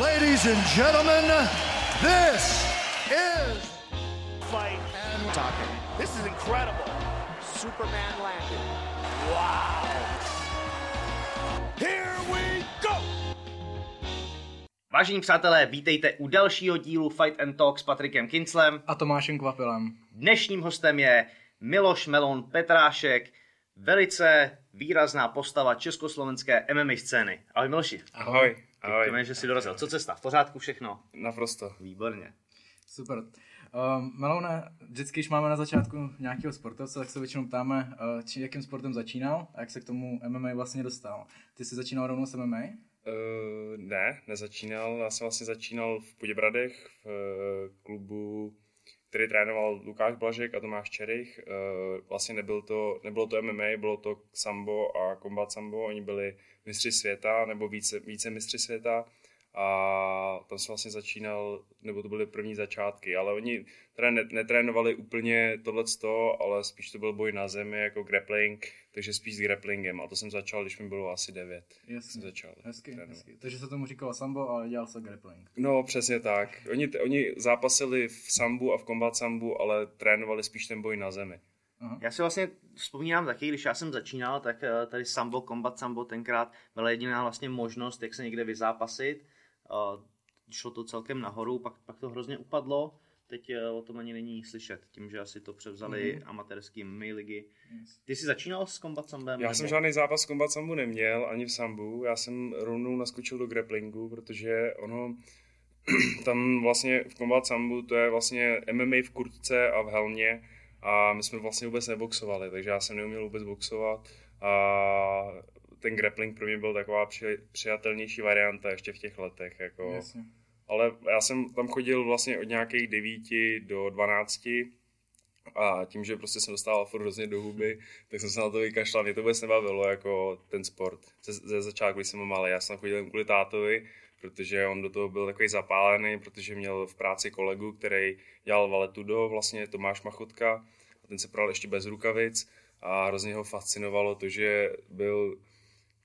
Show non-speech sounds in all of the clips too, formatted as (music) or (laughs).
Ladies and gentlemen, this is fight and talking. This is incredible. Superman landed. Wow. Here we go. Vážení přátelé, vítejte u dalšího dílu Fight and Talk s Patrikem Kinclem. A Tomášem Kvapilem. Dnešním hostem je Miloš Melon Petrášek, velice výrazná postava československé MMA scény. Ahoj Miloši. Ahoj, ahoj. Děkujeme, že jsi dorazil. Co cesta? V pořádku všechno? Naprosto. Výborně. Super. Uh, Melone, vždycky, když máme na začátku nějakého sportovce, tak se většinou ptáme, uh, či, jakým sportem začínal a jak se k tomu MMA vlastně dostal. Ty jsi začínal rovnou s MMA? Uh, ne, nezačínal. Já jsem vlastně začínal v Poděbradech v uh, klubu, který trénoval Lukáš Blažek a Tomáš Čerich. Uh, vlastně nebyl to, nebylo to MMA, bylo to sambo a combat sambo. Oni byli mistři světa nebo více, více mistři světa a tam jsem vlastně začínal, nebo to byly první začátky, ale oni teda netrénovali úplně tohleto, ale spíš to byl boj na zemi jako grappling, takže spíš s grapplingem a to jsem začal, když mi bylo asi 9. Jasně, jsem začal hezky, hezky. Takže se tomu říkalo sambo, ale dělal se grappling. No, přesně tak. Oni, oni zápasili v sambu a v combat sambu, ale trénovali spíš ten boj na zemi. Aha. Já si vlastně vzpomínám taky, když já jsem začínal, tak eh, tady sambo, combat sambo tenkrát byla jediná vlastně možnost, jak se někde vyzápasit šlo to celkem nahoru, pak, pak to hrozně upadlo, teď eh, o tom ani není slyšet, tím, že asi to převzali mm. amatérský MMA ligy. Ty jsi začínal s Combat Sambem? Já nebo? jsem žádný zápas s Combat Sambu neměl, ani v Sambu, já jsem rovnou naskočil do grapplingu, protože ono, (clears throat) tam vlastně v Combat Sambu to je vlastně MMA v kurtce a v helmě a my jsme vlastně vůbec neboxovali, takže já jsem neuměl vůbec boxovat a ten grappling pro mě byl taková při, přijatelnější varianta ještě v těch letech. Jako. Jasně. Ale já jsem tam chodil vlastně od nějakých 9 do 12 a tím, že prostě jsem dostával furt hrozně do huby, tak jsem se na to vykašlal. Mě to vůbec nebavilo jako ten sport. Ze, ze začátku, když jsem malý, já jsem chodil kvůli tátovi, protože on do toho byl takový zapálený, protože měl v práci kolegu, který dělal valetudo, vlastně Tomáš Machotka, a ten se pral ještě bez rukavic a hrozně ho fascinovalo to, že byl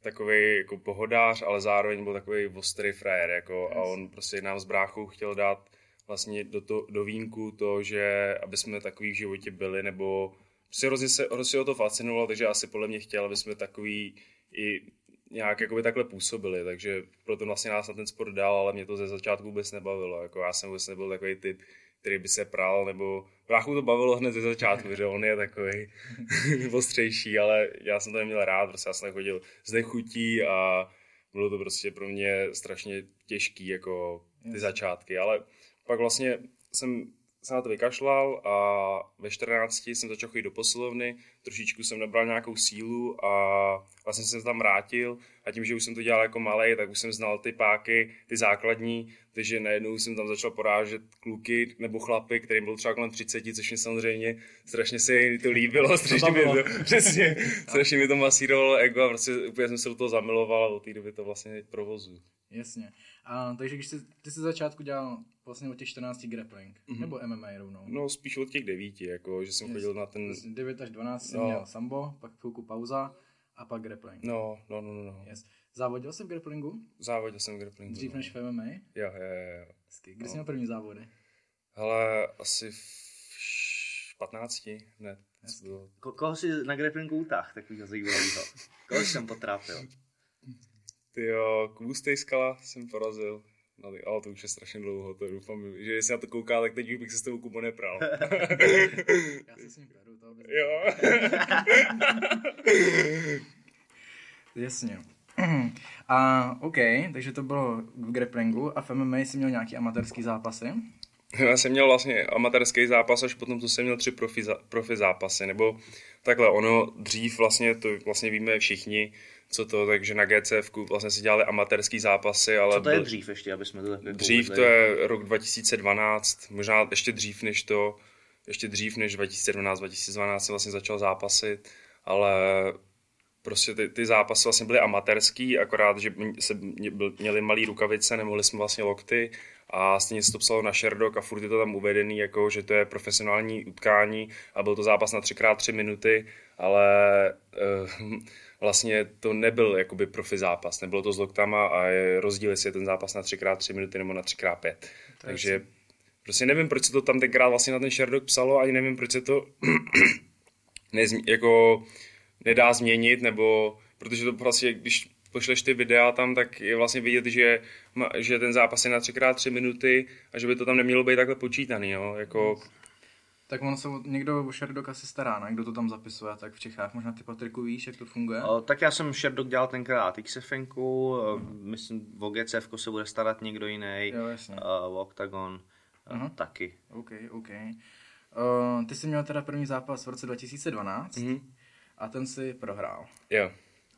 takový jako pohodář, ale zároveň byl takový ostrý frajer, jako, yes. a on prostě nám s bráchou chtěl dát vlastně do, to, do vínku to, že aby jsme takový v životě byli, nebo prostě hrozně, se, hrozně ho to fascinovalo, takže asi podle mě chtěl, aby jsme takový i nějak jakoby takhle působili, takže proto vlastně nás na ten sport dal, ale mě to ze začátku vůbec nebavilo, jako já jsem vůbec nebyl takový typ, který by se pral, nebo bráchu to bavilo hned ze začátku, že on je takový (laughs) ostřejší, ale já jsem to neměl rád, prostě já jsem chodil z nechutí a bylo to prostě pro mě strašně těžký, jako ty začátky, ale pak vlastně jsem se na to vykašlal a ve 14 jsem začal chodit do posilovny, trošičku jsem nabral nějakou sílu a vlastně jsem se tam vrátil a tím, že už jsem to dělal jako malý, tak už jsem znal ty páky, ty základní, takže najednou jsem tam začal porážet kluky nebo chlapy, kterým bylo třeba kolem 30, což mi samozřejmě strašně se to líbilo, strašně mi to, přesně, strašně mi to masírovalo ego a prostě úplně jsem se do toho zamiloval a od té doby to vlastně provozu. Jasně. A, takže když jsi, ty jsi začátku dělal vlastně od těch 14 grappling, mm-hmm. nebo MMA rovnou? No spíš od těch 9, jako, že jsem yes. chodil na ten... 9 až 12 jsem no. měl sambo, pak chvilku pauza a pak grappling. No, no, no, no. Yes. Závodil jsi v grapplingu? Závodil jsem v grapplingu. Dřív no. než v MMA? Jo, jo, jo. Kdy no. jsi měl první závody? Hele, asi v 15, ne. Ko- koho jsi na grapplingu utáh, takovýho zajímavého? Koho jsi tam potrápil? Ty jo, Kubustej skala jsem porazil. No, ale to už je strašně dlouho, to doufám, že jestli na to kouká, tak teď bych se s tebou Kubo nepral. (laughs) Já se s ním peru, to aby... Jo. (laughs) Jasně. A OK, takže to bylo v grapplingu a v MMA jsi měl nějaký amatérský zápasy? Já jsem měl vlastně amatérský zápas, až potom to jsem měl tři profi, profi zápasy, nebo takhle, ono dřív vlastně, to vlastně víme všichni, co to, takže na GCF vlastně si dělali amatérský zápasy, ale... Co to je byl... dřív ještě, aby jsme to tak Dřív to je rok 2012, možná ještě dřív než to, ještě dřív než 2012, 2012 jsem vlastně začal zápasit, ale prostě ty, ty zápasy vlastně byly amatérský, akorát, že se měli malý rukavice, nemohli jsme vlastně lokty a stejně se to psalo na Sherdog a furt je to tam uvedený, jako, že to je profesionální utkání a byl to zápas na 3x3 minuty, ale uh, vlastně to nebyl jakoby profi zápas, nebylo to s loktama a je rozdíl, jestli je ten zápas na 3x3 minuty nebo na 3x5. Takže prostě nevím, proč se to tam tenkrát vlastně na ten Sherdog psalo, ani nevím, proč se to (clears throat) nezmi, jako nedá změnit, nebo protože to vlastně, když pošleš ty videa tam, tak je vlastně vidět, že, že ten zápas je na 3x3 minuty a že by to tam nemělo být takhle počítaný, jo? Jako, Tak on se o- někdo o Sherdog asi stará, ne? Kdo to tam zapisuje, tak v Čechách. Možná ty Patriku víš, jak to funguje? O, tak já jsem Sherdog dělal tenkrát XFNku, o, myslím o GCF se bude starat někdo jiný, Jo, jasně. o Octagon Aha. o, taky. OK, OK. Uh, ty jsi měl teda první zápas v roce 2012 Mhm. a ten si prohrál. jo,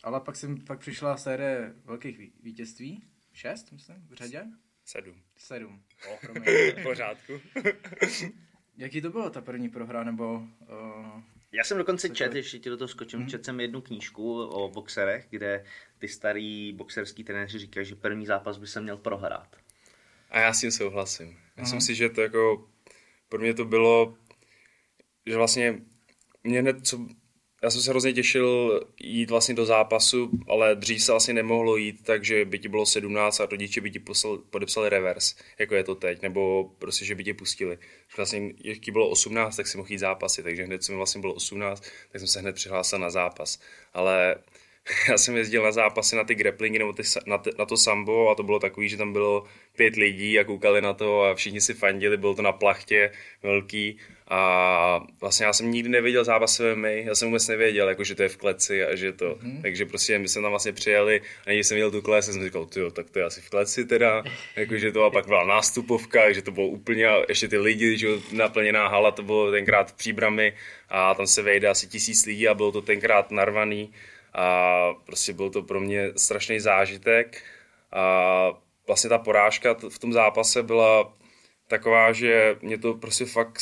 Ale pak, si, pak přišla série velkých ví- vítězství. Šest, myslím, v řadě? sedm. Sedm. O. (laughs) V pořádku. (laughs) Jaký to bylo ta první prohra, nebo... Uh, Já jsem dokonce čet, ještě ti do toho skočím, Mhm. mm-hmm. čet jsem jednu knížku o boxerech, kde ty starý boxerský trenéři říkají, že první zápas by se měl prohrát. A já s tím souhlasím. Myslím si, že to jako, pro mě to bylo, že vlastně mě hned, co, já jsem se hrozně těšil jít vlastně do zápasu, ale dřív se vlastně nemohlo jít, takže by ti bylo 17 a rodiče by ti poslal, podepsali revers, jako je to teď, nebo prostě, že by tě pustili. Vlastně, jak ti bylo 18, tak si mohl jít zápasy, takže hned, co mi vlastně bylo 18, tak jsem se hned přihlásil na zápas. Ale (laughs) já jsem jezdil na zápasy na ty grapplingy nebo ty, na, ty, na to sambo a to bylo takový, že tam bylo pět lidí a koukali na to a všichni si fandili, bylo to na plachtě velký a vlastně já jsem nikdy nevěděl zápas MMA, já jsem vůbec nevěděl, jako, že to je v kleci a že to, mm-hmm. takže prostě my jsme tam vlastně přijeli a když jsem viděl tu kles, jsem říkal, tyjo, tak to je asi v kleci teda, (laughs) jakože to a pak byla nástupovka, že to bylo úplně, a ještě ty lidi, že jo, naplněná hala, to bylo tenkrát v příbrami a tam se vejde asi tisíc lidí a bylo to tenkrát narvaný. A prostě byl to pro mě strašný zážitek. A vlastně ta porážka v tom zápase byla taková, že mě to prostě fakt,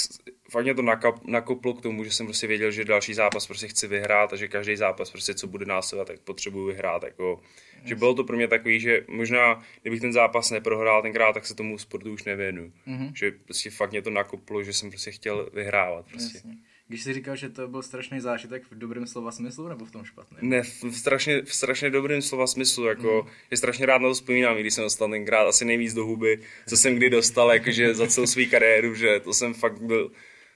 fakt mě to nakap, nakoplo k tomu, že jsem prostě věděl, že další zápas prostě chci vyhrát a že každý zápas prostě co bude následovat, tak potřebuji vyhrát. Jako, že bylo to pro mě takový, že možná, kdybych ten zápas neprohrál tenkrát, tak se tomu sportu už nevěnu. Mm-hmm. Že prostě fakt mě to nakoplo, že jsem prostě chtěl vyhrávat. Prostě. jasně. Když jsi říkal, že to byl strašný zážitek v dobrém slova smyslu, nebo v tom špatném? Ne, v, strašně, v strašně dobrém slova smyslu, jako, mm. je strašně rád na to vzpomínám, i když jsem dostal tenkrát asi nejvíc do huby, co jsem kdy dostal, jakože za celou svou kariéru, že to jsem fakt byl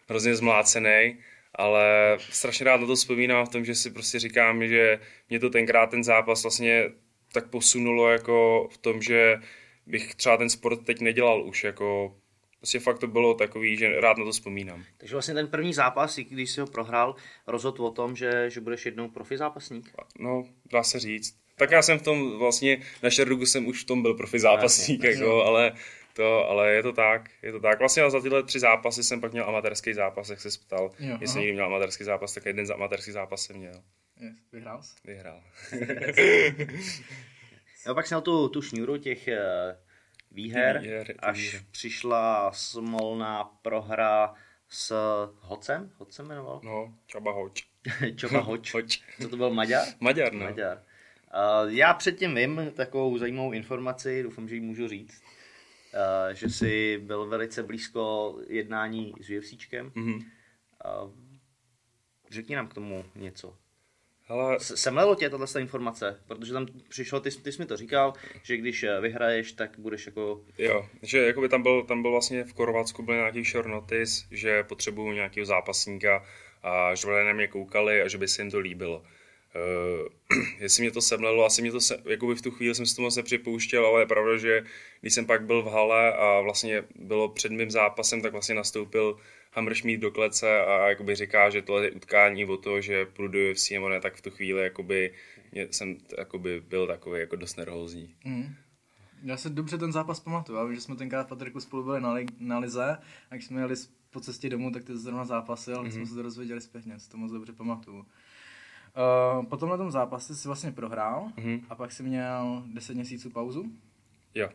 hrozně zmlácený, ale strašně rád na to vzpomínám v tom, že si prostě říkám, že mě to tenkrát ten zápas vlastně tak posunulo jako v tom, že bych třeba ten sport teď nedělal už, jako prostě fakt to bylo takový, že rád na to vzpomínám. Takže vlastně ten první zápas, i když jsi ho prohrál, rozhodl o tom, že, že budeš jednou profi zápasník. No, dá se říct. Tak já jsem v tom vlastně, na Sherdugu jsem už v tom byl profi zápasník, jako, ale, to, ale je to tak, je to tak. Vlastně za tyhle tři zápasy jsem pak měl amatérský zápas, jak se ptal. Jo, Jestli někdy měl amatérský zápas, tak jeden amatérský zápas jsem měl. Yes, vyhrál jsi? Vyhrál. (laughs) Jo, pak jsem měl tu, tu šňůru těch eh, výher, výher, až výhry. přišla smolná prohra s Hocem, Hocem jmenoval? No, čaba hoč. (laughs) Čoba (laughs) Hoč. Hoč. Co to byl Maďar? Maďar, no. Maďar. Uh, já předtím vím takovou zajímavou informaci, doufám, že ji můžu říct, že jsi byl velice blízko jednání s UFCčkem. Mhm. Uh, řekni nám k tomu něco. S- Semlelo tě tato informace? Protože tam přišlo, ty, ty jsi mi to říkal, že když eh, vyhraješ, tak budeš jako... Jo, že jakoby tam byl, tam byl vlastně v Chorvatsku byl nějaký short notice, že potřebuju nějakého zápasníka a že na mě koukali a že by se jim to líbilo. Uh, (clears throat) jestli mě to semlelo, asi mě to se, jakoby v tu chvíli jsem si to moc nepřipouštěl, ale je pravda, že když jsem pak byl v hale a vlastně bylo před mým zápasem, tak vlastně nastoupil Hammerschmidt do klece a jakoby říká, že tohle je utkání o to, že půjdu do UFC nebo ne, tak v tu chvíli jakoby, mě, jsem jakoby byl takový jako dost nervózní. Mm. Já se dobře ten zápas pamatuju. Já vím, že jsme tenkrát Patriku spolu byli na, li- na Lize a když jsme jeli po cestě domů, tak ty zrovna zápasil, ale mm-hmm. jsme se to dozvěděli zpětně, si to moc dobře pamatuju. Uh, potom na tom zápase si vlastně prohrál mm-hmm. a pak si měl 10 měsíců pauzu. Jo.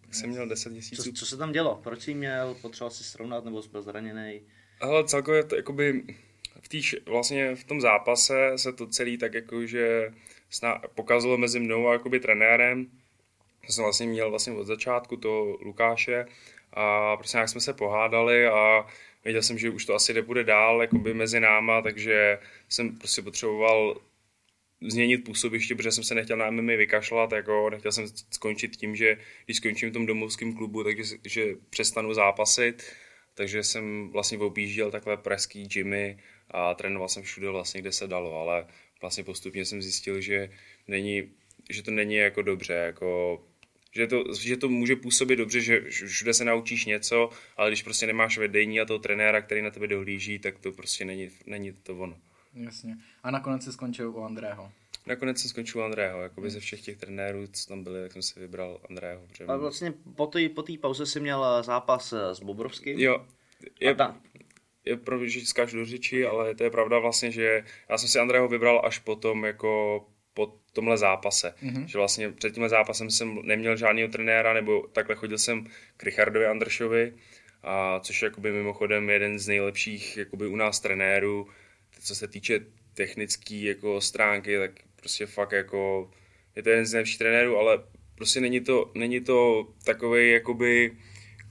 Tak jsem měl 10 Co, měsíců. co se tam dělo? Proč jsi měl? Potřeboval si srovnat nebo jsi byl zraněný? Ale celkově to jakoby v týž, vlastně v tom zápase se to celý tak jakože sná, pokazalo mezi mnou a jakoby trenérem. Já jsem vlastně měl vlastně od začátku to Lukáše a prostě nějak jsme se pohádali a věděl jsem, že už to asi nebude dál jakoby mezi náma, takže jsem prostě potřeboval změnit působiště, protože jsem se nechtěl na MMA vykašlat, jako nechtěl jsem skončit tím, že když skončím v tom domovském klubu, takže že přestanu zápasit, takže jsem vlastně objížděl takhle pražský gymy a trénoval jsem všude vlastně, kde se dalo, ale vlastně postupně jsem zjistil, že, není, že to není jako dobře, jako že to, že to může působit dobře, že všude se naučíš něco, ale když prostě nemáš vedení a toho trenéra, který na tebe dohlíží, tak to prostě není, není to ono. Jasně. A nakonec se skončil u Andrého. Nakonec jsem skončil u Andrého, jakoby ze všech těch trenérů, co tam byli, tak jsem si vybral Andrého. A vlastně po té po pauze si měl zápas s Bobrovským? Jo. Je, ta... je pravda, že skáču do řeči, ale to je pravda vlastně, že já jsem si Andrého vybral až potom jako tomhle zápase. Mm-hmm. Že vlastně před tímhle zápasem jsem neměl žádného trenéra, nebo takhle chodil jsem k Richardovi Andršovi, a což je jakoby mimochodem jeden z nejlepších jakoby u nás trenérů, co se týče technické jako stránky, tak prostě fakt jako je to jeden z nejlepších trenérů, ale prostě není to, není to takový jakoby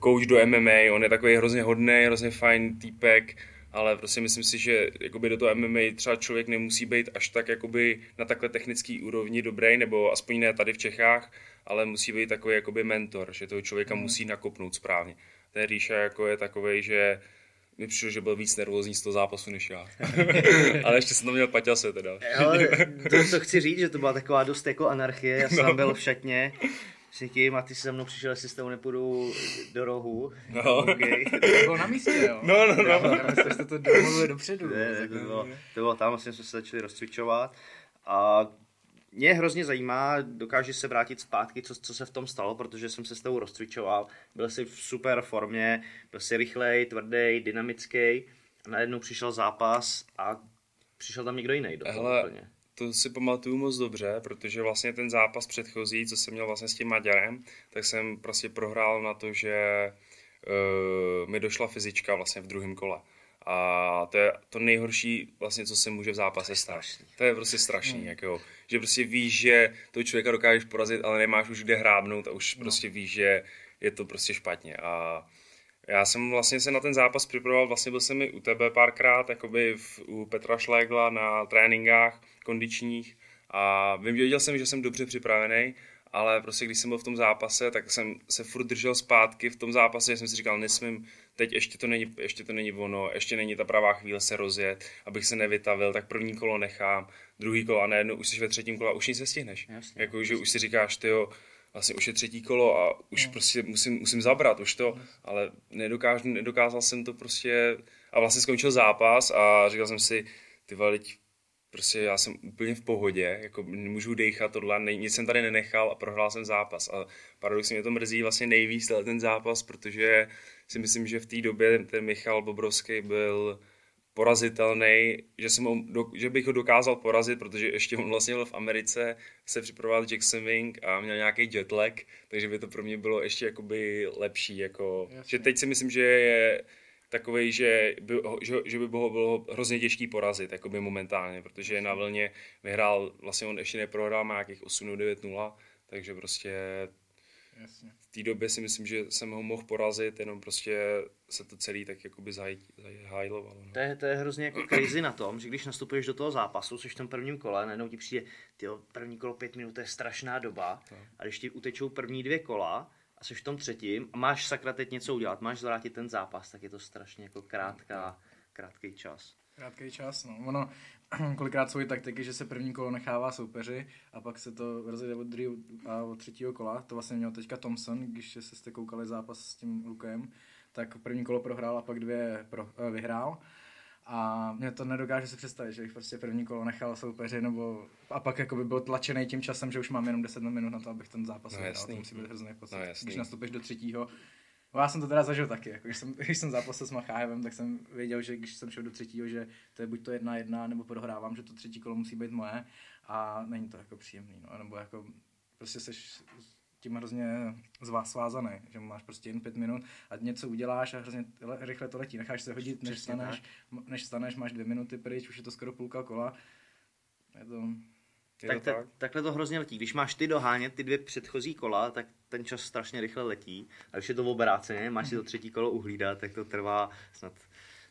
coach do MMA, on je takový hrozně hodný, hrozně fajn týpek, ale prostě myslím si, že jakoby do toho MMA třeba člověk nemusí být až tak jakoby na takhle technický úrovni dobrý, nebo aspoň ne tady v Čechách, ale musí být takový jakoby mentor, že toho člověka mm. musí nakopnout správně. Ten Ríša jako je takový, že mi přišlo, že byl víc nervózní z toho zápasu než já. (laughs) Ale ještě jsem tam měl paťase teda. Ale to, to, chci říct, že to byla taková dost jako anarchie. Já jsem no. byl v šatně někým a ty si se mnou přišel, jestli s tou nepůjdu do rohu. No. (laughs) Okay. To bylo na místě, jo? No, no, no. Já myslím, že to domluvili dopředu. Ne, ne, to, bylo, to bylo tam, vlastně jsme se začali rozcvičovat. A mě hrozně zajímá, dokáže se vrátit zpátky, co, co se v tom stalo, protože jsem se s tebou rozcvičoval, byl jsi v super formě, byl jsi rychlej, tvrdý, dynamický a najednou přišel zápas a přišel tam někdo jiný do toho Hele, úplně. To si pamatuju moc dobře, protože vlastně ten zápas předchozí, co jsem měl vlastně s tím Maďarem, tak jsem prostě prohrál na to, že uh, mi došla fyzička vlastně v druhém kole. A to je to nejhorší, vlastně, co se může v zápase stát. To je prostě strašný, mm. jako, že prostě víš, že toho člověka dokážeš porazit, ale nemáš už kde hrábnout a už no. prostě víš, že je to prostě špatně. A já jsem vlastně se na ten zápas připravoval, vlastně byl jsem i u tebe párkrát, jakoby v, u Petra Šlégla na tréninkách kondičních a vím, věděl jsem, že jsem dobře připravený, ale prostě když jsem byl v tom zápase, tak jsem se furt držel zpátky v tom zápase, že jsem si říkal, nesmím, teď ještě to není, ještě to není ono, ještě není ta pravá chvíle se rozjet, abych se nevytavil, tak první kolo nechám, druhý kolo a najednou už jsi ve třetím kole a už nic se stihneš. Jasně, jako, že už si říkáš, ty vlastně už je třetí kolo a už no. prostě musím, musím zabrat, už to, ale nedokáž, nedokázal jsem to prostě a vlastně skončil zápas a říkal jsem si, ty vole, prostě já jsem úplně v pohodě, jako nemůžu dechat tohle, ne, nic jsem tady nenechal a prohrál jsem zápas. A paradoxně mě to mrzí vlastně nejvíc ten zápas, protože si myslím, že v té době ten Michal Bobrovský byl porazitelný, že, jsem ho, že bych ho dokázal porazit, protože ještě on vlastně byl v Americe, se připravoval Jackson Wing a měl nějaký jetlag, takže by to pro mě bylo ještě jakoby lepší. Jako, že teď si myslím, že je takový, že by, že, že by ho bylo hrozně těžký porazit, jako by momentálně, protože na vlně vyhrál, vlastně on ještě neprohrál, má nějakých 8-9-0, takže prostě Jasně. V té době si myslím, že jsem ho mohl porazit, jenom prostě se to celý tak jakoby zahajlovalo. No. To, je, to je hrozně jako crazy na tom, že když nastupuješ do toho zápasu, jsi v tom prvním kole, najednou ti přijde, tyjo, první kolo pět minut, to je strašná doba, no. a když ti utečou první dvě kola, a jsi v tom třetím a máš sakra teď něco udělat, máš zvrátit ten zápas, tak je to strašně jako krátká, krátký čas. Krátký čas, no. Ono, (clears throat) kolikrát jsou i taktiky, že se první kolo nechává soupeři a pak se to rozjede od druhého a od třetího kola. To vlastně měl teďka Thompson, když se jste koukali zápas s tím Lukem, tak první kolo prohrál a pak dvě pro, uh, vyhrál. A mě to nedokáže si představit, že bych prostě první kolo nechal soupeři, nebo a pak jako by byl tlačený tím časem, že už mám jenom 10 minut na to, abych ten zápas no, vyhrál. To musí být hrozný pocit. No, Když nastupíš do třetího, No já jsem to teda zažil taky, jako když jsem, když jsem zápasil s Machájevem, tak jsem věděl, že když jsem šel do třetího, že to je buď to jedna jedna, nebo prohrávám, že to třetí kolo musí být moje a není to jako příjemný, no, nebo jako prostě seš tím hrozně z vás svázaný, že máš prostě jen pět minut a něco uděláš a hrozně rychle to letí, necháš se hodit, než staneš, než staneš, máš dvě minuty pryč, už je to skoro půlka kola. Je to, je tak, to tak? takhle to hrozně letí. Když máš ty dohánět ty dvě předchozí kola, tak ten čas strašně rychle letí. A když je to v obráceně, máš si to třetí kolo uhlídat, tak to trvá snad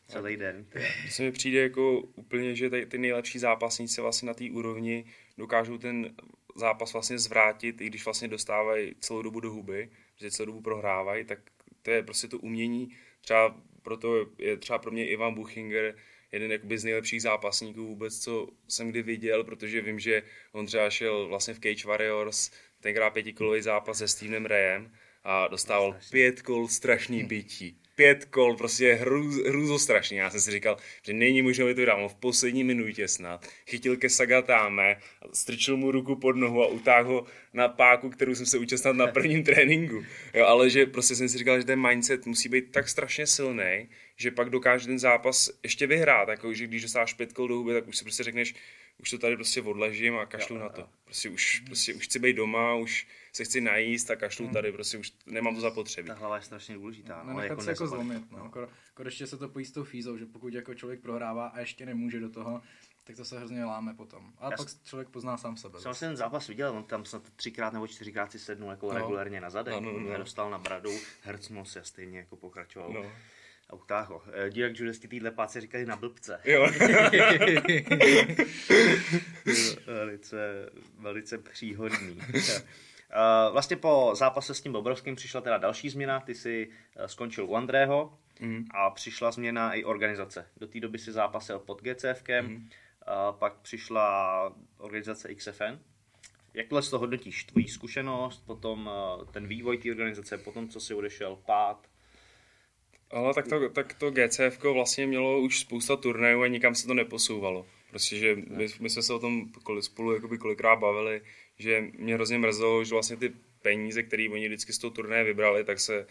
celý den. To se mi přijde jako úplně, že ty, ty nejlepší zápasníci vlastně na té úrovni dokážou ten zápas vlastně zvrátit, i když vlastně dostávají celou dobu do huby, že celou dobu prohrávají, tak to je prostě to umění. Třeba proto je třeba pro mě Ivan Buchinger jeden jakoby z nejlepších zápasníků vůbec, co jsem kdy viděl, protože vím, že on třeba šel vlastně v Cage Warriors, tenkrát pětikolový zápas se Stevenem Rayem a dostával pět kol strašný bytí pět kol, prostě hrůz, strašný. Já jsem si říkal, že není možné, aby to dám v poslední minutě snad. Chytil ke Sagatáme, strčil mu ruku pod nohu a utáhl ho na páku, kterou jsem se účastnil na prvním tréninku. Jo, ale že prostě jsem si říkal, že ten mindset musí být tak strašně silný, že pak dokáže ten zápas ještě vyhrát. Jako, že když dostáváš pět kol do huby, tak už si prostě řekneš, už to tady prostě odležím a kašlu jo, na to. Prostě už, prostě už chci být doma, už se chci najíst a kašlu hmm. tady, prostě už nemám to zapotřebí. Ta hlava je strašně důležitá. No, nechat jako se jako zlomit, no. Jako ještě se to pojí s tou fízou, že pokud jako člověk prohrává a ještě nemůže do toho, tak to se hrozně láme potom. A Já pak člověk pozná sám sebe. Jsem ten zápas viděl, on tam snad třikrát nebo čtyřikrát si sednul jako no. regulérně na zadek, no, no, no. dostal na bradu, hrcnul se stejně jako pokračoval. No a utáhl ho. Dírak Judeski týhle páce říkali na blbce. (laughs) Jo. (laughs) velice, velice příhodný. Vlastně po zápase s tím Bobrovským přišla teda další změna, ty si eh, skončil u Andrého mm. a přišla změna i organizace. Do té doby si zápasil pod GCFkem, mm. a pak přišla organizace XFN. Jak tohle to hodnotíš? Tvojí zkušenost, potom eh, ten vývoj té organizace, potom co si odešel, pád, ale tak to, tak to GCF vlastně mělo už spousta turnajů a nikam se to neposouvalo. Prostě, že my, my jsme se o tom spolu jakoby kolikrát bavili, že mě hrozně mrzelo, že vlastně ty peníze, které oni vždycky z toho turnaje vybrali, tak se,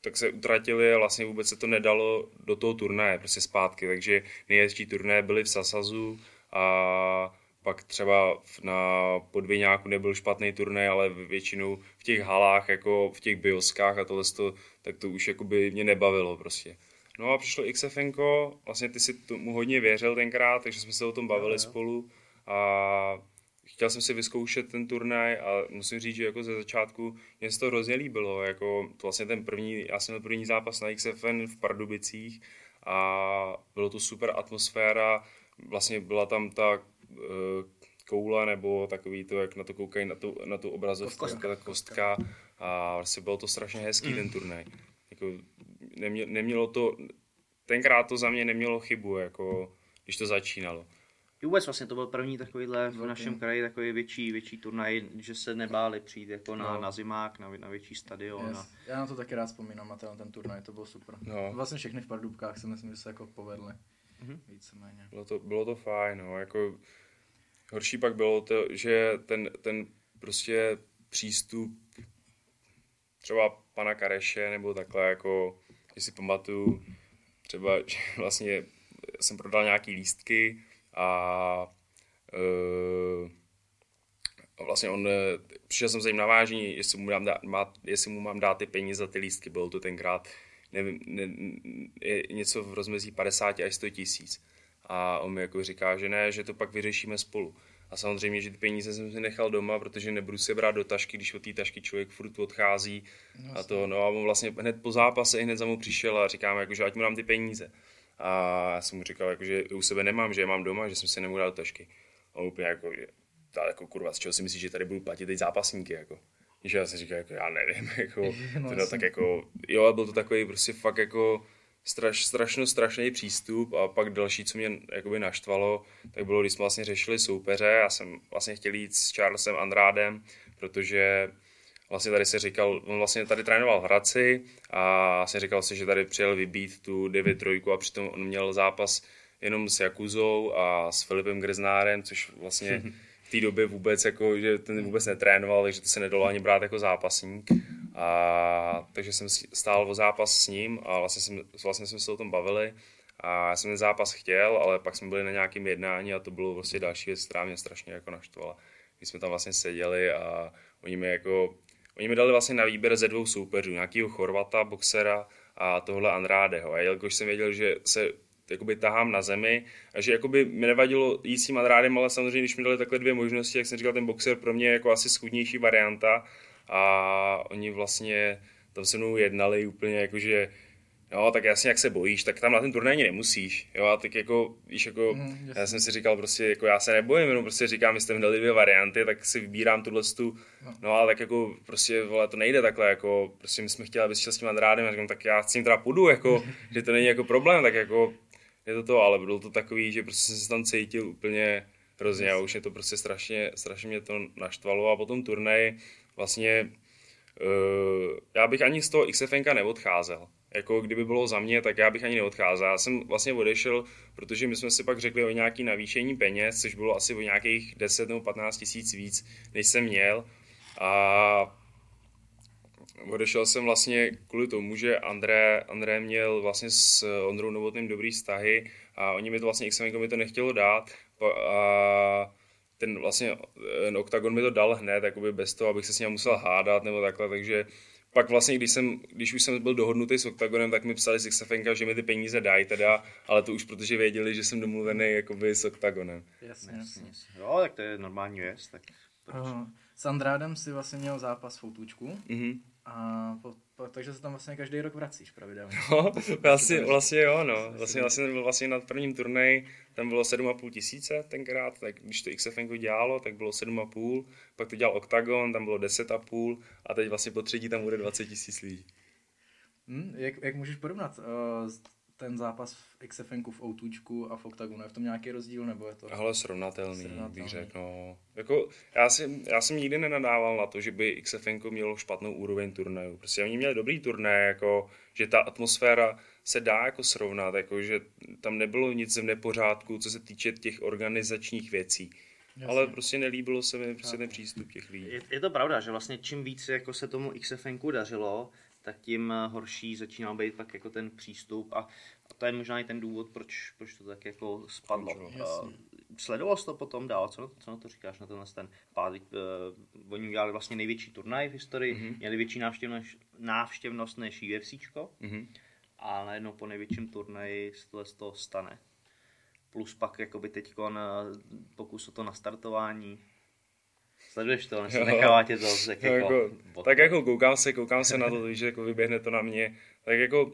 tak se utratili a vlastně vůbec se to nedalo do toho turnaje prostě zpátky. Takže nejhezčí turnaje byly v Sasazu a pak třeba na podvěňáku nebyl špatný turnaj, ale většinou v těch halách, jako v těch bioskách a tohle, to, tak to už jakoby mě nebavilo prostě. No a přišlo XFN, vlastně ty si tomu hodně věřil tenkrát, takže jsme se o tom bavili jo, jo. spolu a chtěl jsem si vyzkoušet ten turnaj a musím říct, že jako ze začátku mě se to hrozně líbilo, jako to vlastně ten první, já jsem měl první zápas na XFN v Pardubicích a bylo to super atmosféra, vlastně byla tam ta koule nebo takový to, jak na to koukají na tu, na tu obrazovku, kostka. ta kostka a vlastně bylo to strašně hezký mm. ten turnaj. Jako, nemě, nemělo to, tenkrát to za mě nemělo chybu, jako, když to začínalo. I vůbec vlastně to byl první takovýhle v našem kraji takový větší, větší turnaj, že se nebáli přijít jako na, no. na zimák, na, na větší stadion. Yes. A... Já na to taky rád vzpomínám, a ten, ten turnaj, to byl super. No. Vlastně všechny v Pardubkách si myslím, že se jako povedly. Mm-hmm. Víceméně. Bylo to, bylo to fajn, no, jako Horší pak bylo to, že ten, ten prostě přístup třeba pana Kareše nebo takhle jako, když si pamatuju, třeba, (laughs) že vlastně jsem prodal nějaký lístky a uh, vlastně on, přišel jsem za ním na vážení, jestli mu, dám dát, má, jestli mu mám dát ty peníze za ty lístky, bylo to tenkrát nevím, ne, je něco v rozmezí 50 až 100 tisíc. A on mi jako říká, že ne, že to pak vyřešíme spolu. A samozřejmě, že ty peníze jsem si nechal doma, protože nebudu se brát do tašky, když od té tašky člověk furt odchází. Jasně. A to, no a on vlastně hned po zápase hned za mnou přišel a říkám, jako, že ať mu dám ty peníze. A já jsem mu říkal, jako, že u sebe nemám, že je mám doma, že jsem si nemohl dát do tašky. A on úplně jako, že, jako kurva, z čeho si myslíš, že tady budu platit teď zápasníky, jako. Že já jsem říkal, jako já nevím, (laughs) jako, no, teda, tak jako, jo, byl to takový prostě fakt jako, straš, strašno strašný přístup a pak další, co mě jakoby naštvalo, tak bylo, když jsme vlastně řešili soupeře, já jsem vlastně chtěl jít s Charlesem Andrádem, protože vlastně tady se říkal, on vlastně tady trénoval v Hradci a vlastně říkal si, že tady přijel vybít tu 9-3 a přitom on měl zápas jenom s Jakuzou a s Filipem Griznárem, což vlastně (laughs) té době vůbec jako, že ten vůbec netrénoval, takže to se nedalo ani brát jako zápasník. A, takže jsem stál o zápas s ním a vlastně, jsem, vlastně jsme se o tom bavili. A já jsem ten zápas chtěl, ale pak jsme byli na nějakém jednání a to bylo vlastně další věc, která mě strašně jako naštvala. Když jsme tam vlastně seděli a oni mi jako, oni mi dali vlastně na výběr ze dvou soupeřů, nějakého Chorvata, boxera a tohle Andradeho. A jelikož jsem věděl, že se jakoby tahám na zemi a že jakoby mi nevadilo jít s tím Andrade, ale samozřejmě, když mi dali takhle dvě možnosti, jak jsem říkal, ten boxer pro mě je jako asi schudnější varianta a oni vlastně tam se mnou jednali úplně jakože Jo, tak jasně, jak se bojíš, tak tam na ten turnaj ani nemusíš. Jo, a tak jako, víš, jako, Mm, já jsem si říkal prostě, jako já se nebojím, jenom prostě říkám, vy jste mi dali dvě varianty, tak si vybírám tuhle tu, No. no. ale tak jako prostě, vole, to nejde takhle, jako, prostě my jsme chtěli, abys šel s tím Andrádem, a říkám, tak já s tím teda půjdu, jako, (laughs) že to není jako problém, tak jako, je to to, ale bylo to takový, že prostě jsem se tam cítil úplně hrozně a už mě to prostě strašně, strašně mě to naštvalo a potom turnaj vlastně Uh, já bych ani z toho XFNka neodcházel. Jako kdyby bylo za mě, tak já bych ani neodcházel. Já jsem vlastně odešel, protože my jsme si pak řekli o nějaký navýšení peněz, což bylo asi o nějakých 10 nebo 15 tisíc víc, než jsem měl. A odešel jsem vlastně kvůli tomu, že André, André měl vlastně s Ondrou Novotným dobrý vztahy a oni mi to vlastně XFNko mi to nechtělo dát. A ten vlastně ten Octagon mi to dal hned, jakoby bez toho, abych se s ním musel hádat nebo takhle, takže pak vlastně, když, jsem, když už jsem byl dohodnutý s Octagonem, tak mi psali z XFNka, že mi ty peníze dají teda, ale to už protože věděli, že jsem domluvený jakoby s Octagonem. Jasně, jasně. Jo, tak to je normální věc, tak Uh, s Andrádem si vlastně měl zápas v Mhm. A po, po, takže se tam vlastně každý rok vracíš pravidelně. No, vlastně, vlastně jo, no. Vlastně, vlastně byl vlastně na prvním turnaji, tam bylo 7,5 tisíce tenkrát, tak když to XFN dělalo, tak bylo 7,5, pak to dělal Octagon, tam bylo 10,5 a teď vlastně po třetí tam bude 20 tisíc lidí. Hm, jak, jak můžeš porovnat uh, ten zápas v XFNku v Outůčku a v Octagonu? Je v tom nějaký rozdíl nebo je to? Ale srovnatelný, Srovnatelný. bych řekl. No. Jako, já, si, já jsem nikdy nenadával na to, že by XFN mělo špatnou úroveň turnajů. Prostě oni měli dobrý turnaj, jako, že ta atmosféra se dá jako srovnat, jako, že tam nebylo nic v nepořádku, co se týče těch organizačních věcí. Jasně. Ale prostě nelíbilo se mi prostě ten přístup těch lidí. je, je to pravda, že vlastně čím víc jako se tomu XFNku dařilo, tak tím eh, horší začínal být pak jako ten přístup a, a to je možná i ten důvod, proč, proč to tak jako spadlo. Uh, sledoval jsi to potom dál, co, na to- co na to říkáš na tenhle ten pád? Uh, oni udělali vlastně největší turnaj v historii, mm-hmm. měli větší návštěvnost, návštěvnost než UFCčko Mhm. a najednou po největším turnaji se tohle z toho stane. Plus pak jakoby teď pokus o to nastartování. Sleduješ to, Jo. nechává tě to tak No, jako, jako, tak jako koukám se, koukám se na to, že jako vyběhne to na mě. Tak jako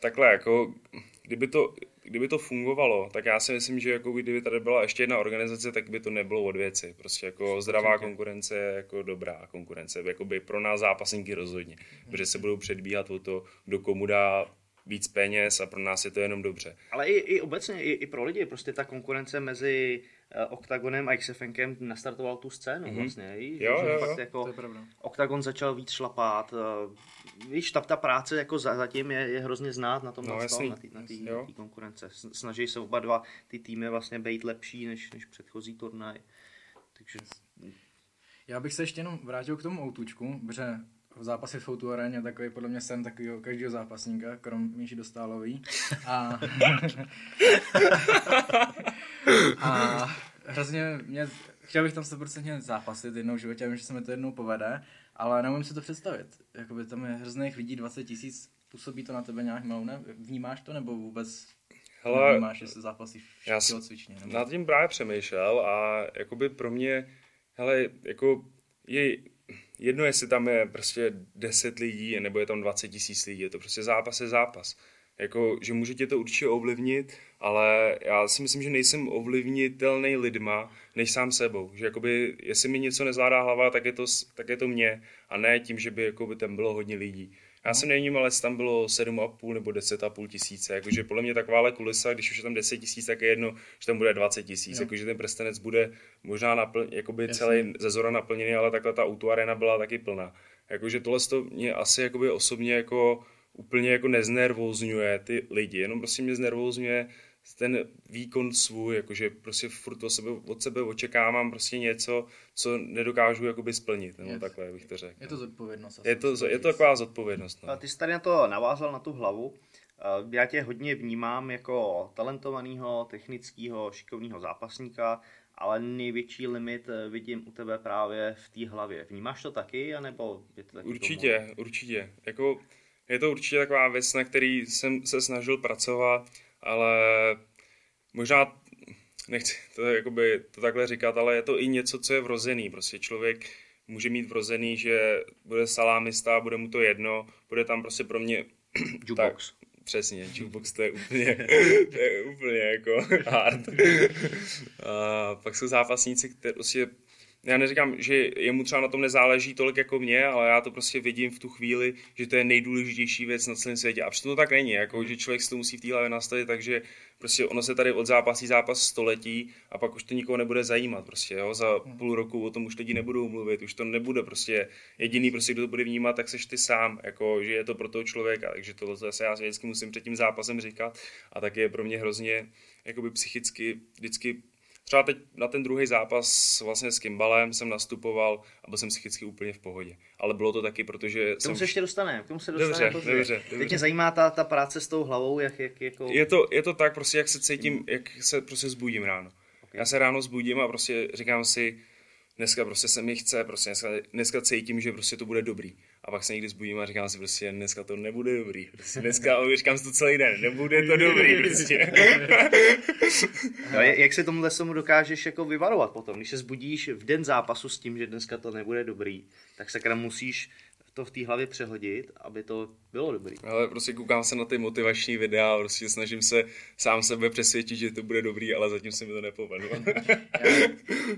takhle, jako kdyby to, kdyby to fungovalo, tak já si myslím, že jako kdyby tady byla ještě jedna organizace, tak by to nebylo od věci. Prostě jako zdravá konkurence je jako dobrá konkurence. Jakoby pro nás zápasníky rozhodně. Protože se budou předbíhat o to, kdo komu dá víc peněz a pro nás je to jenom dobře. Ale i, i obecně, i, i pro lidi, prostě ta konkurence mezi uh, Octagonem a XFNkem nastartoval tu scénu mm-hmm. vlastně. Víš, Jo, že jo, fakt jo. jako To je pravda. Octagon začal víc šlapat. Uh, víš, ta, ta práce jako za, zatím je, je hrozně znát na tom No, na jasný. na té na tý, Jo. na tý konkurence. Snaží se oba dva ty týmy vlastně být lepší než, než předchozí turnaj. Takže Já bych se ještě jenom vrátil k tomu Outůčku, protože zápasy v Outu aréně takový podle mě sen takového každého zápasníka, krom Míši Dostálový. A, (laughs) a hrozně mě, chtěl bych tam 100% zápasit jednou v životě, já vím, že se mi to jednou povede, ale neumím si to představit. Jakoby tam je hrozných lidí 20 tisíc, působí to na tebe nějak malou, ne? Vnímáš to nebo vůbec Hele, nevnímáš, jestli zápasíš já v si- tělocvičně? Nebo... Nad tím právě přemýšlel a jakoby pro mě, hele, jako je jedno, jestli tam je prostě 10 lidí, nebo je tam 20 tisíc lidí, je to prostě zápas je zápas. Jako, že může tě to určitě ovlivnit, ale já si myslím, že nejsem ovlivnitelný lidma, než sám sebou. Že jakoby, jestli mi něco nezvládá hlava, tak je to, tak je to mě. A ne tím, že by jakoby, tam bylo hodně lidí. Já jsem nevnímal, jestli tam bylo 7,5 nebo 10,5 tisíce. Jakože podle mě takováhle kulisa, když už je tam 10 tisíc, tak je jedno, že tam bude 20 tisíc. Jakože ten prstenec bude možná napl, jakoby Jasně. celý ze zora naplněný, ale takhle ta autoarena byla taky plná. Jakože tohle to mě asi jakoby osobně jako úplně jako neznervozňuje ty lidi, jenom prostě mě znervozňuje ten výkon svůj, jakože prostě furt od sebe, od sebe očekávám prostě něco, co nedokážu jakoby splnit, nebo Yes. takhle bych to řekl. Je to zodpovědnost. je to, je to taková zodpovědnost. A No. ty jsi tady na to navázal na tu hlavu. Já tě hodně vnímám jako talentovaného, technického, šikovného zápasníka, ale největší limit eh, vidím u tebe právě v té hlavě. Vnímáš to taky, anebo je to taky Určitě, určitě. Jako, je to určitě taková věc, na který jsem se snažil pracovat, ale možná nechci to, jakoby, to takhle říkat, ale je to i něco, co je vrozený. Prostě člověk může mít vrozený, že bude salámista, bude mu to jedno, bude tam prostě pro mě (clears throat) Jukebox. Přesně, jukebox to je úplně, (laughs) to je úplně jako hard. (laughs) A pak jsou zápasníci, kteří prostě já neříkám, že jemu třeba na tom nezáleží tolik jako mě, ale já to prostě vidím v tu chvíli, že to je nejdůležitější věc na celém světě. A přitom to tak není, jako, že člověk si to musí v té hlavě nastavit, takže prostě ono se tady od zápasí zápas století a pak už to nikoho nebude zajímat. Prostě, jo? Za půl roku o tom už lidi nebudou mluvit, už to nebude prostě jediný, prostě, kdo to bude vnímat, tak seš ty sám, jako, že je to pro toho člověka. Takže tohle zase já si vždycky musím před tím zápasem říkat a tak je pro mě hrozně jakoby psychicky vždycky Třeba teď na ten druhý zápas vlastně s Kimbalem jsem nastupoval a byl jsem psychicky úplně v pohodě. Ale bylo to taky, protože K tomu jsem... se ještě dostaneme, k tomu se dostaneme Dobře, dobře, dobře. Teď mě zajímá ta, ta práce s tou hlavou, jak, jak jako... Je to, je to tak, prostě jak se cítím, jak se prostě zbudím ráno. Okay. Já se ráno zbudím a prostě říkám si, dneska prostě se mi chce, prostě dneska, dneska cítím, že prostě to bude dobrý. A pak se někdy zbudím a říkám si prostě, dneska to nebude dobrý. Prostě dneska říkám si to celý den, nebude to dobrý prostě. no, jak se tomuhle tomu dokážeš jako vyvarovat potom? Když se zbudíš v den zápasu s tím, že dneska to nebude dobrý, tak se musíš to v té hlavě přehodit, aby to bylo dobrý. Ale prostě koukám se na ty motivační videa, prostě snažím se sám sebe přesvědčit, že to bude dobrý, ale zatím se mi to nepovedlo. (laughs) já,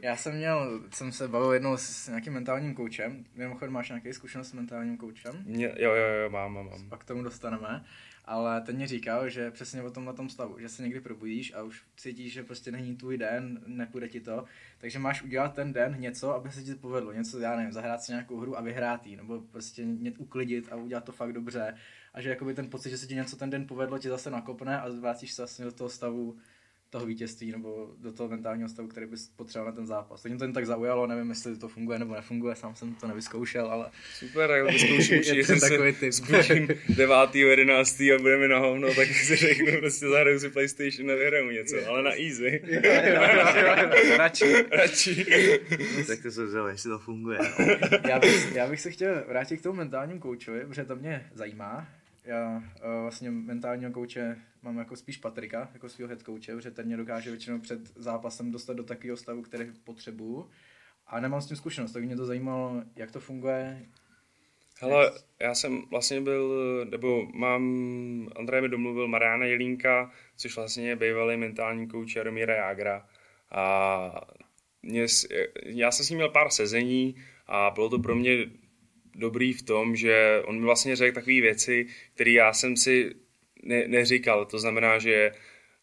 já, jsem měl, jsem se bavil jednou s nějakým mentálním koučem, mimochodem máš nějaký zkušenost s mentálním koučem? Mě, jo, jo, jo, mám, mám, mám. Pak k tomu dostaneme ale ten mě říkal, že přesně o tomhle tom stavu, že se někdy probudíš a už cítíš, že prostě není tvůj den, nepůjde ti to, takže máš udělat ten den něco, aby se ti to povedlo, něco, já nevím, zahrát si nějakou hru a vyhrát jí, nebo prostě něco uklidit a udělat to fakt dobře. A že jakoby ten pocit, že se ti něco ten den povedlo, ti zase nakopne a zvrátíš se vlastně do toho stavu, toho vítězství nebo do toho mentálního stavu, který bys potřeboval na ten zápas. To mě to jen tak zaujalo, nevím, jestli to funguje nebo nefunguje, sám jsem to nevyzkoušel, ale... Super, tak vyzkouším určitě, jsem takový typ. zbučím 9. 11. a budeme na hovno, tak si řeknu, prostě zahraju si PlayStation a vyhraju něco, ale na easy. radši. radši. tak to se vzal, jestli to funguje. já, bych, já bych se chtěl vrátit k tomu mentálnímu koučovi, protože to mě zajímá. Já uh, vlastně mentálního kouče mám jako spíš Patrika, jako svého head coache, protože ten mě dokáže většinou před zápasem dostat do takového stavu, který potřebuju. A nemám s tím zkušenost, tak mě to zajímalo, jak to funguje. Hele, já jsem vlastně byl, nebo mám, Andrej mi domluvil Mariana Jelínka, což vlastně je bývalý mentální kouč Jaromíra Jágra. A mě, já jsem s ním měl pár sezení a bylo to pro mě dobrý v tom, že on mi vlastně řekl takové věci, které já jsem si ne, neříkal. To znamená, že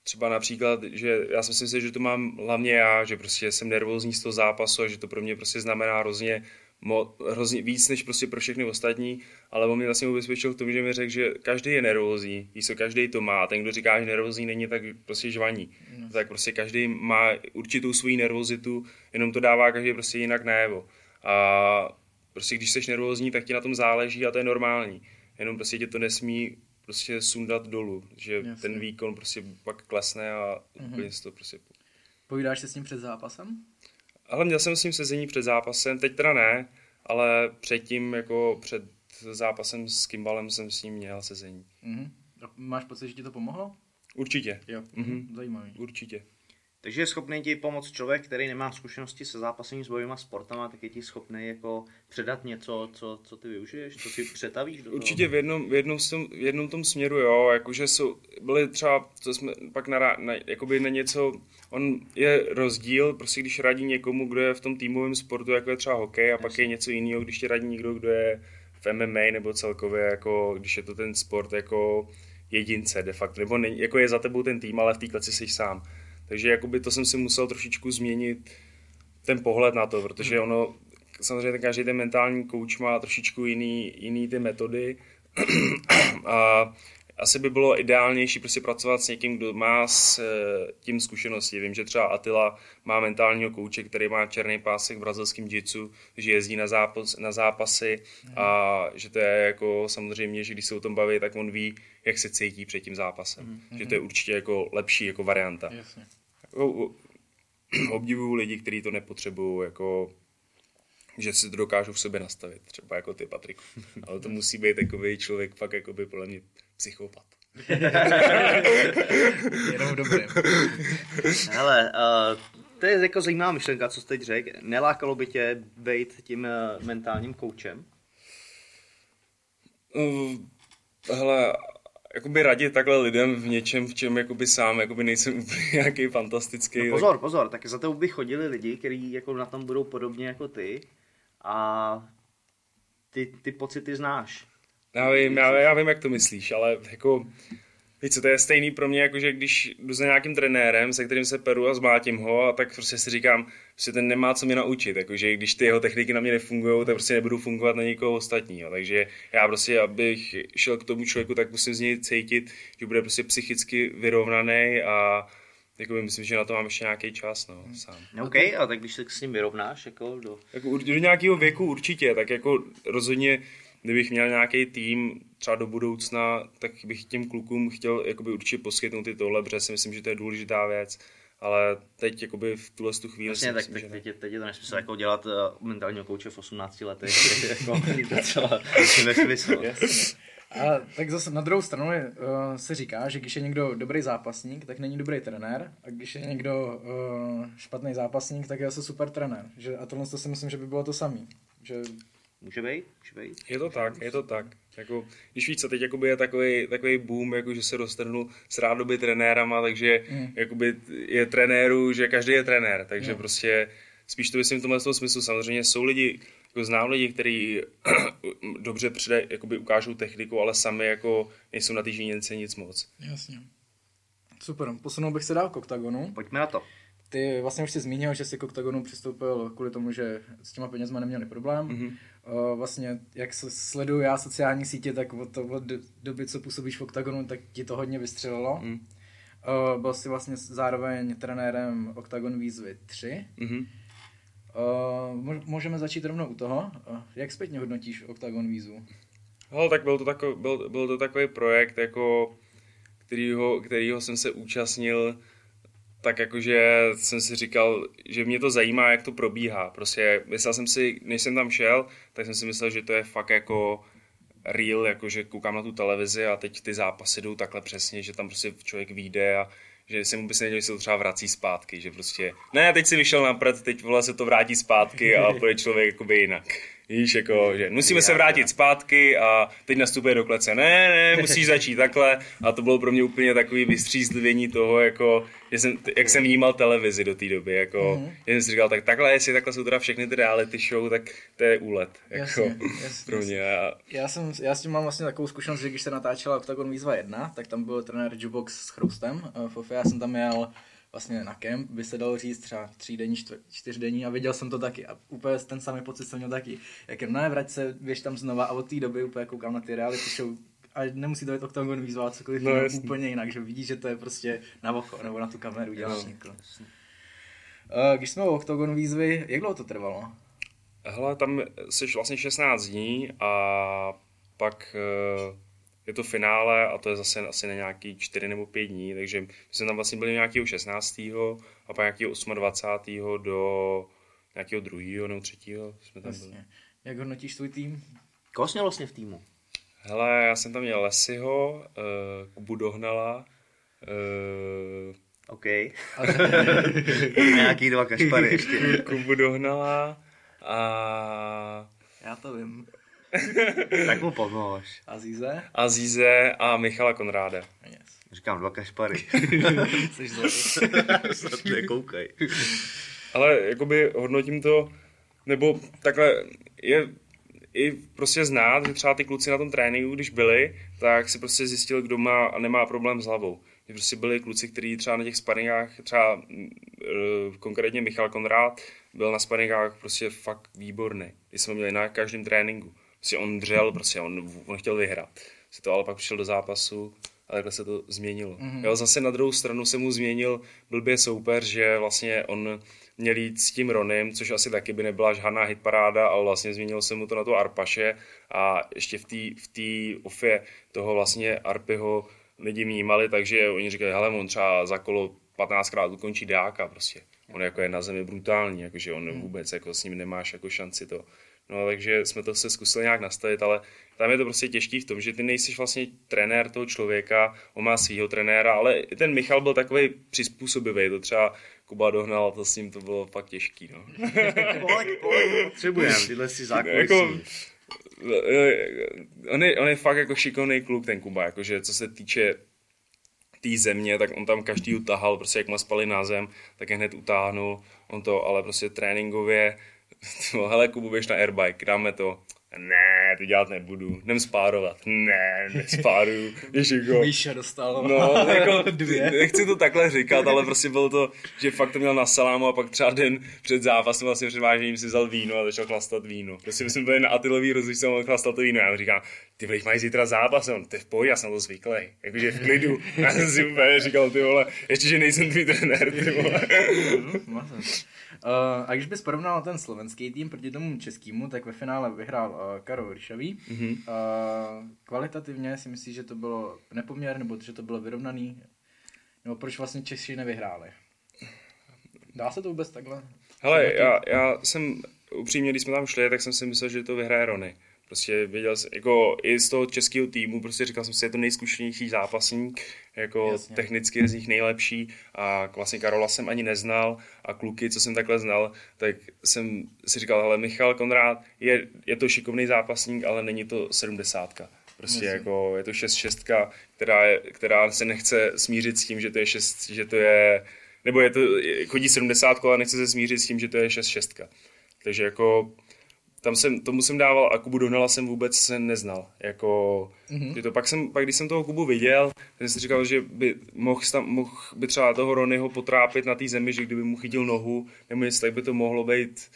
třeba například, že já si myslím, že to mám hlavně já, že prostě jsem nervózní z toho zápasu a že to pro mě prostě znamená hrozně, mo, hrozně víc než prostě pro všechny ostatní, ale on mě vlastně ubezpečil v tom, že mi řekl, že každý je nervózní, víš co, každý to má, ten, kdo říká, že nervózní není, tak prostě žvaní. No. Tak prostě každý má určitou svou nervozitu, jenom to dává každý prostě jinak najevo. A prostě když jsi nervózní, tak ti na tom záleží a to je normální. Jenom prostě tě to nesmí prostě sundat dolů, že Jasně. ten výkon prostě pak klesne a mm-hmm. úplně to prostě... Povídáš se s ním před zápasem? Ale měl jsem s ním sezení před zápasem, teď teda ne, ale předtím jako před zápasem s Kimbalem jsem s ním měl sezení. Mm-hmm. máš pocit, že ti to pomohlo? Určitě. Jo, mm-hmm. zajímavý. Určitě. Takže je schopný ti pomoct člověk, který nemá zkušenosti se zápasením s bojovými sportama, tak je ti schopný jako předat něco, co, co ty využiješ, co ty přetavíš do toho? Určitě v jednom, v jednom, tom, v jednom tom směru, jo, jakože jsou, byly třeba, co jsme pak na, na, jakoby na něco, on je rozdíl, prostě když radí někomu, kdo je v tom týmovém sportu, jako je třeba hokej, a Jasně. pak je něco jiného, když tě radí někdo, kdo je v MMA nebo celkově, jako když je to ten sport jako jedince de facto, nebo ne, jako je za tebou ten tým, ale v té kleci jsi sám. Takže jakoby to jsem si musel trošičku změnit ten pohled na to, protože hmm. ono, samozřejmě ten každý ten mentální kouč má trošičku jiný, jiný ty metody (clears throat) a asi by bylo ideálnější prostě pracovat s někým, kdo má s eh, tím zkušenosti. Vím, že třeba Atila má mentálního kouče, který má černý pásek v brazilském jitsu, že jezdí na, zápas, na zápasy a že to je jako samozřejmě, že když se o tom baví, tak on ví, jak se cítí před tím zápasem. Mm-hmm. Že to je určitě jako lepší jako varianta. Jasně (clears throat) obdivuju lidi, kteří to nepotřebují, jako že si to dokážou v sobě nastavit, třeba jako ty, Patrik. (laughs) Ale to musí být takový člověk fakt jako by podle mě psychopat. (laughs) Jenom dobrý. Hele, uh, to je jako zajímavá myšlenka, co jsi teď řekl. Nelákalo by tě být tím uh, mentálním koučem? Uh, hele, jakoby radit takhle lidem v něčem, v čem jakoby sám jakoby nejsem (laughs) úplně nějaký fantastický. No pozor, pozor, tak za to by chodili lidi, kteří jako na tom budou podobně jako ty a ty, ty pocity znáš. Já vím, já, já vím, jak to myslíš, ale jako Víš co, to je stejný pro mě, jako že když jdu za nějakým trenérem, se kterým se peru a zmátím ho, a tak prostě si říkám, že ten nemá co mě naučit, jakože když ty jeho techniky na mě nefungují, tak prostě nebudu fungovat na někoho ostatního. Takže já prostě, abych šel k tomu člověku, tak musím z něj cítit, že bude prostě psychicky vyrovnaný a jako myslím, že na to mám ještě nějaký čas, no, sám. OK, a tak když se s ním vyrovnáš, jako do... Jako do nějakého věku určitě, tak jako rozhodně kdybych měl nějaký tým třeba do budoucna, tak bych těm klukům chtěl jakoby určitě poskytnout i tohle, protože si myslím, že to je důležitá věc. Ale teď jakoby v tuhle tu chvíli Vlastně, tak myslím, teď, teď, teď, je to nesmysl jako dělat uh, mentálního kouče v 18 letech, (laughs) jako (laughs) docela nesmysl. Yes. A tak zase na druhou stranu je, uh, se říká, že když je někdo dobrý zápasník, tak není dobrý trenér, a když je někdo uh, špatný zápasník, tak je zase super trenér. Že, a tohle to si myslím, že by bylo to samé. Že Může být? Může být? Je to tak, je to tak. Jako, když víš co, teď jakoby je takový, takový boom, jako že se dostrnul s rádoby trenérama, takže mm. jakoby je trenéru, že každý je trenér, takže mm. prostě spíš to myslím v tomhle smyslu. Samozřejmě jsou lidi, jako znám lidi, kteří (clears throat) dobře přede, jakoby ukážou techniku, ale sami jako nejsou na té nic moc. Jasně. Super, posunul bych se dál k oktagonu. Pojďme na to. Ty vlastně už jsi zmínil, že jsi k oktagonu přistoupil kvůli tomu, že s těma penězma neměli problém. Mm-hmm. Uh, vlastně, jak sleduju já sociální sítě, tak od, od doby, co působíš v oktagonu, tak ti to hodně vystřelilo. Mm. Uh, byl jsi vlastně zároveň trenérem Octagon výzvy 3. Mm-hmm. Uh, můžeme začít rovnou u toho. Uh, jak zpětně hodnotíš Octagon výzvu? No, tak byl to, takový, byl, byl to takový projekt, jako, kterýho, kterýho jsem se účastnil tak jakože jsem si říkal, že mě to zajímá, jak to probíhá. Prostě myslel jsem si, než jsem tam šel, tak jsem si myslel, že to je fakt jako real, jakože koukám na tu televizi a teď ty zápasy jdou takhle přesně, že tam prostě člověk vyjde a že by se nedělal, že se to třeba vrací zpátky, že prostě, ne, teď si vyšel na teď vole se to vrátí zpátky a bude člověk jakoby jinak. Víš, jako, že musíme se vrátit zpátky a teď nastupuje do klece. Ne, ne, musíš začít takhle. A to bylo pro mě úplně takový vystřízlivění toho, jako, že jsem, jak jsem vnímal televizi do té doby. Jako, mm-hmm. jsem si říkal, tak takhle, jestli takhle jsou teda všechny ty reality show, tak to je úlet. Jako, jasně, jasně, (laughs) pro mě. Já, já, jsem, já s tím mám vlastně takovou zkušenost, že když se natáčela Octagon výzva 1, tak tam byl trenér Jubox s Chroustem. Uh, já jsem tam měl vlastně na kemp, by se dalo říct třeba tří denní, čtyř denní a viděl jsem to taky a úplně ten samý pocit jsem měl taky. Jak ne, vrať se, běž tam znova a od té doby úplně koukám na ty reality show a nemusí to být Octagon výzva, cokoliv no, úplně jinak, že vidíš, že to je prostě na oko nebo na tu kameru děláš no. Když jsme o Octagon výzvy, jak dlouho to trvalo? Hele, tam jsi vlastně 16 dní a pak uh je to finále a to je zase asi na nějaký 4 nebo 5 dní, takže my jsme tam vlastně byli nějakého 16. a pak nějakého 28. do nějakého 2. nebo 3. jsme tam byli. Jak hodnotíš tvůj tým? Koho jsi měl vlastně v týmu? Hele, já jsem tam měl Lesiho, uh, Kubu Dohnala, uh, OK. (laughs) Nějaký dva kašpary ještě. Kubu Dohnala a... Já to vím. (laughs) tak mu pomož. Azíze? Azíze a Michala Konráde. Yes. Říkám dva kašpary. (laughs) Jsi Snad nekoukaj. Ale jakoby hodnotím to, nebo takhle je i prostě znát, že třeba ty kluci na tom tréninku, když byli, tak si prostě zjistil, kdo má a nemá problém s hlavou. Že prostě byli kluci, kteří třeba na těch sparingách, třeba e, konkrétně Michal Konrád, byl na sparingách prostě fakt výborný. Když jsme měli na každém tréninku. Prostě on dřel, prostě on, on chtěl vyhrát. Si to ale pak přišel do zápasu a takhle se to změnilo. Mm-hmm. Jo, zase na druhou stranu se mu změnil blbě soupeř, že vlastně on měl jít s tím Ronem, což asi taky by nebyla žádná hitparáda, ale vlastně změnilo se mu to na to Arpaše a ještě v té v tý ofě toho vlastně Arpyho lidi vnímali, takže oni říkali, hele, on třeba za kolo 15krát ukončí dáka prostě. On jako je na zemi brutální, jakože on mhm. vůbec jako s ním nemáš jako šanci to No, takže jsme to se zkusili nějak nastavit, ale tam je to prostě těžký v tom, že ty nejsi vlastně trenér toho člověka, on má svého trenéra, ale ten Michal byl takový přizpůsobivý, to třeba Kuba dohnal, to s ním to bylo fakt těžký, no. (laughs) potřebujeme tyhle si základní. Jako, on je, on je fakt jako šikovný kluk, ten Kuba, jakože co se týče té země, tak on tam každý utahal, prostě jak má spali na zem, tak je hned utáhnul, on to, ale prostě tréninkově, (laughs) hele Kubu, běž na airbike, dáme to, ne, to dělat nebudu, jdem spárovat, ne, nespáruju, (laughs) víš, jako, Míša dostal No, jako, (laughs) dvě. nechci to takhle říkat, ale prostě bylo to, že fakt to měl na salámu a pak třeba den před zápasem vlastně před vážením si vzal víno a začal chlastat víno. Prostě my jsme byli na Atilový rozličce a on chlastal to víno já mu říkám, ty vole, mají zítra zápas, on, ty v pohodě, já jsem to zvyklý, jakože v klidu. Já jsem si úplně říkal, ty vole, ještě, že nejsem tvůj trenér, ty vole. Uh, a když bys porovnal ten slovenský tým proti tomu českému, tak ve finále vyhrál uh, Karol Ryšavý. Mm-hmm. Uh, kvalitativně si myslíš, že to bylo nepoměr, nebo že to bylo vyrovnaný? Nebo proč vlastně Češi nevyhráli? Dá se to vůbec takhle? Hele, já, já jsem upřímně, když jsme tam šli, tak jsem si myslel, že to vyhraje Rony. Prostě věděl jsem, jako i z toho českého týmu, prostě říkal jsem si, je to nejzkušenější zápasník, jako Jasně. technicky je z nich nejlepší a vlastně Karola jsem ani neznal a kluky, co jsem takhle znal, tak jsem si říkal, hele, Michal Konrád je, je to šikovný zápasník, ale není to sedmdesátka. Prostě Jasně. jako je to 6-6, která, je, která se nechce smířit s tím, že to je 6, že to je, nebo je to, chodí 70, ale nechce se smířit s tím, že to je 6-6. Takže jako tam jsem, tomu jsem dával a Kubu Donala jsem vůbec se neznal. Jako, mm-hmm. to pak, jsem, pak když jsem toho Kubu viděl, tak jsem si říkal, že by mohl, tam, mohl by třeba toho Ronyho potrápit na té zemi, že kdyby mu chytil nohu, nebo jestli tak by to mohlo být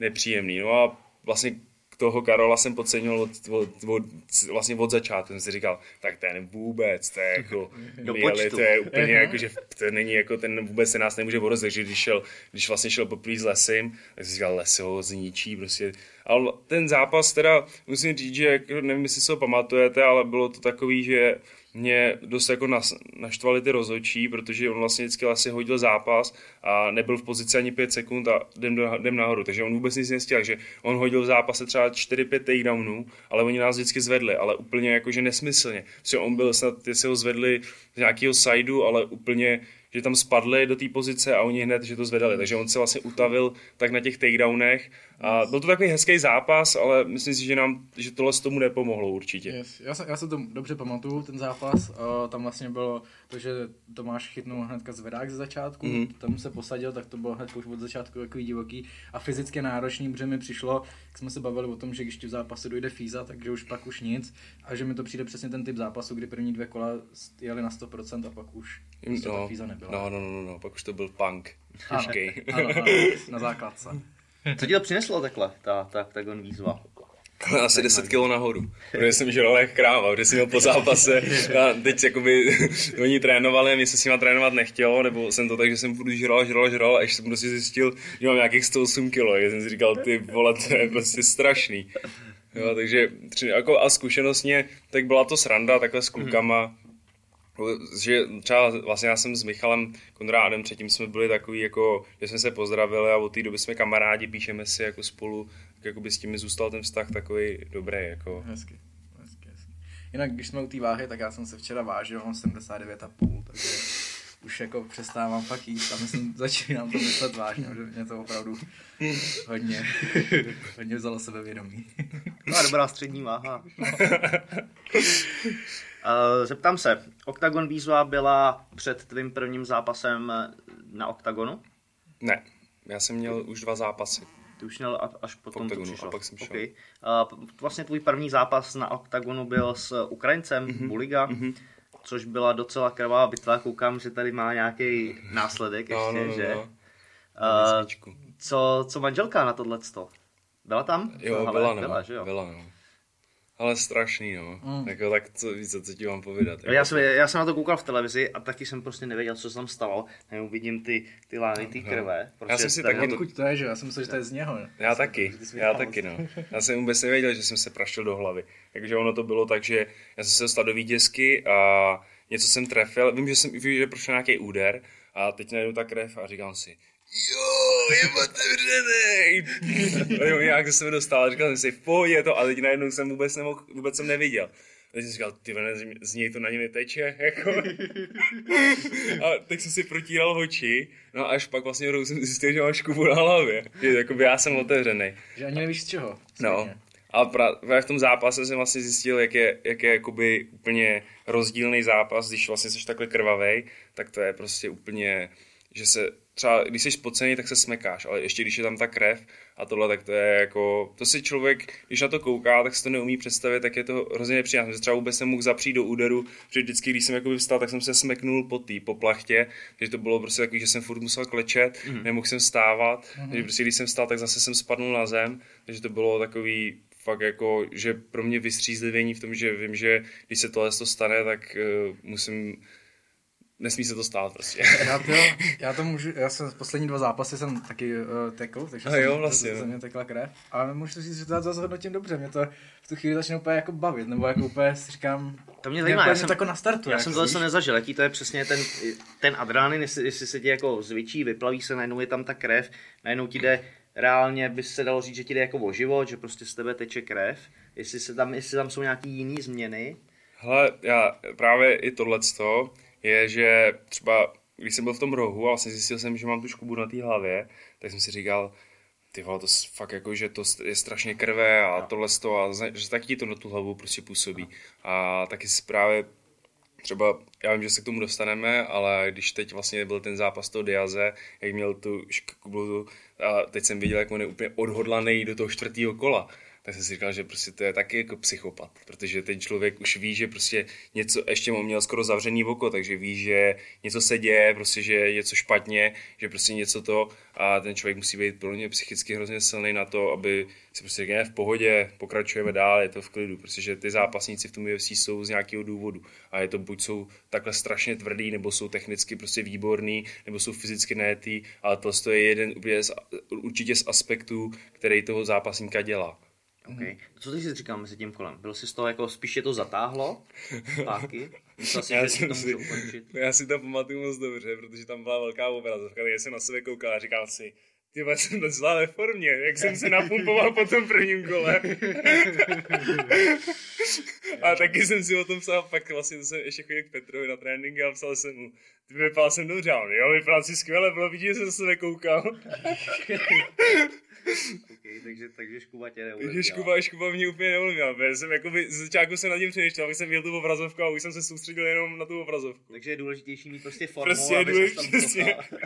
nepříjemný. No a vlastně toho Karola jsem podcenil od, od, od, vlastně od začátku. Jsem si říkal, tak ten vůbec, to je jako, měli, to je úplně jako, že to není jako, ten vůbec se nás nemůže borozit, takže když, šel, když vlastně šel poprvé s Lesim, tak jsem si říkal, Les ho zničí, prostě. Ale ten zápas teda, musím říct, že jako, nevím, jestli si ho pamatujete, ale bylo to takový, že mě dost jako naštvali ty rozhodčí, protože on vlastně vždycky asi hodil zápas a nebyl v pozici ani 5 sekund a jdem, do, jdem nahoru, takže on vůbec nic nestěl, takže on hodil v zápase třeba 4-5 takedownů, ale oni nás vždycky zvedli, ale úplně jakože nesmyslně. Protože on byl snad, jestli ho zvedli z nějakého sideu, ale úplně že tam spadli do té pozice a oni hned, že to zvedali. Takže on se vlastně utavil tak na těch takedownech. A byl to takový hezký zápas, ale myslím si, že nám, že tohle z tomu nepomohlo určitě. Yes. Já, se, já se to dobře pamatuju, ten zápas. Uh, tam vlastně bylo to, že Tomáš chytnul hnedka zvedák ze začátku, mm-hmm. tam se posadil, tak to bylo hned už od začátku takový divoký a fyzicky náročný, protože mi přišlo, jak jsme se bavili o tom, že když ti v zápase dojde Fíza, takže už pak už nic a že mi to přijde přesně ten typ zápasu, kdy první dvě kola jeli na 100% a pak už prostě no, ta Fíza nebyla. No, no, no, no, pak už to byl punk. (laughs) Těžký. Ano, ano, na základce. Co ti to přineslo takhle, ta, ta Octagon výzva? (laughs) Asi 10 kg nahoru, protože jsem žral jak kráva, protože jsem měl po zápase a teď jakoby (laughs) oni trénovali a mě se s nima trénovat nechtělo, nebo jsem to tak, že jsem furt žral, žral, žral a ještě jsem prostě zjistil, že mám nějakých 108 kg, já jsem si říkal, ty vole, to je prostě strašný. Jo, takže jako a zkušenostně, tak byla to sranda takhle s klukama, že třeba vlastně já jsem s Michalem Konrádem předtím jsme byli takový jako, že jsme se pozdravili a od té doby jsme kamarádi, píšeme si jako spolu, tak jako by s tím zůstal ten vztah takový dobrý. Jako. Hezky, hezky, hezky. Jinak když jsme u té váhy, tak já jsem se včera vážil, mám 79,5, takže už jako přestávám fakt jíst a myslím, (laughs) začínám to myslet vážně, že mě to opravdu hodně, (laughs) hodně vzalo sebevědomí. No a dobrá střední váha. (laughs) Uh, zeptám se, Octagon výzva byla před tvým prvním zápasem na Octagonu? Ne, já jsem měl už dva zápasy. Ty už měl až potom, Octagonu, přišlo. a pak jsem šel. Okay. Uh, vlastně tvůj první zápas na Octagonu byl s Ukrajincem, mm-hmm. Buliga, mm-hmm. což byla docela krvavá bitva. Koukám, že tady má nějaký následek No, ještě, no, no, že? no. Uh, co, co manželka na tohleto? Byla tam? Jo, byla, no, byla, že jo? byla, no. Ale strašný, no. Mm. Jako, tak co, víc, co ti mám povědat. Já jsem, já jsem na to koukal v televizi a taky jsem prostě nevěděl, co se tam stalo. Nebo vidím ty, ty lány, ty krve. Prostě Já jsem si taky Odkud to je, že? Já jsem myslel, že to je z něho. ne? Já taky, já taky, no. Já jsem vůbec nevěděl, že jsem se praštil do hlavy. Takže ono to bylo tak, že já jsem se dostal do vítězky a něco jsem trefil. Vím, že jsem vím, že prošel nějaký úder a teď najdu ta krev a říkám si, jo, je otevřený. A jo, nějak se mi dostal a říkal jsem si, v pohodě to, a teď najednou jsem vůbec nemohl, vůbec jsem neviděl. Teď jsem si říkal, ty vole, z- něj to na ně neteče, jako. A tak jsem si protíral oči, no a až pak vlastně rovnou jsem zjistil, že mám škubu na hlavě. Že jakoby já jsem otevřený. Že ani nevíš z čeho. No. Ale právě v tom zápase jsem vlastně zjistil, jak je, jak je jakoby úplně rozdílný zápas, když vlastně jsi takhle krvavej, tak to je prostě úplně, že se třeba když jsi spocený, tak se smekáš, ale ještě když je tam ta krev a tohle, tak to je jako, to si člověk, když na to kouká, tak si to neumí představit, tak je to hrozně nepříjemné. Že třeba vůbec nemohl zapřít do úderu, protože vždycky, když jsem jako vstal, tak jsem se smeknul po té, po plachtě, takže to bylo prostě takový, že jsem furt musel klečet, mm. nemohl jsem stávat, mm. takže prostě když jsem stál, tak zase jsem spadnul na zem, takže to bylo takový fakt jako, že pro mě vystřízlivění v tom, že vím, že když se tohle to stane, tak uh, musím nesmí se to stát prostě. Já to, já to můžu, já jsem poslední dva zápasy jsem taky uh, tekl, takže A jsem, jo, vlastně, ze no. mě tekla krev. Ale můžu říct, že to zase hodnotím dobře, mě to v tu chvíli začne úplně jako bavit, nebo jako úplně si říkám, To mě zajímá, já jsem, to jako nastartuje. já jak jsem to zase nezažil, jaký to je přesně ten, ten adrenalin, jestli, jestli se ti jako zvětší, vyplaví se, najednou je tam ta krev, najednou ti jde, reálně by se dalo říct, že ti jde jako o život, že prostě z tebe teče krev, jestli, se tam, jestli tam jsou nějaký jiný změny, Hele, já právě i tohleto je, že třeba když jsem byl v tom rohu a vlastně zjistil jsem, že mám tu škubu na té hlavě, tak jsem si říkal, ty vole, to fakt jako, že to je strašně krve a tohle to a že taky ti to na tu hlavu prostě působí. A taky si právě třeba, já vím, že se k tomu dostaneme, ale když teď vlastně byl ten zápas toho Diaze, jak měl tu škubu a teď jsem viděl, jak on je úplně odhodlaný do toho čtvrtého kola, tak jsem si říkal, že prostě to je taky jako psychopat, protože ten člověk už ví, že prostě něco, ještě on měl skoro zavřený oko, takže ví, že něco se děje, prostě, že je něco špatně, že prostě něco to a ten člověk musí být pro mě psychicky hrozně silný na to, aby si prostě řekl, "Ne, v pohodě, pokračujeme dál, je to v klidu, protože ty zápasníci v tom UFC jsou z nějakého důvodu a je to buď jsou takhle strašně tvrdý, nebo jsou technicky prostě výborný, nebo jsou fyzicky najetý, ale to je jeden určitě z aspektů, který toho zápasníka dělá. Okay. Co ty jsi říkal mezi tím kolem? Bylo si z toho jako spíš je to zatáhlo? Páky? Myslel jsi, Já že si to si, ukončit? já si to pamatuju moc dobře, protože tam byla velká obrazovka, já jsem na sebe koukal a říkal si, ty jsem docela ve formě, jak jsem se napumpoval po tom prvním kole. a taky jsem si o tom psal, pak vlastně jsem ještě chodil k Petrovi na tréninky a psal jsem mu, ty vypadal jsem dobře, on, jo, vypadal si skvěle, bylo vidět, že jsem se sebe koukal. (laughs) (laughs) Okay, takže, takže škuba tě Takže neuvadila. škuba, škuba mě úplně neovlivnila, protože jsem jakoby, z začátku se nad tím přemýšlel, abych jsem viděl tu obrazovku a už jsem se soustředil jenom na tu obrazovku. Takže je důležitější mít prostě formu, Prostě je aby se tam důležitě, potkal.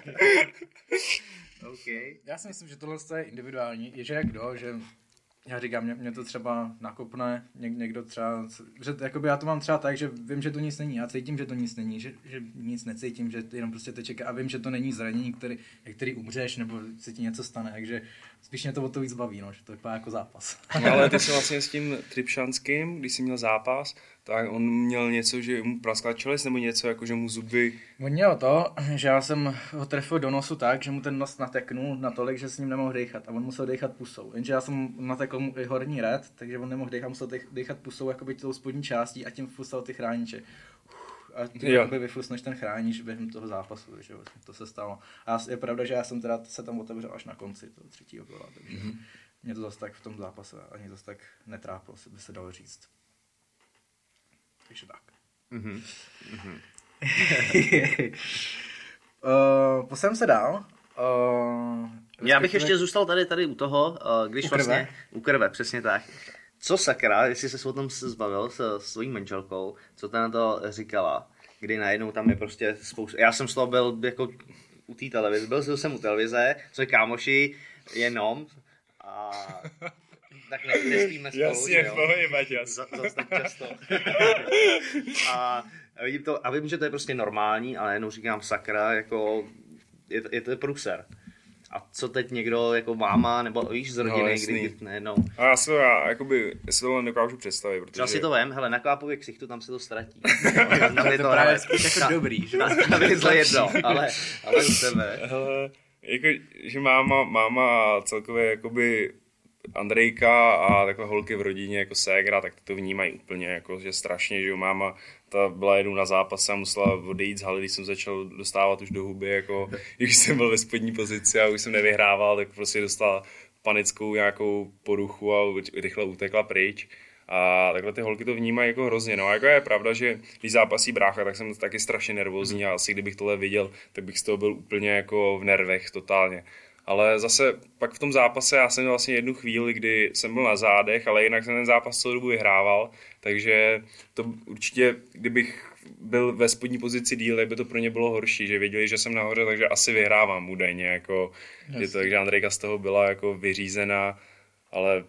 OK. Já si myslím, že tohle je individuální, je že jak kdo, že já říkám, mě, mě to třeba nakopne, něk, někdo třeba, že jakoby já to mám třeba tak, že vím, že to nic není, já cítím, že to nic není, že, že nic necítím, že jenom prostě teče a vím, že to není zranění, který, jak který umřeš, nebo se ti něco stane, takže spíš mě to o to víc baví, no, že to vypadá jako zápas. No, ale ty (laughs) jsi vlastně s tím Tripšanským, když jsi měl zápas, tak on měl něco, že mu praskla čelist, nebo něco, jako že mu zuby... On měl to, že já jsem ho trefil do nosu tak, že mu ten nos nateknul natolik, že s ním nemohl dechat a on musel dechat pusou. Jenže já jsem natekl mu i horní red, takže on nemohl dechat, musel dech- dechat pusou jakoby tou spodní částí a tím fusal ty chrániče. A ty Jo. jakoby vyflusneš ten chránič během toho zápasu, že jo, to se stalo. A je pravda, že já jsem teda se tam otevřel až na konci toho třetího kola, takže mm-hmm. mě to zase tak v tom zápase ani zase tak netrápilo, by se dalo říct. Takže tak. Mhm. (laughs) uh, poslem se dál. Uh, Já bych ještě zůstal tady, tady u toho, eh, když U krve? vlastně... U krve, přesně tak. Co sakra, jestli se o tom se zbavil s svojí manželkou, co ta na to říkala, kdy najednou tam je prostě spousta... Já jsem z toho byl jako u té televize, byl jsem u televize, co je kámoši, jenom a tak ne, nespíme spolu, Jasně, že jo? pohodě, Maťas. Za, zas tak často. a a vidím to, a vím, že to je prostě normální, ale jenom říkám sakra, jako je, to- je to pruser. A co teď někdo, jako máma, nebo víš, z rodiny, No, no, jasný. kdy nejednou. A já si to, já, jakoby, já si tohle nedokážu představit, protože... Třeba si to vem, hele, na klápově ksichtu tam se to ztratí. (laughs) tam je to to právě spíš jako dobrý, že? Tam je to jedno, ale, ale u tebe. Hele, jako, že máma, máma a celkově jakoby Andrejka a takhle holky v rodině jako ségra, tak to vnímají úplně jako, že strašně, že jo, máma ta byla jednou na zápase a musela odejít z haly, když jsem začal dostávat už do huby, jako, (laughs) když jsem byl ve spodní pozici a už jsem nevyhrával, tak prostě dostala panickou nějakou poruchu a rychle utekla pryč. A takhle ty holky to vnímají jako hrozně. No a jako je pravda, že když zápasí brácha, tak jsem taky strašně nervózní a asi kdybych tohle viděl, tak bych z toho byl úplně jako v nervech totálně. Ale zase pak v tom zápase já jsem měl vlastně jednu chvíli, kdy jsem byl na zádech, ale jinak jsem ten zápas celou dobu vyhrával, takže to určitě, kdybych byl ve spodní pozici díl, by to pro ně bylo horší, že věděli, že jsem nahoře, takže asi vyhrávám údajně, jako, že to, takže Andrejka z toho byla jako vyřízená, ale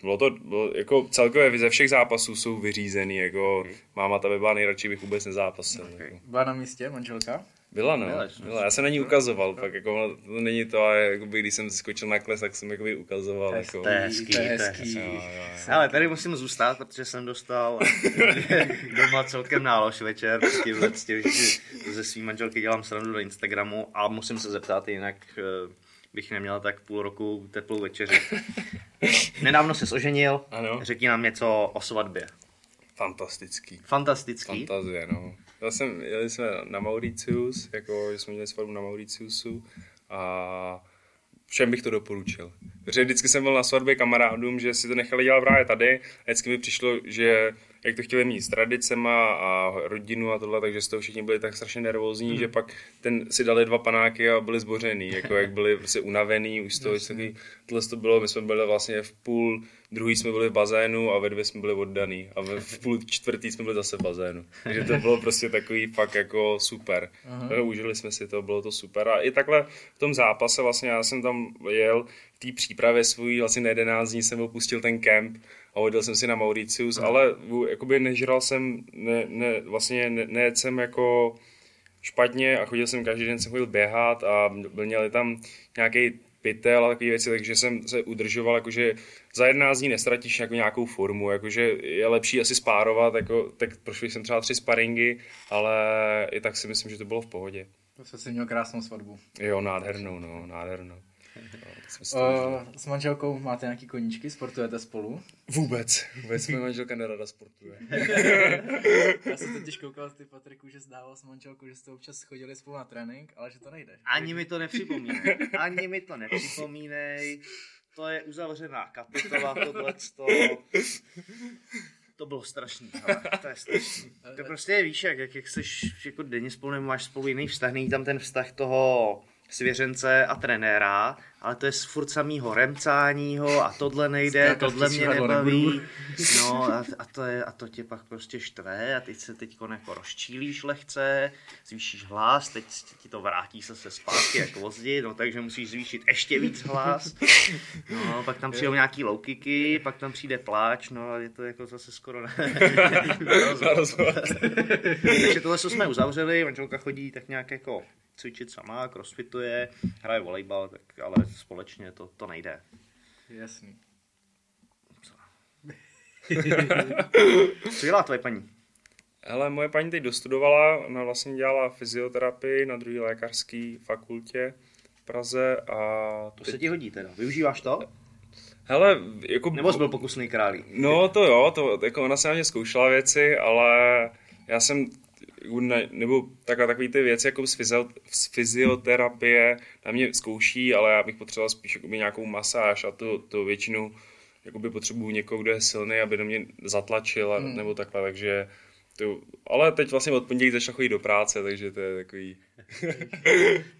bylo to, bylo, jako celkově ze všech zápasů jsou vyřízený, jako máma ta by byla nejradši, bych vůbec nezápasil. Okay. Jako. Byla na místě manželka? Byla, no. Byla, byla. Já jsem na ní ukazoval, pak jako, to není to, ale jakoby, když jsem skočil na kles, tak jsem jakoby ukazoval. To je, jako, to je hezký, to je hezký. Jo, jo, jo. Ale tady musím zůstat, protože jsem dostal (laughs) doma celkem nálož večer, prostě s tím, ze svým manželky dělám srandu do Instagramu a musím se zeptat, jinak eh, bych neměl tak půl roku teplou večeři. Nedávno se oženil, ano. řekni nám něco o svatbě. Fantastický. Fantastický? Fantazie, no. Já jsem, jeli jsme na Mauritius, jako jsme měli svatbu na Mauritiusu a všem bych to doporučil. Protože vždycky jsem byl na svatbě kamarádům, že si to nechali dělat právě tady a vždycky mi přišlo, že jak to chtěli mít s tradicema a rodinu a tohle, takže z toho všichni byli tak strašně nervózní, hmm. že pak ten si dali dva panáky a byli zbořený, jako (laughs) jak byli prostě unavený, už z toho takový, tohle to bylo, my jsme byli vlastně v půl, druhý jsme byli v bazénu a ve dvě jsme byli oddaný a v půl čtvrtý jsme byli zase v bazénu. Takže to bylo prostě takový fakt jako super. Aha. Užili jsme si to, bylo to super a i takhle v tom zápase vlastně já jsem tam jel v té přípravě svůj, vlastně na 11 dní jsem opustil ten kemp a odjel jsem si na Mauritius, hmm. ale jakoby nežral jsem, ne, ne, vlastně ne, ne jsem jako špatně a chodil jsem každý den, jsem chodil běhat a byl měli tam nějaký pytel a takové věci, takže jsem se udržoval, jakože za 11 dní nestratíš jako nějakou formu, jakože je lepší asi spárovat, jako, tak prošli jsem třeba tři sparingy, ale i tak si myslím, že to bylo v pohodě. To jsi měl krásnou svatbu. Jo, nádhernou, no, nádhernou. Uh, s manželkou máte nějaký koníčky? Sportujete spolu? Vůbec. Vůbec moje manželka nerada sportuje. (laughs) Já jsem totiž koukal ty Patriku, že zdával s manželkou, že jste občas chodili spolu na trénink, ale že to nejde. Ani mi to nepřipomínej. Ani mi to nepřipomínej. To je uzavřená kapitola, tohleto. To bylo strašný, ale to je strašný. To prostě víš, jak, jak, jak jsi jako denně spolu, nebo máš spolu jiný vztah, není tam ten vztah toho svěřence a trenéra, ale to je furt samýho remcáního a tohle nejde, Skáka tohle mě nebaví. No a, a, to je, a to tě pak prostě štve a teď se teď jako rozčílíš lehce, zvýšíš hlas, teď ti to vrátí se se zpátky jako vozdi, no takže musíš zvýšit ještě víc hlas. No, pak tam přijdou nějaký loukiky, pak tam přijde pláč, no a je to jako zase skoro ne. (laughs) takže tohle, jsme uzavřeli, manželka chodí tak nějak jako cvičit sama, crossfituje, hraje volejbal, tak ale společně to, to nejde. Jasný. Co (laughs) dělá tvoje paní? Ale moje paní teď dostudovala, ona vlastně dělala fyzioterapii na druhé lékařské fakultě v Praze a... To teď... se ti hodí teda, využíváš to? Hele, jako... Nebo jsi byl pokusný králí? No to jo, to, jako ona se na mě zkoušela věci, ale já jsem nebo takhle, takový ty věci jako z, fyzio, z fyzioterapie na mě zkouší, ale já bych potřeboval spíš jakoby nějakou masáž a to, to většinou jakoby potřebuju někoho, kdo je silný, aby do mě zatlačil hmm. nebo takhle, takže to, ale teď vlastně od pondělí začal chodit do práce, takže to je takový... (laughs)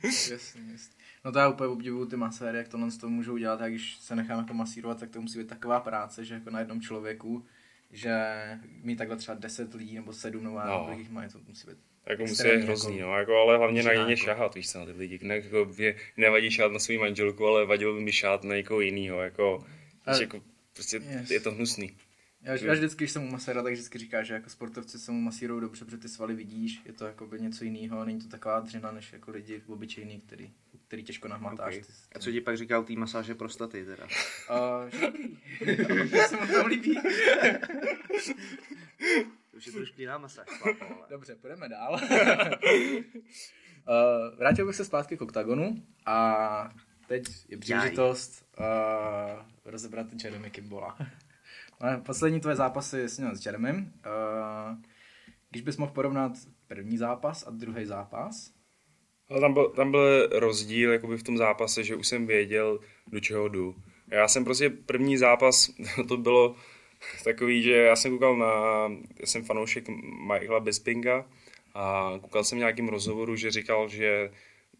jasně, jasně. No to já úplně obdivuju ty maséry, jak tohle z toho můžou dělat, a když se nechám jako masírovat, tak to musí být taková práce, že jako na jednom člověku že mít takhle třeba 10 lidí nebo 7 nebo no. jich má, to musí být jako musí být hrozný, jako, no, jako, ale hlavně na ně jako. šahat, víš co, na ty lidi. Ne, jako, mě nevadí šát na svou manželku, ale vadilo by mi šát na někoho jiného, jako, a, jako prostě yes. je to hnusný. Já, já vždycky, když jsem u maséra, tak vždycky říká, že jako sportovci se mu masírují dobře, protože ty svaly vidíš, je to jako by něco jiného, není to taková dřina, než jako lidi obyčejný, který, který těžko nahmatáš. Okay. A co ti pak říkal tý masáže prostaty teda? Uh, (laughs) to (laughs) se mu tam líbí. to už je trošku jiná masáž. Dobře, půjdeme dál. (laughs) uh, vrátil bych se zpátky k oktagonu a teď je příležitost uh, rozebrat Jeremy Kimbola. Poslední tvoje zápasy jsi měl s Jeremym. Uh, když bys mohl porovnat první zápas a druhý zápas? Ale tam byl, tam byl rozdíl jakoby v tom zápase, že už jsem věděl, do čeho jdu. Já jsem prostě první zápas, (laughs) to bylo takový, že já jsem koukal na, já jsem fanoušek Michaela Bispinga a koukal jsem nějakým rozhovoru, že říkal, že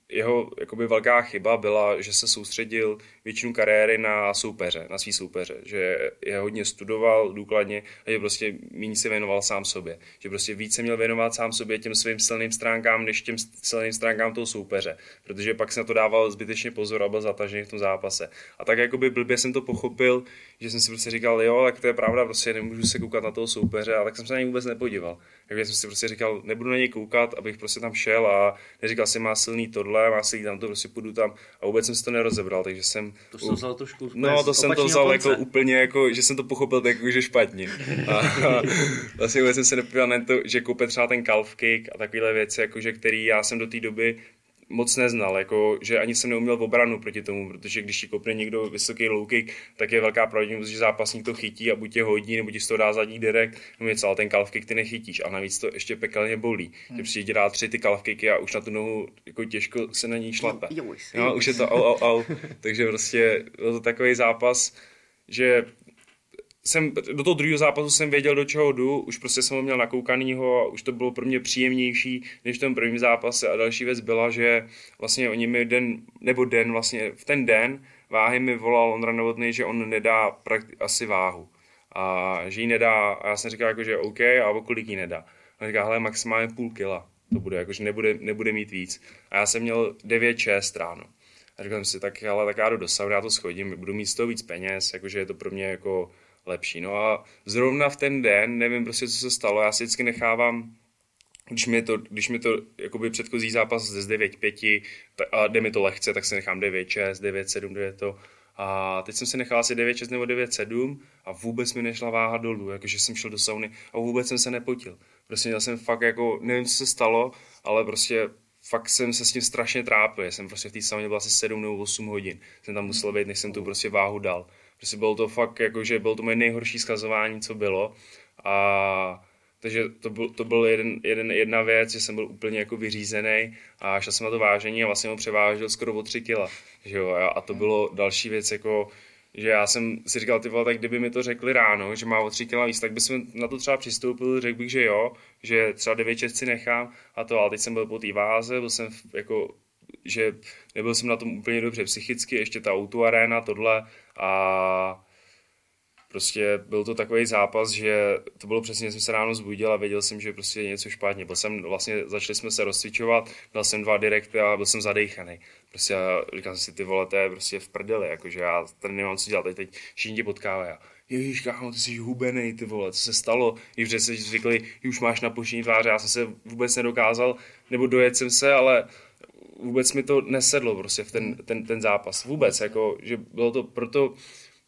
jeho jakoby velká chyba byla, že se soustředil většinu kariéry na soupeře, na svý soupeře, že je hodně studoval důkladně a že prostě méně se věnoval sám sobě. Že prostě více měl věnovat sám sobě těm svým silným stránkám, než těm silným stránkám toho soupeře, protože pak se na to dával zbytečně pozor a byl zatažený v tom zápase. A tak jakoby blbě jsem to pochopil, že jsem si prostě říkal, jo, tak to je pravda, prostě nemůžu se koukat na toho soupeře, ale tak jsem se na něj vůbec nepodíval. Takže jsem si prostě říkal, nebudu na něj koukat, abych prostě tam šel a neříkal si, má silný tohle, má silný tam to, prostě půjdu tam a vůbec jsem si to nerozebral, takže jsem... To jsem vzal trošku No, to jsem to vzal konce. jako úplně, jako, že jsem to pochopil tak, jako, že špatně. A, a (laughs) vlastně vůbec jsem se nepodíval na to, že koupit třeba ten calf kick a takovéhle věci, jakože, který já jsem do té doby moc neznal, jako, že ani jsem neuměl v obranu proti tomu, protože když ti kopne někdo vysoký low kick, tak je velká pravděpodobnost, že zápasník to chytí a buď tě hodí, nebo ti z toho dá zadní direkt, nebo něco, ale ten calf kick ty nechytíš a navíc to ještě pekelně bolí. Hmm. Že přijde dá tři ty calf kicky a už na tu nohu jako těžko se na ní šlape. No, už je to au, au, au. Takže prostě byl to takový zápas, že jsem, do toho druhého zápasu jsem věděl, do čeho jdu, už prostě jsem ho měl nakoukanýho a už to bylo pro mě příjemnější než v tom prvním zápase a další věc byla, že vlastně oni mi den, nebo den, vlastně v ten den váhy mi volal Ondra Novotný, že on nedá prakti- asi váhu a že ji nedá a já jsem říkal jako, že OK a o kolik ji nedá. A říká, hele, maximálně půl kila to bude, jakože nebude, nebude mít víc. A já jsem měl 9-6 ráno. A říkal jsem si, tak ale tak já jdu do sauny, já to schodím, budu mít z toho víc peněz, jakože je to pro mě jako lepší. No a zrovna v ten den, nevím prostě, co se stalo, já si vždycky nechávám když mi to, když mi to jakoby předchozí zápas z 9-5 a jde mi to lehce, tak si nechám 9-6, 9-7, 9 to. A teď jsem si nechal asi 9-6 nebo 9-7 a vůbec mi nešla váha dolů, jakože jsem šel do sauny a vůbec jsem se nepotil. Prostě měl jsem fakt jako, nevím, co se stalo, ale prostě fakt jsem se s tím strašně trápil. Jsem prostě v té sauně byl asi 7 nebo 8 hodin. Jsem tam musel být, než jsem tu prostě váhu dal. Prostě bylo to fakt, jako, že bylo to moje nejhorší skazování, co bylo. A takže to byl, to byl jeden, jeden, jedna věc, že jsem byl úplně jako vyřízený a šel jsem na to vážení a vlastně ho převážel skoro o 3 kila. Že jo? A to bylo další věc, jako, že já jsem si říkal, ty vole, tak kdyby mi to řekli ráno, že má o 3 kila víc, tak bychom na to třeba přistoupili, řekl bych, že jo, že třeba 9 si nechám a to, ale teď jsem byl po té váze, byl jsem jako že nebyl jsem na tom úplně dobře psychicky, ještě ta autoarena, tohle a prostě byl to takový zápas, že to bylo přesně, jsem se ráno zbudil a věděl jsem, že prostě je něco špatně. Byl jsem, vlastně začali jsme se rozcvičovat, dal jsem dva direkty a byl jsem zadejchaný. Prostě jsem si, ty vole, to je prostě v prdeli, jakože já tady nemám co dělat, teď, teď všichni tě potkávají. Ježíš, kámo, ty jsi hubený, ty vole, co se stalo? I že se že už máš napuštění tváře, já jsem se vůbec nedokázal, nebo dojet jsem se, ale vůbec mi to nesedlo prostě v ten, ten, ten zápas. Vůbec, jako, že bylo to proto,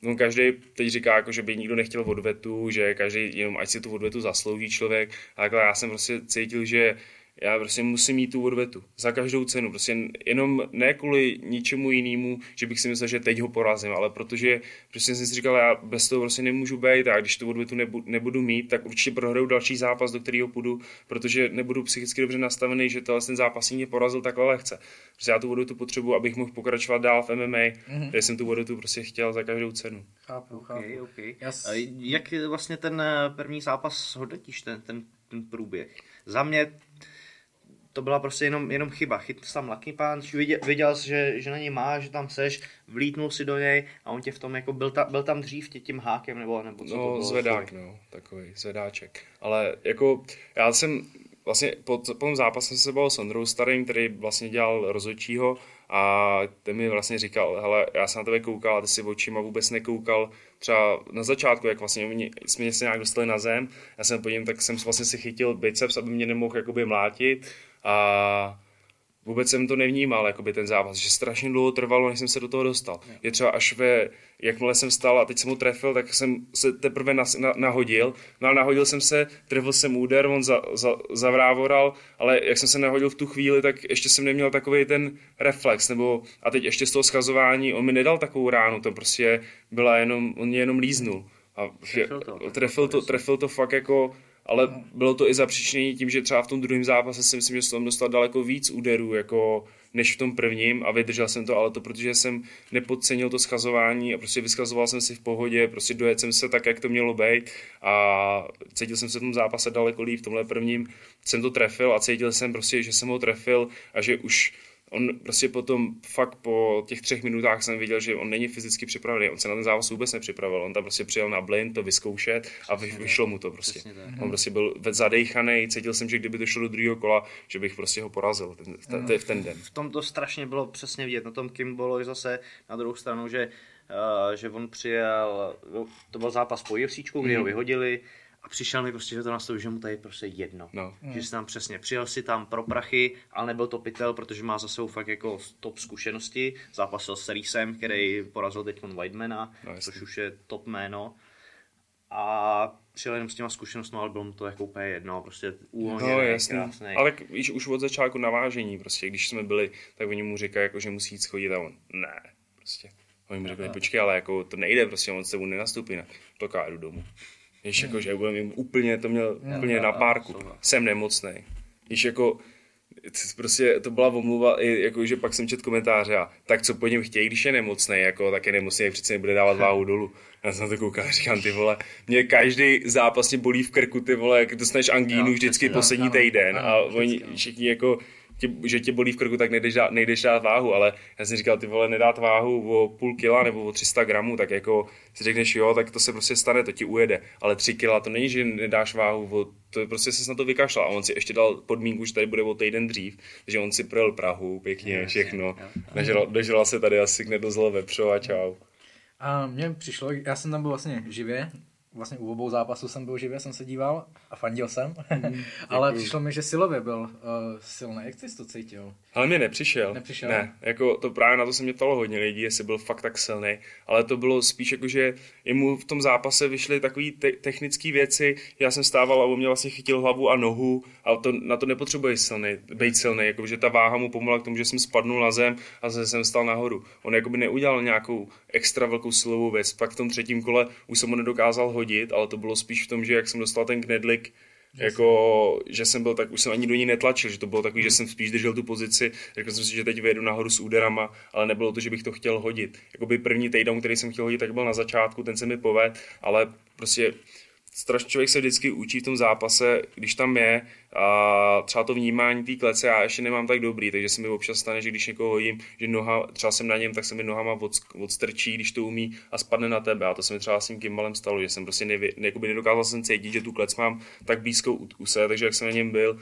no každý teď říká, jako, že by nikdo nechtěl odvetu, že každý jenom ať si tu odvetu zaslouží člověk, a takhle já jsem prostě cítil, že já prostě musím mít tu odvetu. Za každou cenu. Prostě jenom ne kvůli ničemu jinému, že bych si myslel, že teď ho porazím, ale protože prostě jsem si říkal, já bez toho prostě nemůžu být a když tu odvetu nebudu, nebudu mít, tak určitě prohraju další zápas, do kterého půjdu, protože nebudu psychicky dobře nastavený, že tenhle ten zápas mě porazil takhle lehce. Prostě já tu odvetu potřebuji, abych mohl pokračovat dál v MMA, mm-hmm. kde jsem tu odvetu prostě chtěl za každou cenu. Chápu, chápu. Okay, okay. Jas... Jak vlastně ten eh, první zápas hodnotíš, ten, ten, ten průběh? Za mě to byla prostě jenom, jenom chyba. Chytl tam Lucky Punch, viděl, viděl jsi, že, že na něj má, že tam seš, vlítnul si do něj a on tě v tom jako byl, ta, byl tam dřív tě tím hákem nebo, nebo co no, to bylo? zvedák, no, takový zvedáček. Ale jako já jsem vlastně po, po tom zápase jsem se bavil s Ondrou Starým, který vlastně dělal rozhodčího a ten mi vlastně říkal, hele, já jsem na tebe koukal a ty si očima vůbec nekoukal třeba na začátku, jak vlastně mě, jsme se nějak dostali na zem, já jsem po něm, tak jsem vlastně si chytil biceps, aby mě nemohl jakoby mlátit a vůbec jsem to nevnímal, jakoby ten zápas, že strašně dlouho trvalo, než jsem se do toho dostal. Je třeba až ve, jakmile jsem stal a teď jsem mu trefil, tak jsem se teprve na, na, nahodil, no a nahodil jsem se, trefil jsem úder, on za, za, zavrávoral, ale jak jsem se nahodil v tu chvíli, tak ještě jsem neměl takový ten reflex, nebo a teď ještě z toho schazování, on mi nedal takovou ránu, to prostě byla jenom, on mě jenom líznul. A trefil to, trefil to, trefil to fakt jako ale bylo to i zapříčnění tím, že třeba v tom druhém zápase si myslím, že jsem dostal daleko víc úderů, jako než v tom prvním a vydržel jsem to, ale to protože jsem nepodcenil to schazování a prostě vyskazoval jsem si v pohodě, prostě dojet jsem se tak, jak to mělo být a cítil jsem se v tom zápase daleko líp, v tomhle prvním jsem to trefil a cítil jsem prostě, že jsem ho trefil a že už on prostě potom fakt po těch třech minutách jsem viděl, že on není fyzicky připravený, on se na ten zápas vůbec nepřipravil, on tam prostě přijel na blind to vyzkoušet a vy, vyšlo mu to prostě. On prostě byl zadejchaný, cítil jsem, že kdyby to šlo do druhého kola, že bych prostě ho porazil ten, v, ten, v ten den. V tom to strašně bylo přesně vidět, na tom Kimbolovi zase na druhou stranu, že, uh, že on přijel, to byl zápas po UFC, kdy ho vyhodili, a přišel mi prostě, že to nastavil, že mu tady prostě jedno. No. Že si tam přesně přijel si tam pro prachy, ale nebyl to pytel, protože má za sebou fakt jako top zkušenosti. Zápasil s Reesem, který porazil teď Whitemana, No, což už je top jméno. A přijel jenom s těma zkušenostmi, ale bylo mu to jako úplně jedno, prostě uvolněný, No, jasný. krásný. Ale víš, už od začátku navážení, prostě, když jsme byli, tak oni mu říkají, jako, že musí jít schodit a on, ne, prostě. Oni mu řekli, počkej, ale jako to nejde, prostě, on s tebou nenastoupí, ne. Tak já jdu domů. Víš, jako, že budem jim úplně, to měl úplně na párku. Jsem nemocný. Víš, jako, prostě to byla omluva, i jako, že pak jsem četl komentáře a tak co po něm chtějí, když je nemocný, jako, tak je nemocný, přece nebude dávat (laughs) váhu dolů. Já jsem na to koukal říkám, ty vole, mě každý zápas mě bolí v krku, ty vole, jak dostaneš angínu Jo, vždycky přesně, poslední ano, týden a oni vždycky, všichni jako, tě, že tě bolí v krku, tak nejdeš dát, nejdeš dát váhu, ale já jsem říkal, ty vole, nedát váhu o půl kila nebo o 300 gramů, tak jako si řekneš, jo, tak to se prostě stane, to ti ujede, ale 3 kila, to není, že nedáš váhu, o, to je prostě se na to vykašlal a on si ještě dal podmínku, že tady bude o týden dřív, takže on si projel Prahu, pěkně, všechno, dožral, dožral se tady asi nedozl vepřo a čau. A mně přišlo, já jsem tam byl vlastně živě, vlastně u obou zápasů jsem byl živě, jsem se díval a fandil jsem, (laughs) ale přišlo mi, že silově byl uh, silný. Jak jsi to cítil? Ale mě nepřišel. Nepřišel? Ne, jako to právě na to se mě ptalo hodně lidí, jestli byl fakt tak silný, ale to bylo spíš jako, že jemu v tom zápase vyšly takové te- technické věci, já jsem stával a on mě vlastně chytil hlavu a nohu a to, na to nepotřebuje silný, být silný, jako, že ta váha mu pomohla k tomu, že jsem spadnul na zem a zase jsem stal nahoru. On jakoby neudělal nějakou extra velkou silovou věc, pak v tom třetím kole už jsem ho nedokázal hodit, ale to bylo spíš v tom, že jak jsem dostal ten knedlik, jako, že jsem byl tak, už jsem ani do ní netlačil, že to bylo takový, že jsem spíš držel tu pozici, řekl jsem si, že teď vyjedu nahoru s úderama, ale nebylo to, že bych to chtěl hodit. Jakoby první takedown, který jsem chtěl hodit, tak byl na začátku, ten se mi poved, ale prostě strašně člověk se vždycky učí v tom zápase, když tam je a třeba to vnímání té klece já ještě nemám tak dobrý, takže se mi občas stane, že když někoho hodím, že noha, třeba jsem na něm, tak se mi nohama od, odstrčí, když to umí a spadne na tebe. A to se mi třeba s tím Kimbalem stalo, že jsem prostě nevě, jakoby nedokázal jsem cítit, že tu klec mám tak blízko u, u se, takže jak jsem na něm byl,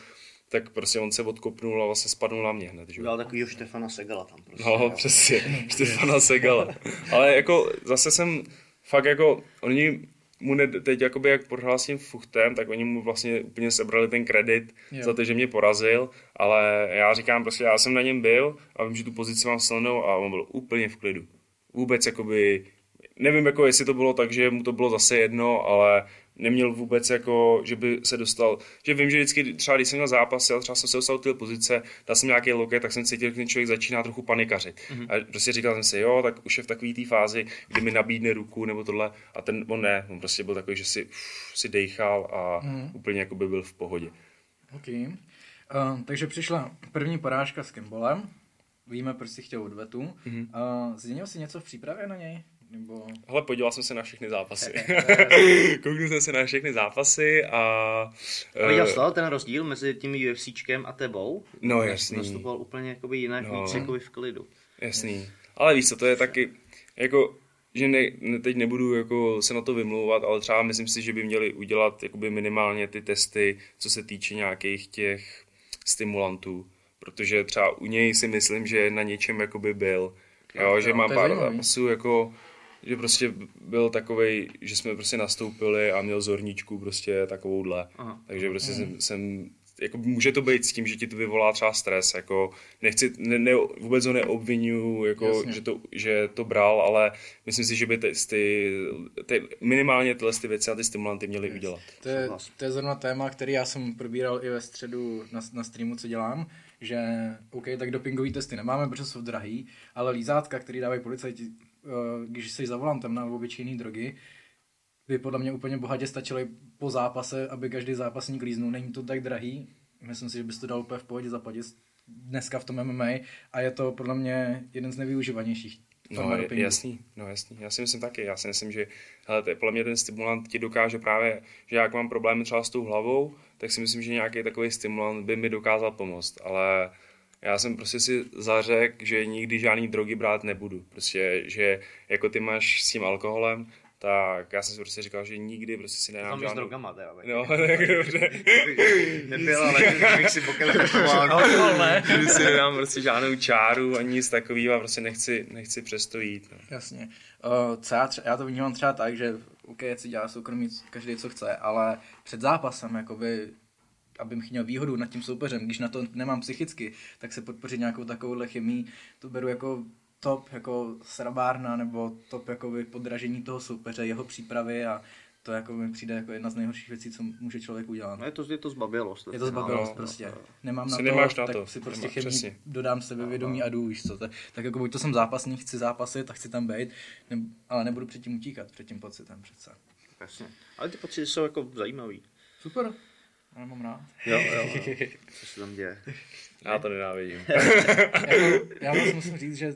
tak prostě on se odkopnul a vlastně spadnul na mě hned. Že? jo. Udělal takovýho Štefana Segala tam prostě. No, (laughs) přesně, Štefana Segala. Ale jako zase jsem fakt jako, oni mu ne, teď jakoby jak tím Fuchtem, tak oni mu vlastně úplně sebrali ten kredit Jo. za to, že mě porazil, ale já říkám prostě, já jsem na něm byl a vím, že tu pozici mám silnou a on byl úplně v klidu. Vůbec jakoby, nevím jako jestli to bylo tak, že mu to bylo zase jedno, ale neměl vůbec jako, že by se dostal, že vím, že vždycky třeba když jsem měl zápas, a třeba jsem se dostal do té pozice, dal jsem nějaký loket, tak jsem cítil, že ten člověk začíná trochu panikařit. Mm-hmm. A prostě říkal jsem si, jo, tak už je v takové té fázi, kdy mi nabídne ruku nebo tohle a ten, on ne, on prostě byl takový, že si, uf, si dejchal a mm-hmm. úplně jako by byl v pohodě. OK. Uh, takže přišla první porážka s Kimbolem. Víme, proč si chtěl odvetu. Mm-hmm. Uh, změnil jsi něco v přípravě na něj? Nebo... Hele, podíval jsem se na všechny zápasy. (laughs) (laughs) Kouknul jsem se na všechny zápasy a... A viděl eh, jsi ten rozdíl mezi tím UFCčkem a tebou? No, jasný. Nastupoval úplně jakoby jinak, No. víc jakoby v klidu. Jasný. Ale víš co, to je taky, jako, že ne, ne, teď nebudu jako se na to vymlouvat, ale třeba myslím si, že by měli udělat jakoby minimálně ty testy, co se týče nějakých těch stimulantů, protože třeba u něj si myslím, že na něčem jakoby byl, jo, že jo, má to je pár zápasů jako že prostě byl takovej, že jsme prostě nastoupili a měl zorničku prostě takovouhle. Aha. Takže prostě jsem, jsem jako může to být s tím, že ti to vyvolá třeba stres, jako nechci, ne, ne, vůbec ho neobvinuju, jako, Jasně. že to, že to bral, ale myslím si, že by ty, ty, ty minimálně tyhle ty věci a ty stimulanty měly udělat. To je, to je zrovna téma, který já jsem probíral i ve středu na, na streamu, co dělám, že OK, tak dopingové testy nemáme, protože jsou drahý, ale lízátka, který dávají policajti, když jsi za volantem na obyčejné drogy, by podle mě úplně bohatě stačily po zápase, aby každý zápasník líznul. Není to tak drahý, myslím si, že bys to dal úplně v pohodě zaplatit dneska v tom MMA a je to podle mě jeden z nevyužívanějších No, dopingu. jasný, no jasný. Já si myslím taky. Já si myslím, že hele, to je, podle mě ten stimulant ti dokáže právě, že jak mám problémy třeba s tou hlavou, tak si myslím, že nějaký takový stimulant by mi dokázal pomoct, ale Já jsem prostě si zařekl, že nikdy žádný drogy brát nebudu. Prostě, že jako ty máš s tím alkoholem, tak já jsem si prostě říkal, že nikdy prostě si nedám Tam s žádnou... drogama teda. tak. No, (laughs) tak dobře. Nebyl, ale bych si pokračoval. Alkohol (laughs) ne. Že si nedám prostě žádnou čáru ani nic takového a prostě nechci, nechci přes to jít. No. Jasně. Uh, co já, třeba, já to vnímám třeba tak, že OK, si dělá soukromí každý, co chce, ale před zápasem, jakoby, abych měl výhodu nad tím soupeřem, když na to nemám psychicky, tak se podpořit nějakou takovouhle chemii, to beru jako top jako srabárna nebo top jakoby podražení toho soupeře, jeho přípravy a to jako mi přijde jako jedna z nejhorších věcí, co může člověk udělat. No je to, je to zbabilost. Je to zbabilost no, prostě. no. Nemám Si na to, nemáš na tak to. si prostě Nemá- chemii přesně. dodám sebevědomí a jdu, víš co. Tak, tak jako buď to jsem zápasník, chci zápasit a chci tam být, ne, ale nebudu předtím utíkat, před tím pocitem přece. Jasně. Ale ty pocity jsou jako zajímavý. Super. Já mám rád. Jo, jo, jo. (laughs) Co se tam děje? Já to nenávidím. (laughs) jako, já vlastně musím říct, že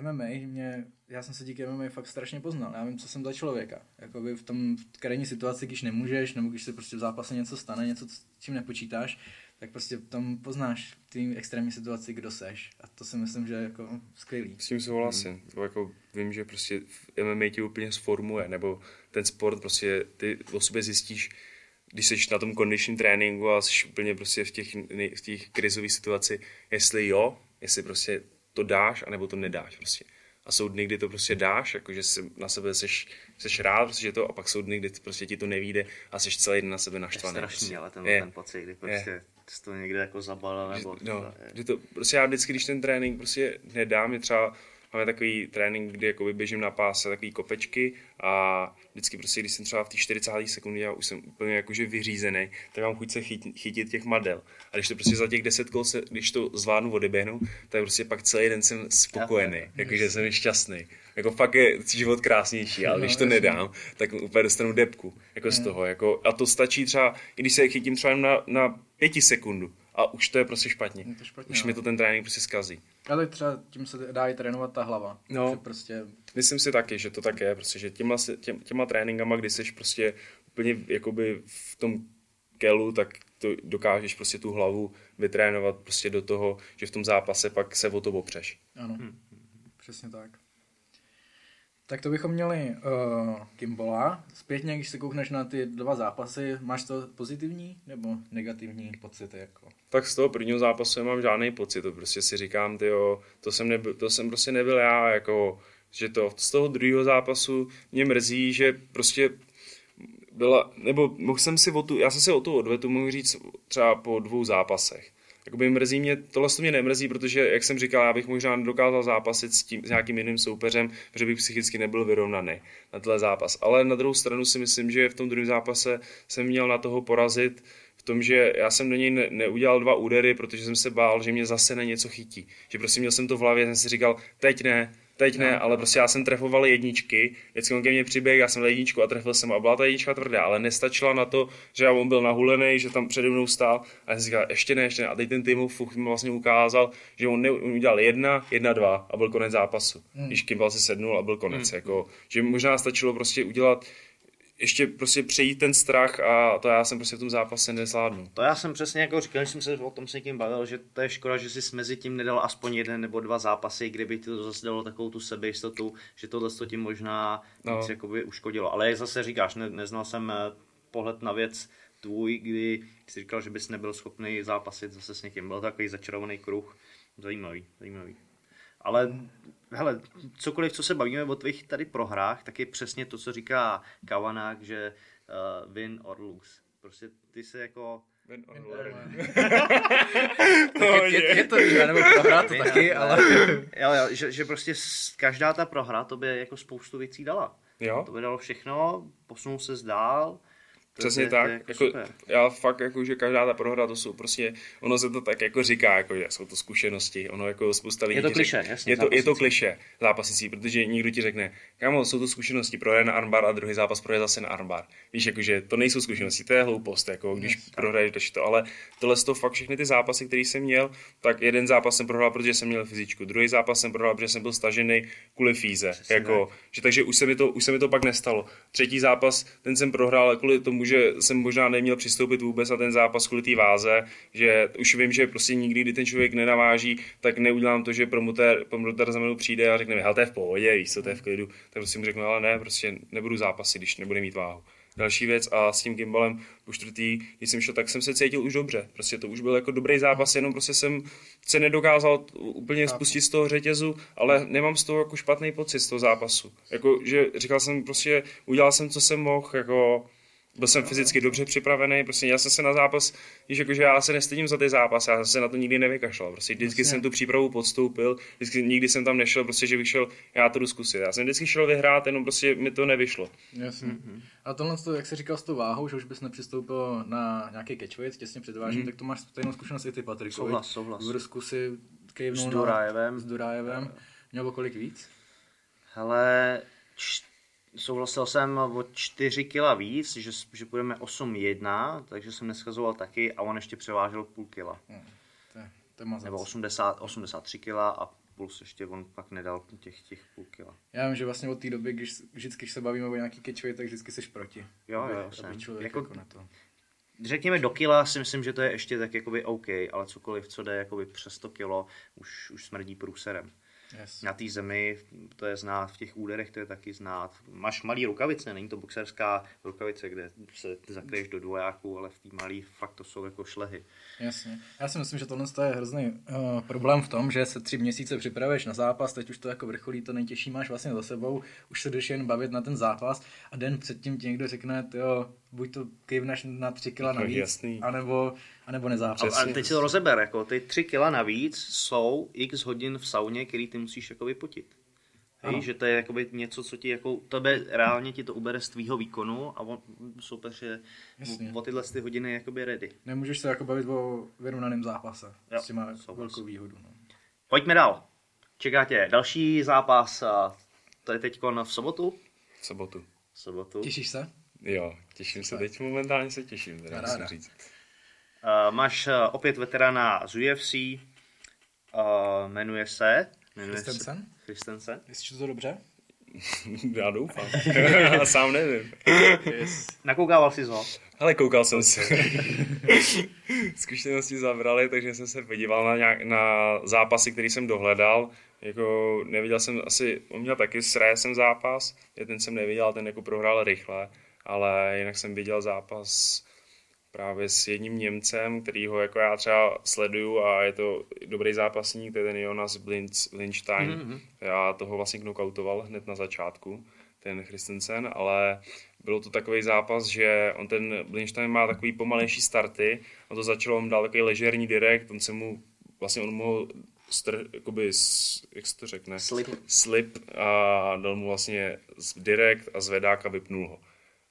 MMA mě, já jsem se díky MMA fakt strašně poznal. Já vím, co jsem za člověka. Jakoby v tom v krajní situaci, když nemůžeš, nebo když se prostě v zápase něco stane, něco, s čím nepočítáš, tak prostě tam poznáš v té extrémní situaci, kdo seš. A to si myslím, že je jako skvělý. S tím souhlasím. Hmm. Jako vím, že prostě v MMA tě úplně sformuje, nebo ten sport prostě ty o sobě zjistíš, když jsi na tom condition tréninku a jsi úplně prostě v těch, v těch krizových situacích, jestli jo, jestli prostě to dáš, anebo to nedáš prostě. A jsou dny, kdy to prostě dáš, jakože si na sebe seš, seš rád, prostě že to, a pak jsou dny, kdy prostě ti to nevíde a jsi celý den na sebe Je naštvaný. strašný, prostě. ale ten, Je. ten pocit, kdy prostě jsi to někde jako zabalil, nebo... No, že to, prostě já vždycky, když ten trénink prostě nedám, je třeba, máme takový trénink, kdy jakoby běžím na páse, takový kopečky a vždycky prostě, když jsem třeba v té 40. sekundě, já už jsem úplně jakože vyřízený, tak mám chuť se chytit, chytit těch madel. A když to prostě za těch 10 kol, se, když to zvládnu odeběhnu, tak prostě pak celý den jsem spokojený, jakože jsem šťastný. Jako fakt je život krásnější, ale když to nedám, tak úplně dostanu depku, jako z toho, jako, a to stačí třeba, i když se chytím třeba na, na pěti sekundu, a už to je prostě špatně. Je to špatně, už no. mi to ten trénink prostě zkazí. Ale třeba tím se dá i trénovat ta hlava. No. Že prostě Myslím si taky, že to tak je, prostě, že těma, tě, těma tréninkama, kdy jsi prostě úplně jakoby v tom kelu, tak to dokážeš prostě tu hlavu vytrénovat prostě do toho, že v tom zápase pak se o to opřeš. Ano, přesně tak. Tak to bychom měli uh, Kimbola. Zpětně, když se koukneš na ty dva zápasy, máš to pozitivní nebo negativní pocity? Jako? Tak z toho prvního zápasu nemám žádný pocit, to prostě si říkám, tyjo, to jsem, nebyl, to jsem prostě nebyl já, jako, že to z toho druhého zápasu mě mrzí, že prostě byla, nebo mohl jsem si o tu, já jsem si o tu odvetu mohl říct třeba po dvou zápasech. Jakoby mrzí mě, tohle to mě nemrzí, protože, jak jsem říkal, já bych možná nedokázal zápasit s, tím, s nějakým jiným soupeřem, protože bych psychicky nebyl vyrovnaný na tenhle zápas. Ale na druhou stranu si myslím, že v tom druhém zápase jsem měl na toho porazit v tom, že já jsem do něj ne, neudělal dva údery, protože jsem se bál, že mě zase na něco chytí. Že prostě měl jsem to v hlavě, jsem si říkal, teď ne, teď ne, ale prostě já jsem trefoval jedničky, vždycky on ke mně přiběh, já jsem dal jedničku a trefil jsem a byla ta jednička tvrdá, ale nestačila na to, že on byl nahulený, že tam přede mnou stál a já jsem si říkal, ještě ne, ještě ne. A teď ten tým Fuch mi vlastně ukázal, že on, ne, on udělal jedna, jedna, dva a byl konec zápasu. Hmm. Když Kimball se sednul a byl konec. Hmm. Jako, že možná stačilo prostě udělat ještě prostě přejít ten strach a to já jsem prostě v tom zápase nezvládnu. To já jsem přesně jako říkal, jsem se o tom s někým bavil, že to je škoda, že jsi mezi tím nedal aspoň jeden nebo dva zápasy, kdyby ti to zase dalo takovou tu sebejistotu, že tohle to tím možná No. víc jakoby uškodilo. Ale jak zase říkáš, ne, neznal jsem eh, pohled na věc tvůj, kdy jsi říkal, že bys nebyl schopný zápasit zase s někým. Byl to takový začarovaný kruh. Zajímavý, zajímavý. Ale hele, cokoliv, co se bavíme o tvých tady prohrách, tak je přesně to, co říká Kavanák, že uh, win or lose. Prostě ty se jako... (laughs) je, je, je to výhra, nebo prohra to taky, ale... Jo, jo, že, že prostě každá ta prohra to by jako spoustu věcí dala. Jo? To by dalo všechno, posunul se dál. To Přesně je, tak. To je jako jako, já fakt, jako, že každá ta prohra, to jsou prostě, ono se to tak jako říká, jako, že jsou to zkušenosti, ono jako spousta lidí Je to ti klišé, řekne, jasně, je to, je to kliše zápasící, protože někdo ti řekne, kámo, jsou to zkušenosti, prohraje na armbar a druhý zápas prohraje zase na armbar. Víš, jakože to nejsou zkušenosti, to je hloupost, jako když yes, prohraješ to, ale tohle toho fakt všechny ty zápasy, které jsem měl, tak jeden zápas jsem prohrál, protože jsem měl fyzičku, druhý zápas jsem prohrál, protože jsem byl stažený kvůli fíze, jako, že takže už se mi to, už se mi to pak nestalo. Třetí zápas, ten jsem prohrál kvůli tomu, tomu, že jsem možná neměl přistoupit vůbec na ten zápas kvůli té váze, že už vím, že prostě nikdy, kdy ten člověk nenaváží, tak neudělám to, že promotér, promotér za mnou přijde a řekne mi, hele, to je v pohodě, víš co, to je v klidu, tak prostě mu řeknu, ale ne, prostě nebudu zápasy, když nebude mít váhu. Další věc a s tím gimbalem po čtvrtý, když jsem šel, tak jsem se cítil už dobře. Prostě to už byl jako dobrý zápas, jenom prostě jsem se nedokázal úplně spustit z toho řetězu, ale nemám z toho jako špatný pocit z toho zápasu. Jako, že říkal jsem prostě, udělal jsem, co jsem mohl, jako byl jsem fyzicky dobře připravený, prostě já jsem se na zápas, víš, jakože já se nestydím za ty zápasy, já jsem se na to nikdy nevykašlal, prostě vždycky jsem tu přípravu podstoupil, vždycky, nikdy jsem tam nešel, prostě, že vyšel, já to jdu zkusit, já jsem vždycky šel vyhrát, jenom prostě mi to nevyšlo. Jasně. Mm-hmm. A tohle, to, jak jsi říkal s tou váhou, že už bys nepřistoupil na nějaký catchweight těsně před vážím, mm-hmm. tak to máš stejnou zkušenost i ty, Patrik. Souhlas, souhlas. V Rusku si s Durajevem. S Durajevem. Měl kolik víc? Hele, č- souhlasil jsem o 4 kg víc, že, že půjdeme 8-1, takže jsem neschazoval taky a on ještě převážel půl kila. Hmm, to, to je Nebo 80, 83 kg a plus ještě on pak nedal těch, těch půl kila. Já vím, že vlastně od té doby, když vždycky, když se bavíme o nějaký catchweight, tak vždycky jsi proti. Jo, aby, jo, jsem. Člověk jako, jako na to. Řekněme do kila si myslím, že to je ještě tak jakoby OK, ale cokoliv, co jde jakoby přes 100 kilo, už, už smrdí průserem. Yes. Na té zemi to je znát, v těch úderech to je taky znát. Máš malý rukavice, není to boxerská rukavice, kde se zakryješ do dvojáků, ale v té malý fakt to jsou jako šlehy. Jasně. Já si myslím, že tohle je hrozný uh, problém v tom, že se tři měsíce připravuješ na zápas, teď už to jako vrcholí, to nejtěžší máš vlastně za sebou, už se jdeš jen bavit na ten zápas a den předtím ti někdo řekne, jo, buď to kývneš na tři kila navíc, jasný. anebo, anebo nezápas. A, a teď si to rozeber, jako ty tři kila navíc jsou x hodin v sauně, který ty musíš jako vypotit. Hej, že to je jakoby něco, co ti jako, tebe reálně ti to ubere z tvýho výkonu a on, super, že Jasně. o tyhle ty hodiny je jakoby ready. Nemůžeš se jako bavit o vyrovnaném zápase. Jo, s tím má velkou výhodu. No. Pojďme dál. Čeká tě další zápas, to je teď v sobotu? V sobotu. V sobotu. Těšíš se? Jo, těším se, teď momentálně se těším, teda musím říct. Uh, máš uh, opět veterána z UFC, uh, jmenuje se... Jmenuje Christensen? Se, Christensen. Jestli to dobře? (laughs) Já doufám. Já (laughs) sám nevím. Yes. Nakoukával jsi ho? Ale koukal jsem se. (laughs) Zkušenosti zabrali, takže jsem se podíval na, nějak, na zápasy, který jsem dohledal. Jako neviděl jsem asi, on měl taky s Résem zápas, ten jsem neviděl, ten jako prohrál rychle, ale jinak jsem viděl zápas právě s jedním Němcem, který ho jako já třeba sleduju a je to dobrý zápasník, to je ten Jonas Blinstein. Mm-hmm. Já toho vlastně knockoutoval hned na začátku, ten Christensen, ale bylo to takový zápas, že on ten Blinstein má takový pomalejší starty, on to začalo, on dal takový ležerní direkt, on se mu, vlastně on mohl str, jakoby, jak se to řekne? Slip. Slip a dal mu vlastně direkt a zvedák a vypnul ho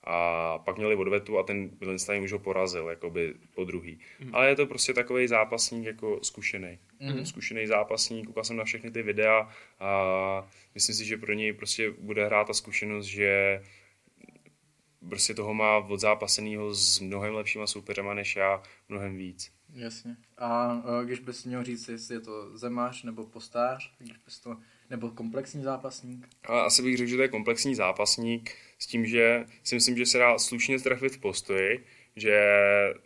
a pak měli odvetu a ten Billenstein už ho porazil, jakoby po druhý. Mm. Ale je to prostě takový zápasník jako zkušený. Mm. Zkušený zápasník, koukal jsem na všechny ty videa a myslím si, že pro něj prostě bude hrát ta zkušenost, že prostě toho má od zápaseného s mnohem lepšíma soupeřema než já, mnohem víc. Jasně. A když bys měl říct, jestli je to zemář nebo postář, když bys to, nebo komplexní zápasník? A asi bych řekl, že to je komplexní zápasník s tím, že si myslím, že se dá slušně trefit v postoji, že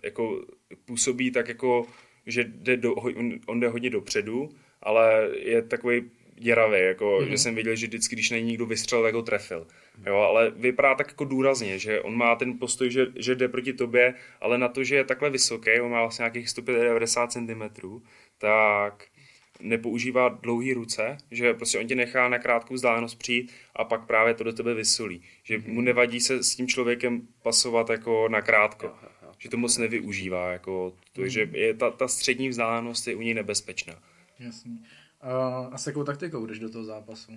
jako působí tak jako, že jde do, on jde hodně dopředu, ale je takový děravý, jako, mm-hmm. že jsem viděl, že vždycky, když na někdo vystřelil, tak ho trefil. Jo, ale vypadá tak jako důrazně, že on má ten postoj, že, že jde proti tobě, ale na to, že je takhle vysoký, on má vlastně nějakých 190 cm, tak nepoužívá dlouhé ruce, že prostě on tě nechá na krátkou vzdálenost přijít a pak právě to do tebe vysolí. Že mu nevadí se s tím člověkem pasovat jako na krátko. Že to moc nevyužívá. Jako, to, že je ta, ta střední vzdálenost je u něj nebezpečná. Jasný. A, a s jakou taktikou jdeš do toho zápasu?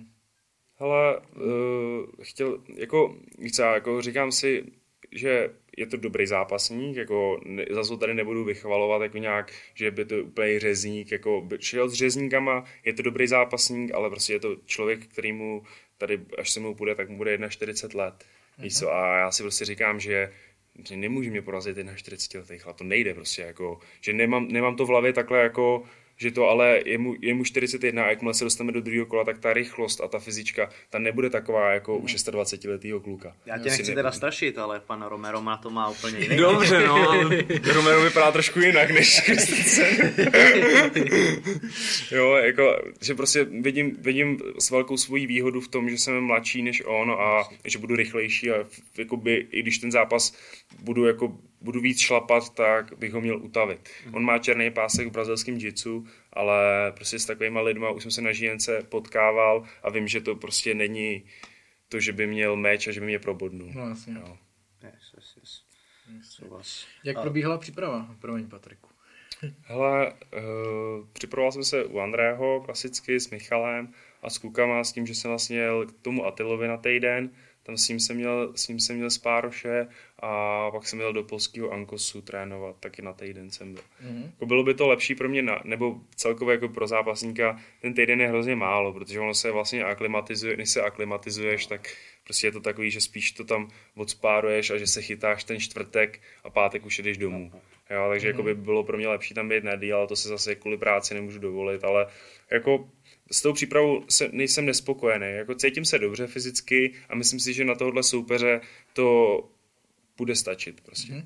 Hele, uh, chtěl, jako, chci, jako říkám si, že je to dobrý zápasník, jako zase tady nebudu vychvalovat jako nějak, že by to úplně řezník, jako šel s řezníkama, je to dobrý zápasník, ale prostě je to člověk, který mu tady, až se mu půjde, tak mu bude 41 let. Víš co, a já si prostě říkám, že že nemůže mě porazit 41 letý chlap, to nejde prostě, jako, že nemám, nemám to v hlavě takhle jako že to ale je mu, je mu 41 a jakmile se dostaneme do druhého kola, tak ta rychlost a ta fyzička, ta nebude taková jako u 26 letého kluka. Já tě nechci ne- teda strašit, ale pan Romero na to má úplně jiný. Dobře, no, (laughs) Romero vypadá trošku jinak než Christensen. (laughs) jo, jako, že prostě vidím, vidím s velkou svojí výhodu v tom, že jsem mladší než on a že budu rychlejší a jakoby, i když ten zápas budu jako budu víc šlapat, tak bych ho měl utavit. On má černý pásek v brazilském jitsu, ale prostě s takovýma lidma už jsem se na žijence potkával a vím, že to prostě není to, že by měl meč a že by mě probodnul. No jasně. Jo. Yes, yes, yes. Souhlas. Jak probíhala příprava? Promiň, Patriku. (laughs) Hele, uh, připravoval jsem se u Andrého klasicky s Michalem a s klukama s tím, že jsem vlastně jel k tomu Atilovi na týden, tam s ním jsem měl, s ním jsem měl spároše a pak jsem jel do polského Ankosu trénovat, taky na týden jsem byl. Mhm. Jako bylo by to lepší pro mě, na, nebo celkově jako pro zápasníka, ten týden je hrozně málo, protože ono se vlastně aklimatizuje, než se aklimatizuješ, tak prostě je to takový, že spíš to tam odspáruješ a že se chytáš ten čtvrtek a pátek už jdeš domů. Jo, takže jako by bylo pro mě lepší tam být nedý, ale to se zase kvůli práci nemůžu dovolit, ale jako s tou přípravou se, nejsem nespokojený. Jako cítím se dobře fyzicky a myslím si, že na tohle soupeře to bude stačit prostě.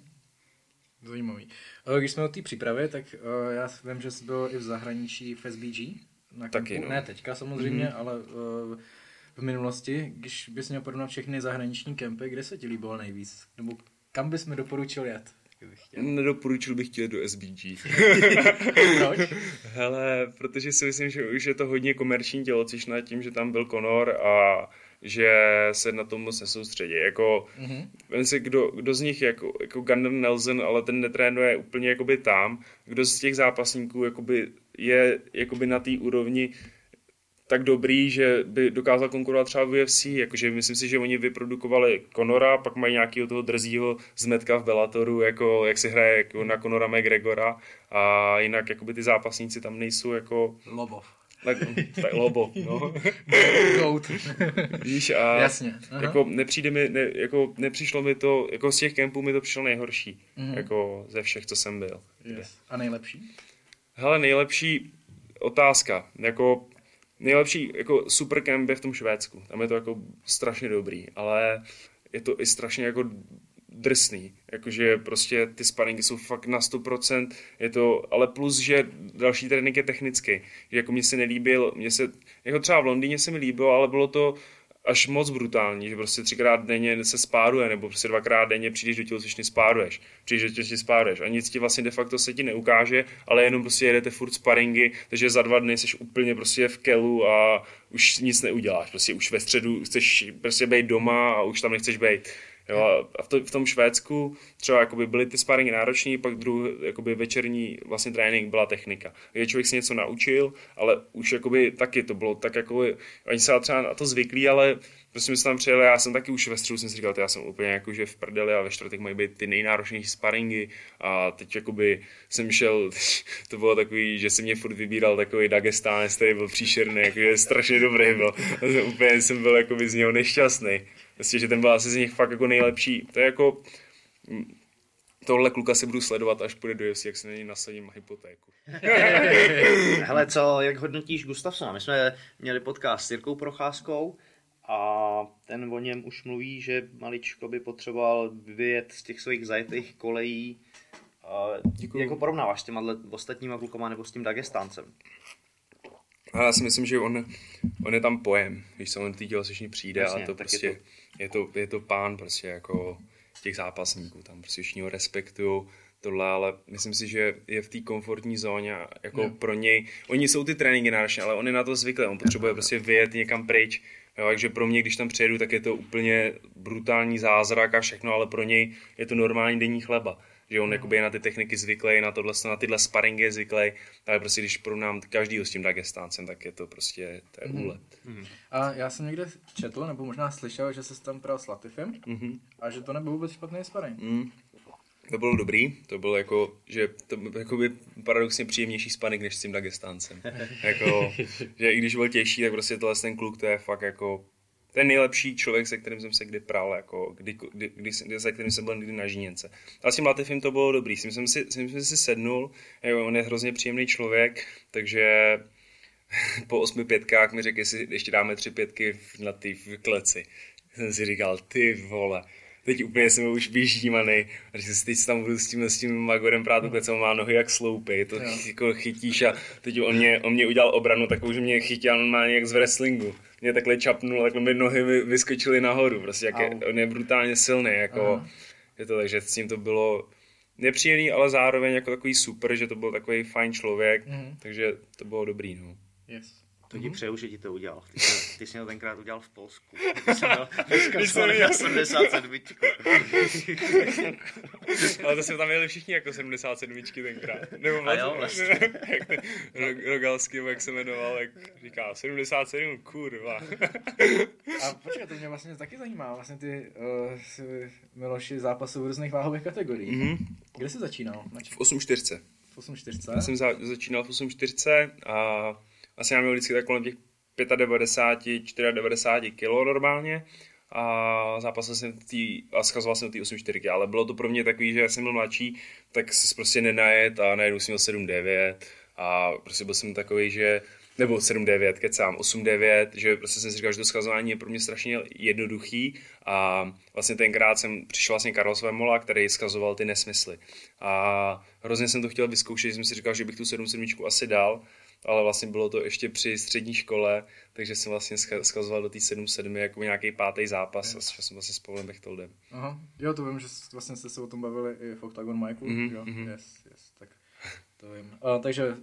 Zajímavý. Eh, Když jsme o té přípravě, tak eh, já vím, že jsi byl i v zahraničí v SBG. Na Taky, kempu. no. Ne teďka samozřejmě, mm-hmm. ale eh, v minulosti, když bys měl porovnat všechny zahraniční kempy, kde se ti líbilo nejvíc? Nebo kam bys mi doporučil jet? Kdybych chtěl? Nedoporučil bych tě do SBG. Proč? (laughs) Hele, protože si myslím, že už je to hodně komerční tělocvičné tím, že tam byl Conor a že se na tom moc nesoustředí. Jako, mm-hmm. vem si, kdo, kdo z nich jako, jako Gunnar Nelson, ale ten netrénuje úplně jakoby tam, kdo z těch zápasníků jakoby je jakoby na té úrovni tak dobrý, že by dokázal konkurovat třeba v UFC, jakože myslím si, že oni vyprodukovali Conora, pak mají nějakého toho drzího zmetka v Bellatoru, jako jak se hraje jako na Conora McGregora a jinak jakoby ty zápasníci tam nejsou jako Lobov. tak, tak lobo, no. (laughs) Goat. Víš, a Jasně, aha. jako nepřijde mi, ne, jako nepřišlo mi to, jako z těch kempů mi to přišlo nejhorší, mm. jako ze všech, co jsem byl. Yes. A nejlepší? Hele, nejlepší otázka, jako nejlepší jako super camp je v tom Švédsku, tam je to jako strašně dobrý, ale je to i strašně jako drsný, jakože prostě ty sparingy jsou fakt na 100%, je to, ale plus, že další trénink je technický, že jako mě se nelíbil, mě se, jako třeba v Londýně se mi líbilo, ale bylo to až moc brutální, že prostě třikrát denně se spáruje, nebo prostě dvakrát denně přijdeš do tělocvičny, spáruješ, přijdeš do tělocvičny, spáruješ. A nic ti vlastně de facto se ti neukáže, ale jenom prostě jedete furt sparingy, takže za dva dny jsi úplně prostě v kelu a už nic neuděláš, prostě už ve středu chceš prostě být doma a už tam nechceš být. Jo, a v, to, v tom Švédsku třeba jakoby byly ty sparingy náročný, pak druhý jakoby večerní vlastně trénink byla technika. Takže člověk si něco naučil, ale už jakoby taky to bylo tak jako, oni se třeba na to zvyklí, ale prostě my jsme tam přijeli, já jsem taky už ve středu jsem si říkal, já jsem úplně jako, že v prdeli a ve čtvrtek mají být ty nejnáročnější sparingy a teď jakoby jsem šel, (laughs) to bylo takový, že si mě furt vybíral takový Dagestánec, který byl příšerný, jakože strašně dobrý byl. Úplně jsem byl jakoby z něho nešťastný. Prostě, že ten byl asi z nich fakt jako nejlepší. To je jako, mm, tohle kluka si budu sledovat, až půjde do UFC, jak se na něj nasadím hypotéku. (laughs) Hele, co, jak hodnotíš Gustafsona? My jsme měli podcast s Jirkou Procházkou a ten o něm už mluví, že maličko by potřeboval vyjet z těch svých zajetých kolejí. A Jak ho porovnáváš s těma ostatníma klukama nebo s tím Dagestáncem? Já si myslím, že on, on je tam pojem, když se on té tělocvičny přijde Jasně, a to prostě, je je to, je to pán prostě jako těch zápasníků, tam prostě všichni ho respektují, tohle, ale myslím si, že je v té komfortní zóně a jako Jo. pro něj, oni jsou ty tréninky náročné, ale on je na to zvyklý, on potřebuje prostě vyjet někam pryč, jo, takže pro mě, když tam přijedu, tak je to úplně brutální zázrak a všechno, ale pro něj je to normální denní chleba, že on jakoby je na ty techniky zvyklý, na tohle, na tyhle sparingy je zvyklý, ale prostě když porovnám každýho s tím Dagestáncem, tak je to prostě, to je úlet. A já jsem někde četl, nebo možná slyšel, že se tam pral s Latifem Mhm. a že to nebyl vůbec špatný sparring. Mm. To bylo dobrý, to bylo jako, že to jakoby paradoxně příjemnější spanek než s tím Dagestáncem. (laughs) jako, že i když byl těžší, tak prostě tohle ten kluk, to je fakt jako ten nejlepší člověk, se kterým jsem se kdy pral, jako kdy, kdy, kdy, kdy se kterým jsem byl někdy na žíněnce. A s tím Latifem to bylo dobrý, s tím jsem si, tím jsem si sednul, jo, on je hrozně příjemný člověk, takže (laughs) po osmi pětkách mi řekl, jestli ještě dáme tři pětky na ty v kleci. Jsem si říkal, ty vole, teď úplně jsem už vyždímaný, a že si teď tam budu s tím, s tím Magorem prát co má nohy jak sloupy, to Jo. jako chytíš a teď on mě, on mě udělal obranu takovou, že mě chytil normálně jak z wrestlingu. Mě takhle čapnul, takhle mi nohy vy- vyskočily nahoru, prostě jak je, on je brutálně silný, jako Aha. je to takže s tím to bylo nepříjemný, ale zároveň jako takový super, že to byl takový fajn člověk, Mhm. takže to bylo dobrý, no. Yes. To ti přeju, že ti to udělal. Ty jsi, ty jsi to tenkrát udělal v Polsku. Ty jsi měl (laughs) měl- 77. (laughs) Ale to jsme tam jeli všichni jako 77 tenkrát. Nebo A jo, vlastně. (laughs) Rogalský, jak se jmenoval, jak říká 77, kurva. A počkej, to mě vlastně taky zajímá, vlastně ty uh, Miloši zápasy v různých váhových kategoriích. Mhm. Kde jsi začínal? V 8.4. V 8.4? Já jsem za, začínal v 8.4 a asi já měl vždycky tak kolem těch 95, 94 kg normálně a zápasil jsem tý, a schazoval jsem ty 8.4, ale bylo to pro mě takový, že já jsem byl mladší, tak se prostě nenajet a najednou jsem měl 7.9 a prostě byl jsem takový, že nebo 7-9, kecám, 8-9, že prostě jsem si říkal, že to schazování je pro mě strašně jednoduchý a vlastně tenkrát jsem přišel vlastně Carlos Vemola, který skazoval ty nesmysly. A hrozně jsem to chtěl vyzkoušet, že jsem si říkal, že bych tu 7-7 asi dal, ale vlastně bylo to ještě při střední škole, takže jsem vlastně skazoval do té 7-7 jako nějaký pátý zápas a šel jsem vlastně s Pavlem Bechtholdem. Aha, jo, to vím, že vlastně jste se o tom bavili i v Octagon Michael, Mhm, jo, mhm. yes, yes, tak to vím. Uh, takže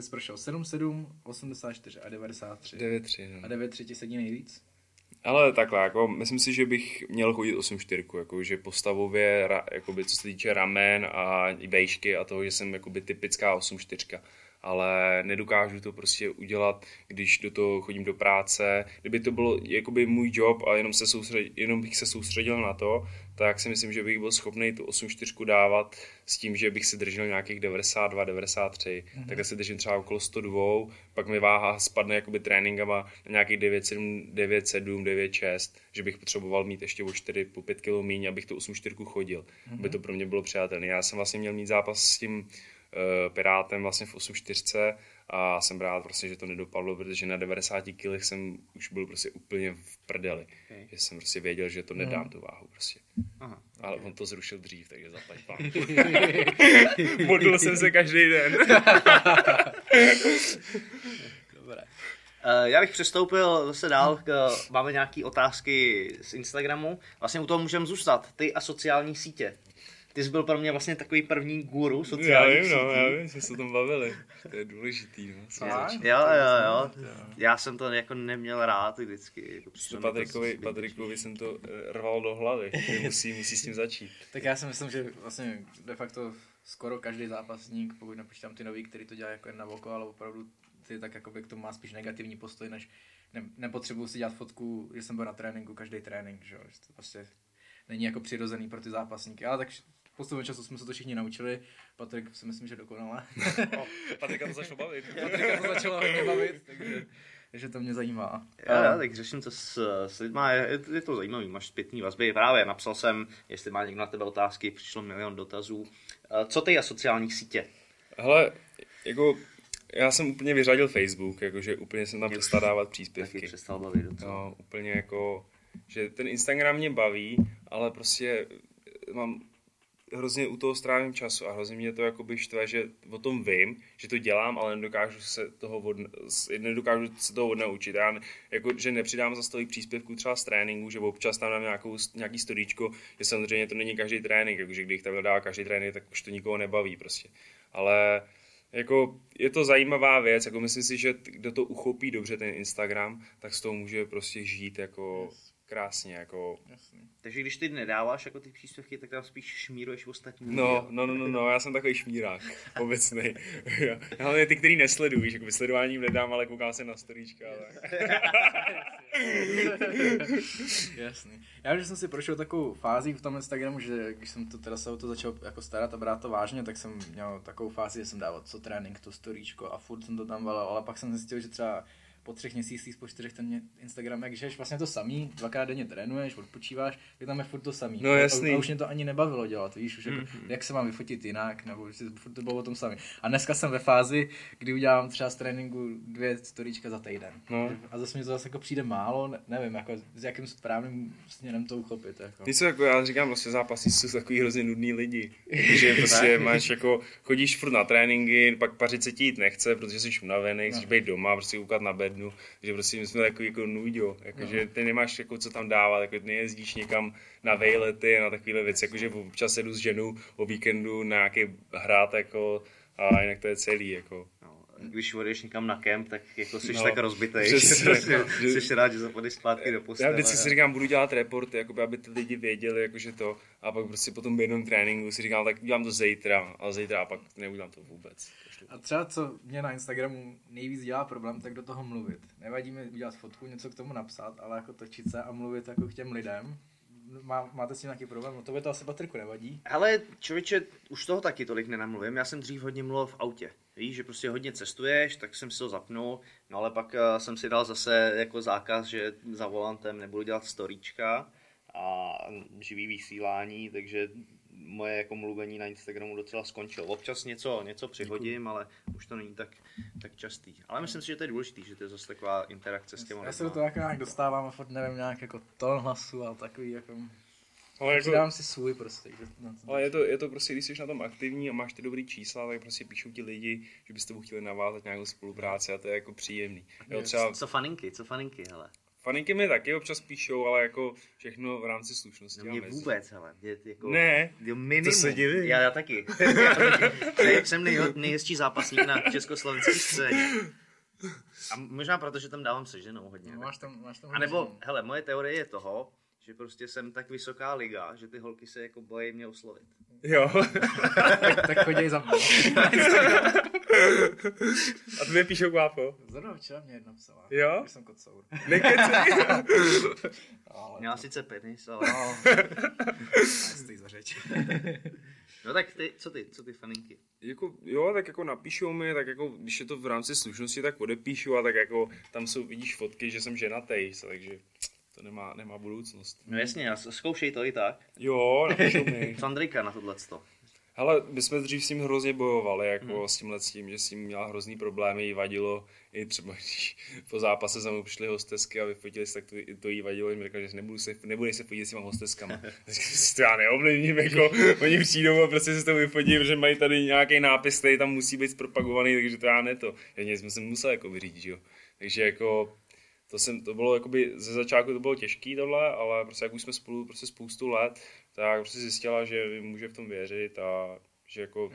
jsi prošel 7-7, 84 a 93. 9-3, no. A 9-3 ti sedí nejvíc? Ale takhle, jako, myslím si, že bych měl chodit 8-4, jako, že postavově, ra, jakoby, co se týče ramen a i vejšky a toho, že jsem jakoby, typická 8-4. Ale nedokážu to prostě udělat, když do toho chodím do práce. Kdyby to bylo jakoby můj job a jenom, se soustřed, jenom bych se soustředil na to, tak si myslím, že bych byl schopný tu 8-4 dávat s tím, že bych si držel nějakých 92, 93. Mm-hmm. Takhle si držím třeba okolo 102, pak mi váha spadne jakoby tréninkama na nějakých 9,7, 9,7, 9,6, že bych potřeboval mít ještě o 4 po 5 kg míň, abych tu 8,4 chodil, mm-hmm. aby to pro mě bylo přijatelné. Já jsem vlastně měl mít zápas s tím Pirátem vlastně v 8,4 a jsem rád prostě, že to nedopadlo, protože na 90 kg jsem už byl prostě úplně v prdeli. Okay. Že jsem prostě věděl, že to nedám tu váhu prostě. Aha. Ale on to zrušil dřív, takže zaplať pán. (laughs) Modlil jsem se každý den. (laughs) Dobré. Uh, já bych přestoupil zase dál, k, máme nějaké otázky z Instagramu. Vlastně u toho můžeme zůstat. Ty a sociální sítě. Ty jsi byl pro mě vlastně takový první guru Já sociálních vím, no, já vím, že se o tom bavili. To je důležitý, no. Jo, jo, jo. Já jsem to jako neměl rád vždycky. Jako to Patrikovi. Patrikovi jsem to eh, rval do hlavy, že musí, musí s tím začít. (laughs) Tak já si myslím, že vlastně de facto skoro každý zápasník, pokud nepočítám ty nový, který to dělá jako jen na oko, ale opravdu ty tak jakoby k tomu má spíš negativní postoj, než ne, nepotřebuji si dělat fotku, že jsem byl na tréninku, každý trénink, že jo, že to prostě není jako přirozený pro ty zápasníky, ale tak postupem času jsme se to všichni naučili, Patrik si myslím, že dokonale. Patrika to začalo bavit. (laughs) Patrika to začalo hodně bavit, takže, takže to mě zajímá. Jo, jo, tak řeším to s, s lidma, je, je to zajímavý, máš zpětný vazby. Právě napsal jsem, jestli má někdo na tebe otázky, přišlo milion dotazů. Eh, Co ty a sociální sítě? Hele, jako já jsem úplně vyřadil Facebook, jakože úplně jsem tam Mě přestal dávat Taky příspěvky. přestal bavit docela. No, úplně jako, že ten Instagram mě baví, ale prostě mám hrozně u toho strávím času a hrozně mě to jakoby štve, že o tom vím, že to dělám, ale nedokážu se toho, od, nedokážu se toho odnaučit. Já jako, že nepřidám za tolik příspěvků třeba z tréninku, že občas tam dám nějakou, nějaký storíčko, že samozřejmě to není každý trénink, jakože když tam dá každý trénink, tak už to nikoho nebaví prostě. Ale jako je to zajímavá věc, jako myslím si, že kdo to uchopí dobře ten Instagram, tak z toho může prostě žít jako krásně, jako Jasný. Takže když ty nedáváš jako ty příspěvky, tak tam spíš šmíruješ ostatní. No, no, no, no, no, já jsem takový šmírák, (laughs) obecný. hlavně ty, který nesleduju, víš, jako vysledováním nedám, ale koukám se na storíčka. Tak. (laughs) Jasný. Já že jsem si prošel takovou fází v tom Instagramu, že když jsem to teda se o to začal jako starat a brát to vážně, tak jsem měl takovou fázi, že jsem dával co trénink, to storíčko a furt jsem to tam valil, ale pak jsem zjistil, že třeba po třech měsících, po čtyřech ten Instagram, jak žiješ vlastně to samý, dvakrát denně trénuješ, odpočíváš, je tam je furt to samý. No, A- jasný. A, už mě to ani nebavilo dělat, víš, už jako, jak se mám vyfotit jinak, nebo že furt to bylo o tom samý. A dneska jsem ve fázi, kdy udělám třeba z tréninku dvě storíčka za týden. No. A zase mi to zase jako přijde málo, ne, nevím, jako s jakým správným směrem to uchopit. Jako. Něco jako já říkám, prostě zápasníci jsou takový hrozně nudný lidi. že (laughs) prostě máš jako, chodíš furt na tréninky, pak pařit se ti jít nechce, protože jsi unavený, chceš být doma, prostě koukat na bednu, že prostě my jsme takový jako nudio, jako, že ty nemáš jako co tam dávat, jako ty nejezdíš někam na vejlety a na takovéhle věci, jako že občas jedu s ženou o víkendu na nějaký hrát jako a jinak to je celý, jako. Když odjdeš někam na kemp, tak jako jsi No, tak rozbitej, přesně. že jsi (laughs) rád, že zapadneš zpátky do postele. Já vždycky si říkám, budu dělat reporty, jakoby, aby ty lidi věděli, jakože to, a pak prostě po tom jednom tréninku si říkám, tak udělám to zítra, a zítra a pak neudělám to vůbec. A třeba co mě na Instagramu nejvíc dělá problém, tak do toho mluvit. Nevadí mi udělat fotku, něco k tomu napsat, ale jako točit se a mluvit jako k těm lidem. Má, máte s tím nějaký problém? No to by to asi Patriku nevadí. Ale člověče, už toho taky tolik nenamluvím. Já jsem dřív hodně mluvil v autě. Víš, že prostě hodně cestuješ, tak jsem si to zapnul, no ale pak uh, jsem si dal zase jako zákaz, že za volantem nebudu dělat storíčka a živý vysílání, takže moje jako mluvení na Instagramu docela skončilo. Občas něco, něco přihodím, ale už to není tak, tak častý. Ale myslím si, že to je důležitý, že to je zase taková interakce s těma Já se do toho jako nějak dostávám a furt nevím nějak jako tón hlasu, ale takový jako... Ale, jako, Přidávám si svůj prostě. To- ale je, to, je to prostě, když jsi na tom aktivní a máš ty dobrý čísla, tak prostě píšou ti lidi, že byste tebou chtěli navázat nějakou spolupráci a to je jako příjemný. Jo, třeba Co faninky, co faninky, hele. Faninky mi taky občas píšou, ale jako všechno v rámci slušnosti. No a mě vůbec, hele. Mě, jako, Ne, Jo, minimum. to se divím. Já, já taky. (laughs) Já taky. jsem nej, nejhezčí zápasník na československé scéně. A možná proto, že tam dávám se ženou hodně. No, máš tam, máš tam A nebo, hele, moje teorie je toho, že prostě jsem tak vysoká liga, že ty holky se jako bojí mě oslovit. jo. (laughs) tak, tak chodí za mnou. a ty mi píšou kvápo. Zrovna včera mě jedna psala. Jo? Že jsem kocour. Nekecej. (laughs) Ale Měla sice penis, ale... No, stojí za řeč. (laughs) No tak ty, co ty, co ty faninky? jako, jo, tak jako napíšou mi, tak jako, když je to v rámci slušnosti, tak odepíšu a tak jako, tam jsou, vidíš fotky, že jsem ženatý, takže to nemá, nemá budoucnost. No jasně, zkoušej to i tak. Jo, napíšou mi. (laughs) Sandrika na tohleto. Hele, my jsme dřív s ním hrozně bojovali, jako hmm. s tímhle s tím, že s ním měla hrozný problémy, jí vadilo, i třeba (laughs) když po zápase za mnou přišly hostesky a vyfotili se, tak to, to jí vadilo, jim říkal, že nebudu se, nebudu se fotit s těma hosteskama. (laughs) to já neovlivním, jako, oni přijdou a prostě se s tou vyfotí, protože mají tady nějaký nápis, který tam musí být zpropagovaný, takže to já ne to. Já jsme se musel jako vyřídit, jo. Takže jako, to, jsem, to bylo jakoby, ze začátku to bylo těžký tohle, ale prostě jak už jsme spolu prostě spoustu let, tak prostě zjistila, že mi může v tom věřit a že jako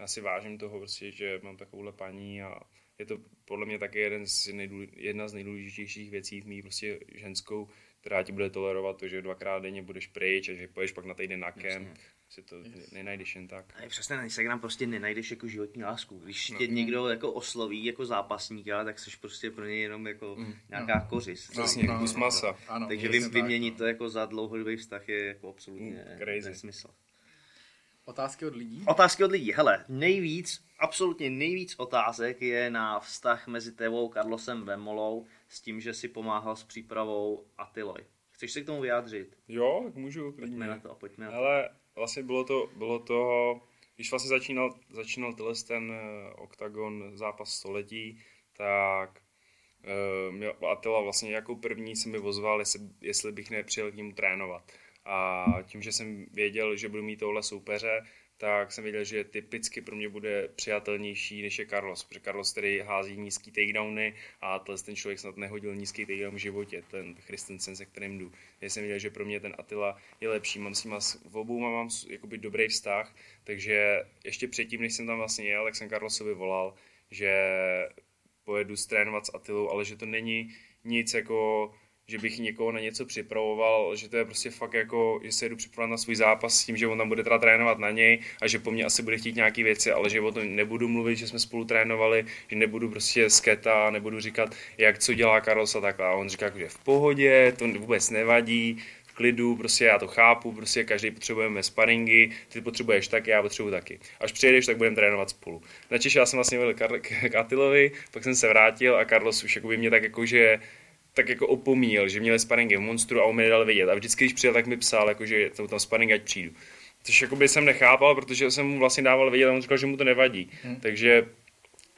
já si vážím toho prostě, že mám takovouhle paní a je to podle mě taky jeden z nejdůle, jedna z nejdůležitějších věcí v mý prostě ženskou, která ti bude tolerovat to, že dvakrát denně budeš pryč a že pojedeš pak na týden na kemp. Si to nenajdeš jen tak. A přesně na Instagram prostě nenajdeš jako životní lásku. Když tě někdo jako osloví jako zápasníka, tak jsi prostě pro něj jenom jako nějaká kořist. Přesně, kus masa. Ano, Takže vy, tak, vyměnit no. to jako za dlouhodobý vztah je jako absolutně Mm, crazy. nesmysl. Otázky od lidí? Otázky od lidí. Hele, nejvíc, absolutně nejvíc otázek je na vztah mezi tebou, Carlosem Vemolou, s tím, že si pomáhal s přípravou Atiloj. Chceš se k tomu vyjádřit? Jo, tak můžu, Pojďme na to, pojďme na to. Ale vlastně bylo to, bylo to, když vlastně začínal, začínal tenhle ten eh, oktagon zápas století, tak uh, měl Attila vlastně jako první se mi ozval, jestli, jestli bych nepřijel k němu trénovat. A tím, že jsem věděl, že budu mít tohle soupeře, tak jsem věděl, že typicky pro mě bude přijatelnější, než je Carlos, protože Carlos který hází nízký takedowny a ten člověk snad nehodil nízký takedown v životě, ten Christensen, se kterým jdu. Já jsem věděl, že pro mě ten Attila je lepší, mám s ním v obou mám s- jakoby dobrý vztah, takže ještě předtím, než jsem tam vlastně jel, tak jsem Carlosovi volal, že pojedu strénovat s Atilou, ale že to není nic jako že bych někoho na něco připravoval, že to je prostě fakt jako, že se jedu připravovat na svůj zápas s tím, že on tam bude teda trénovat na něj a že po mně asi bude chtít nějaké věci, ale že o tom nebudu mluvit, že jsme spolu trénovali, že nebudu prostě sketa, nebudu říkat, jak co dělá Carlos a takhle. A on říká, že v pohodě, to vůbec nevadí, klidu, prostě já to chápu, prostě každý potřebujeme sparingy, ty potřebuješ tak, já potřebuji taky. Až přijedeš, tak budeme trénovat spolu. Na Češi já jsem vlastně byl k Atilovi, pak jsem se vrátil a Carlos už jakoby mě tak jako, že tak jako opomíjel, že měli sparingy v Monstru a on mi nedal vědět. A vždycky, když přijel, tak mi psal, jako, že to tam sparing, ať přijdu. Což jakoby jsem nechápal, protože jsem mu vlastně dával vědět a on říkal, že mu to nevadí. Hmm. Takže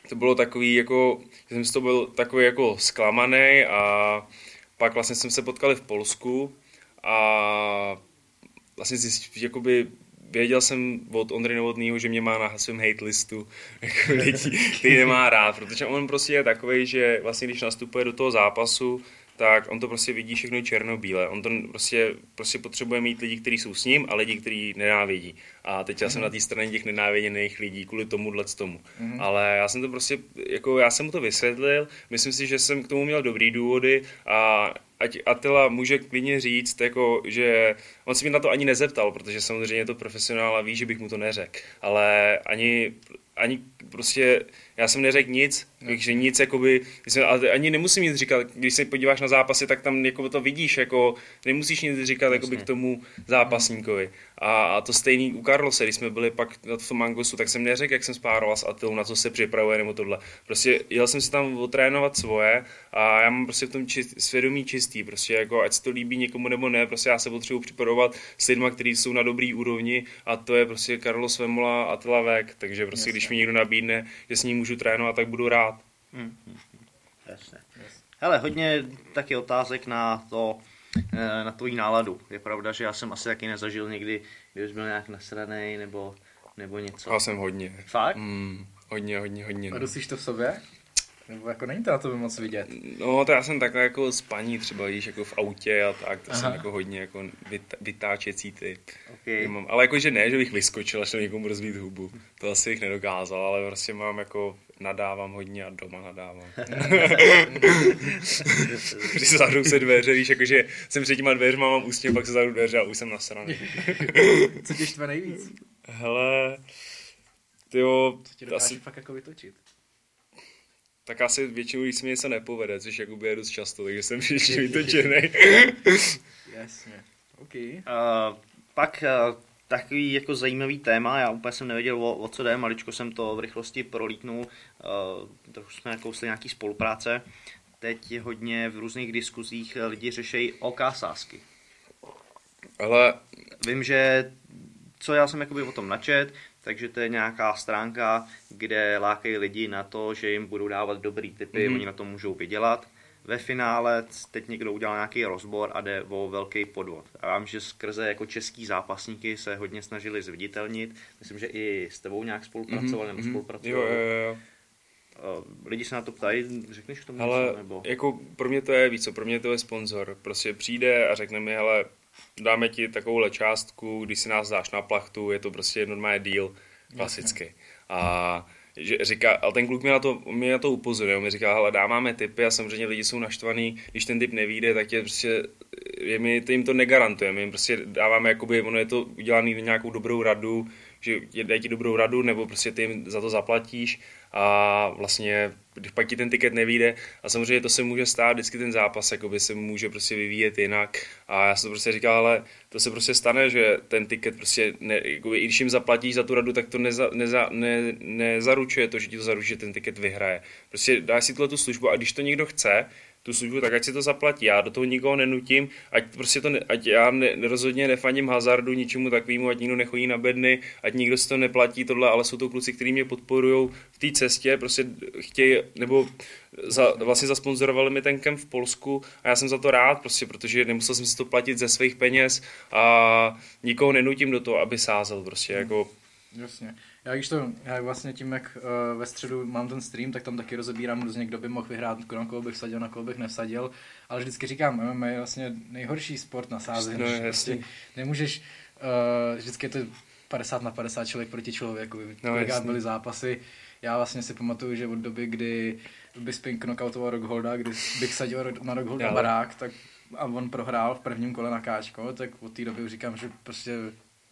to bylo takový jako, že jsem z toho byl takový jako zklamaný a pak vlastně jsem se potkali v Polsku a vlastně zjistil, jakoby věděl jsem od Ondry Novotnýho, že mě má na svém hate listu (laughs) jako lidí, který nemá rád, protože on prostě je takový, že vlastně když nastupuje do toho zápasu, tak on to prostě vidí všechno černobíle. On to prostě, prostě potřebuje mít lidi, kteří jsou s ním a lidi, kteří nenávidí. A teď já jsem mm. na té straně těch nenáviděných lidí kvůli tomuhle tomu. Mm. Ale já jsem to prostě, jako já jsem mu to vysvětlil, myslím si, že jsem k tomu měl dobrý důvody a ať Atila může klidně říct, jako, že on se mi na to ani nezeptal, protože samozřejmě je to profesionál a ví, že bych mu to neřekl. Ale ani, ani prostě já jsem neřekl nic, takže nic, jakoby, ale ani nemusím nic říkat, když se podíváš na zápasy, tak tam jako to vidíš, jako nemusíš nic říkat jakoby, k tomu zápasníkovi. A, a to stejný u Carlose, když jsme byli pak v tom Mangosu, tak jsem neřekl, jak jsem spároval s Atilou, na co se připravuje nebo tohle. Prostě jel jsem si tam otrénovat svoje a já mám prostě v tom čist, svědomí čistý, prostě jako ať se to líbí někomu nebo ne, prostě já se potřebuji připravovat s lidmi, kteří jsou na dobrý úrovni a to je prostě Carlos Vemola a Attila Vek, takže prostě Jasně. když mi někdo nabídne, že s ním můžu trénovat, tak budu rád. Hmm. (laughs) Jasně. Hele, hodně taky otázek na to, eh, na tvoji náladu. Je pravda, že já jsem asi taky nezažil někdy, když byl nějak nasraný nebo, nebo něco. Já jsem hodně. Fakt? Mm, hodně, hodně, hodně. A dosíš to v sobě? Nebo jako není to na to moc vidět? No, to já jsem takhle jako spaní třeba, víš, jako v autě a tak, to Aha. jsem jako hodně jako vytáčecí typ. Okay. Mám, ale jakože ne, že bych vyskočil a šel někomu rozbít hubu, to asi bych nedokázal, ale prostě mám jako nadávám hodně a doma nadávám. (laughs) Když se zavřou se dveře, víš, jakože jsem před těma dveřma, mám ústně, pak se zavřou dveře a už jsem nasraný. Co tě štve nejvíc? Hele, tyjo... Co tě dokáže asi... fakt jako vytočit? Tak asi většinou, když se mi něco nepovede, což jako je dost často, takže jsem (laughs) vždycky vytočený. Jasně, OK. Uh, pak uh, takový jako zajímavý téma, já úplně jsem nevěděl, o, o co jde, maličko jsem to v rychlosti prolítnul, uh, trochu jsme nakousli nějaký spolupráce. Teď hodně v různých diskuzích lidi řešejí OK sásky. Ale... Vím, že co já jsem jakoby o tom načet, takže to je nějaká stránka, kde lákají lidi na to, že jim budou dávat dobrý typy, mm-hmm. oni na to můžou vydělat. Ve finále teď někdo udělal nějaký rozbor a jde o velký podvod. A vím, že skrze jako český zápasníky se hodně snažili zviditelnit. Myslím, že i s tebou nějak spolupracovali mm-hmm. nebo spolupracovali. Jo, jo, jo. Lidi se na to ptají, řekneš k tomu ale něco? Nebo... jako pro mě to je víc, pro mě to je sponzor. Prostě přijde a řekne mi, hele, dáme ti takovouhle částku, když si nás dáš na plachtu, je to prostě normální deal, klasický. A že říká, ale ten kluk mě na to, mě na to upozoril, mi říká, hele, dáváme typy a samozřejmě lidi jsou naštvaný, když ten typ nevíde, tak je prostě, je mi, to jim to negarantuje, my jim prostě dáváme, jakoby, ono je to udělané nějakou dobrou radu, že dají ti dobrou radu, nebo prostě ty jim za to zaplatíš a vlastně, když pak ti ten tiket nevíde a samozřejmě to se může stát, vždycky ten zápas jakoby se může prostě vyvíjet jinak a já jsem to prostě říkal, ale to se prostě stane, že ten tiket prostě, ne, jakoby, i když jim zaplatíš za tu radu, tak to neza, neza, ne, nezaručuje to, že ti to zaručí, že ten tiket vyhraje. Prostě dáš si tuhle tu službu a když to někdo chce, tu službu, tak ať si to zaplatí. Já do toho nikoho nenutím, ať prostě to, ne, ať já ne, rozhodně nefaním hazardu, ničemu takovému, ať nikdo nechodí na bedny, ať nikdo si to neplatí tohle, ale jsou to kluci, kteří mě podporují v té cestě, prostě chtějí, nebo za, vlastně zasponzorovali mi ten kemp v Polsku a já jsem za to rád, prostě, protože nemusel jsem si to platit ze svých peněz a nikoho nenutím do toho, aby sázel, prostě, jako... Jasně. Já když to, já vlastně tím, jak uh, ve středu mám ten stream, tak tam taky rozebírám různě, kdo by mohl vyhrát, na koho bych vsadil, na koho bych nevsadil, ale vždycky říkám, MMA je vlastně nejhorší sport na sázení. No, prostě nemůžeš, uh, vždycky je to 50 na 50 člověk proti člověku, no, byly zápasy. Já vlastně si pamatuju, že od doby, kdy Bisping knockoutoval Rockholda, kdy bych sadil na Rockholda barák, tak a on prohrál v prvním kole na káčko, tak od té doby už říkám, že prostě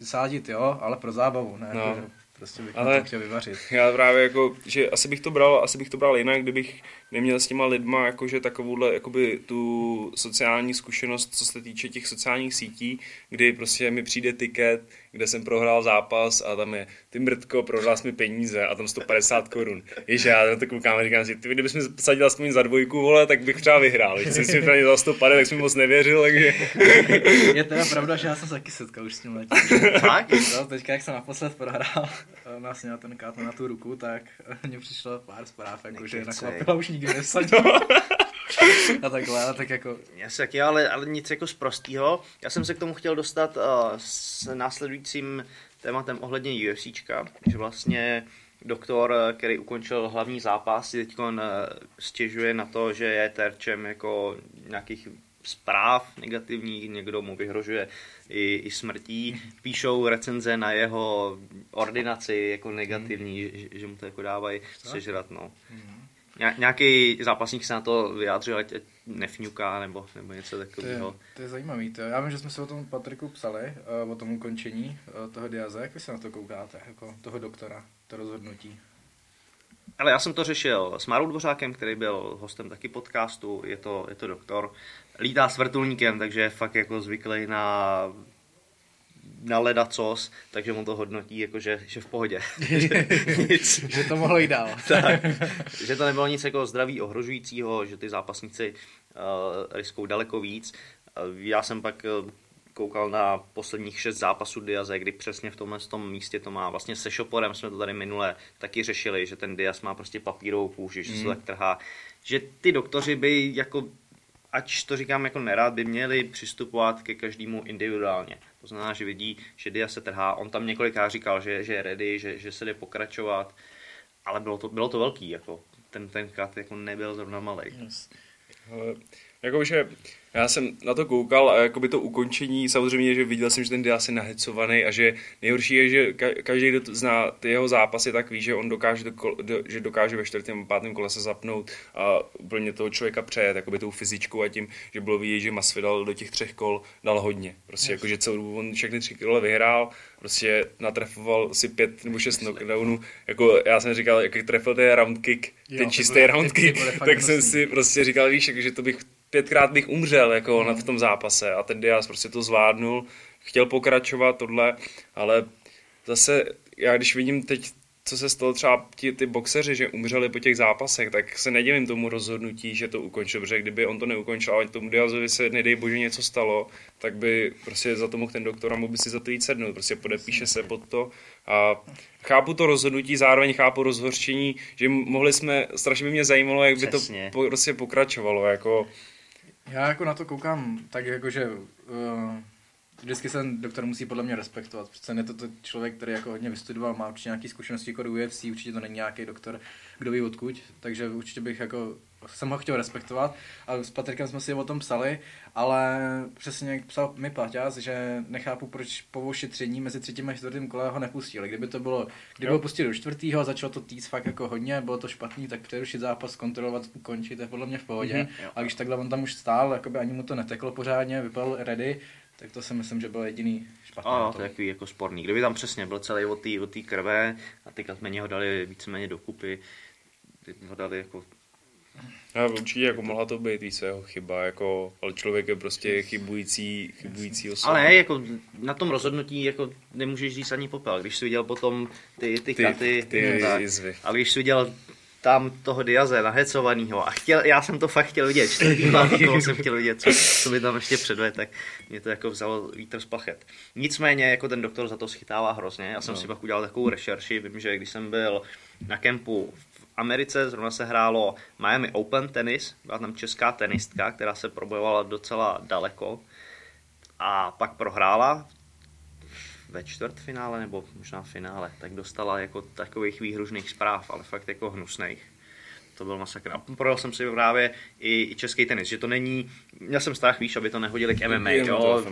sádit, jo, ale pro zábavu, ne? No. Jako, Prostě bych Ale- to chtěl vyvařit. Já právě jako, že asi bych to bral, asi bych to bral jinak, kdybych neměl s těma lidma jakože takovouhle, jakoby tu sociální zkušenost, co se týče těch sociálních sítí, kdy prostě mi přijde tiket, kde jsem prohrál zápas a tam je, ty mrtko, prohrál jsi mi peníze a tam 150 korun. Ježe, já na to koukám a říkám si, ty, kdybys mi sadil aspoň za dvojku, vole, tak bych třeba vyhrál. Když jsem si mi za 150, tak jsem moc nevěřil, takže... (laughs) Je teda pravda, že já jsem se taky setkal už s tím letím. Fakt? (laughs) No, teďka, jak jsem naposled prohrál (laughs) vlastně na ten kát na tu ruku, tak mně přišlo pár zpráv, jako, že Nekecej. nakvapila už nikdy nesadil. A takhle, a tak jako, Já se taky, ale, ale nic jako z prostýho. Já jsem se k tomu chtěl dostat uh, s následujícím tématem ohledně UFCčka, že vlastně doktor, eh, který ukončil hlavní zápas, si teď stěžuje na to, že je terčem jako nějakých zpráv negativních, někdo mu vyhrožuje i, i smrtí. Píšou recenze na jeho ordinaci jako negativní, že, že mu to jako dávají sežrat, no. Ně- Nějaký zápasník se na to vyjádřil, ať nefňuká nebo, nebo něco to je, takového. to je zajímavý. To. Já vím, že jsme se o tom Patriku psali, uh, o tom ukončení uh, toho Diaze. Jak vy se na to koukáte, jako toho doktora, to rozhodnutí? Ale já jsem to řešil s Marou Dvořákem, který byl hostem taky podcastu, je to, je to doktor. Lítá s vrtulníkem, takže je fakt jako zvyklý na na ledacos, takže mu to hodnotí jako, že, že v pohodě. (laughs) Nic. že to mohlo jít dál. (laughs) tak, že to nebylo nic jako zdraví ohrožujícího, že ty zápasníci uh, riskou daleko víc. Uh, já jsem pak uh, koukal na posledních šest zápasů Diaze, kdy přesně v tomhle tom místě to má. Vlastně se Šoporem jsme to tady minule taky řešili, že ten Diaz má prostě papírovou kůži, že se to tak trhá. Že ty doktoři by jako ač to říkám jako nerád, by měli přistupovat ke každému individuálně. To znamená, že vidí, že Diaz se trhá. On tam několikrát říkal, že, že je ready, že, že se jde pokračovat, ale bylo to, bylo to velký, jako ten, ten kat jako nebyl zrovna malý. Ale jakože já jsem na to koukal a jakoby to ukončení, samozřejmě, že viděl jsem, že ten Diaz je nahecovaný a že nejhorší je, že ka- každý, kdo zná ty jeho zápasy, tak ví, že on dokáže, do, kol- do, že dokáže ve čtvrtém, pátém kole se zapnout a úplně toho člověka přejet, jakoby tou fyzičkou a tím, že bylo vidět, že Masvidal do těch třech kol dal hodně. Prostě jakože celou dobu on všechny tři kole vyhrál, prostě natrefoval si pět nebo šest knockdownů, jako já jsem říkal, jak trefil ten round kick, Jo, ten čistý round kick, tak jsem si prostě říkal, víš, že to bych pětkrát bych umřel jako na v tom zápase. A ten Diaz prostě to zvládnul, chtěl pokračovat tohle, ale zase já když vidím teď, co se stalo třeba ti, ty boxeři, že umřeli po těch zápasech, tak se nedivím tomu rozhodnutí, že to ukončil, protože kdyby on to neukončil, ale tomu Diazovi se nedej bože něco stalo, tak by prostě za to mohl ten doktor a mohl by si za to jít sednout, prostě podepíše se pod to. A chápu to rozhodnutí, zároveň chápu rozhorčení, že mohli jsme, strašně by mě zajímalo, jak by Přesně. to po, prostě pokračovalo, jako Já jako na to koukám tak jako, že uh, vždycky se doktor musí podle mě respektovat. Přece je to, to člověk, který jako hodně vystudoval, má určitě nějaké zkušenosti jako UFC, určitě to není nějaký doktor, kdo ví odkud, takže určitě bych jako jsem ho chtěl respektovat a s Patrikem jsme si o tom psali, ale přesně jak psal mi Paťas, že nechápu, proč po ošetření mezi třetím a čtvrtým kole ho nepustili. Kdyby to bylo, kdyby ho pustili do čtvrtého, začalo to týc fakt jako hodně, bylo to špatný, tak přerušit zápas, kontrolovat, ukončit, to je podle mě v pohodě. Mhm. A když takhle on tam už stál, jakoby ani mu to neteklo pořádně, vypadal ready, tak to si myslím, že byl jediný špatný. Ano, tom. to je takový jako sporný. Kdyby tam přesně byl celý od té krve a teďka jsme ho dali víceméně dokupy, ty ho dali jako Já určitě jako mohla to být více jeho chyba, jako, ale člověk je prostě chybující, chybující osoba. Ale jako na tom rozhodnutí jako nemůžeš říct ani popel. Když jsi viděl potom ty, ty, ty, katy, ty tak, jizvy. a když jsi viděl tam toho Diaze nahecovanýho a chtěl, já jsem to fakt chtěl vidět, čtvrtý, jsem chtěl vidět, co, co by tam ještě předved, tak mě to jako vzalo vítr z plachet. Nicméně jako ten doktor za to schytává hrozně, já jsem no. si pak udělal takovou rešerši, vím, že když jsem byl na kempu v Americe, zrovna se hrálo Miami Open tenis, byla tam česká tenistka, která se probojovala docela daleko a pak prohrála ve čtvrtfinále nebo možná v finále, tak dostala jako takových výhružných zpráv, ale fakt jako hnusných. To byl masakr. A projel jsem si právě i, i český tenis, že to není, měl jsem strach, víš, aby to nehodili k MMA, jo?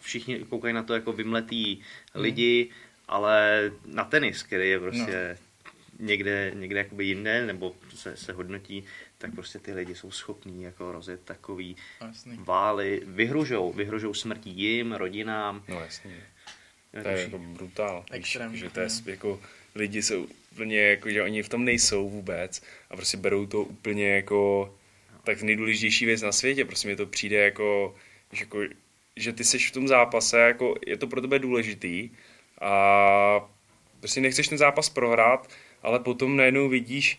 Všichni koukají na to jako vymletý lidi, ale na tenis, který je prostě no. Někde, někde jakoby jinde, nebo se, se hodnotí, tak prostě ty lidi jsou schopní jako rozjet takový Jasný. vály, vyhružou, vyhružou smrtí jim, rodinám, No jasně. To je jako brutál. Extrém, Víš, že to je no. jako, lidi jsou úplně jako, že oni v tom nejsou vůbec a prostě berou to úplně jako tak nejdůležitější věc na světě. Prostě mi to přijde jako, že, jako, že ty seš v tom zápase, jako je to pro tebe důležitý a prostě nechceš ten zápas prohrát, ale potom najednou vidíš,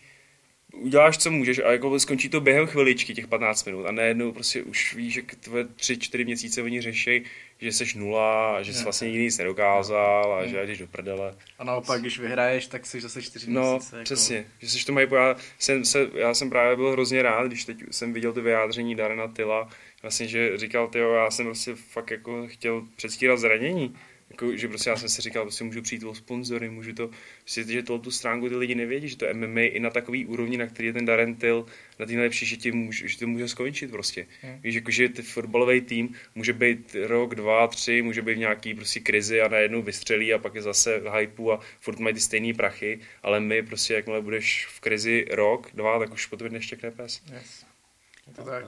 uděláš, co můžeš a jako skončí to během chviličky, těch 15 minut a najednou prostě už víš, že tvoje 3-4 měsíce oni řeší, že jsi nula, že jsi vlastně nikdy nic nedokázal a že jdeš do prdele. A naopak, když vyhraješ, tak jsi zase čtyři No, měsíce. Jako... přesně, že jsi to mají, já jsem, se, já jsem právě byl hrozně rád, když teď jsem viděl to vyjádření Darena Tyla, vlastně, že říkal, tyjo, já jsem prostě fakt jako chtěl předstírat zranění, jako, že prostě já jsem si říkal, prostě můžu přijít o sponzory, můžu to, prostě, že tohle tu stránku ty lidi nevědí, že to je MMA i na takový úrovni, na který je ten Darren Till, na tým nejlepší, že, může, že to může skončit prostě. Hmm. Víš, jako, že ty fotbalový tým může být rok, dva, tři, může být v nějaký prostě krizi a najednou vystřelí a pak je zase v hypeu a furt mají ty stejné prachy, ale my prostě, jakmile budeš v krizi rok, dva, tak už po tobě neštěkne pes. Yes. Je to tak.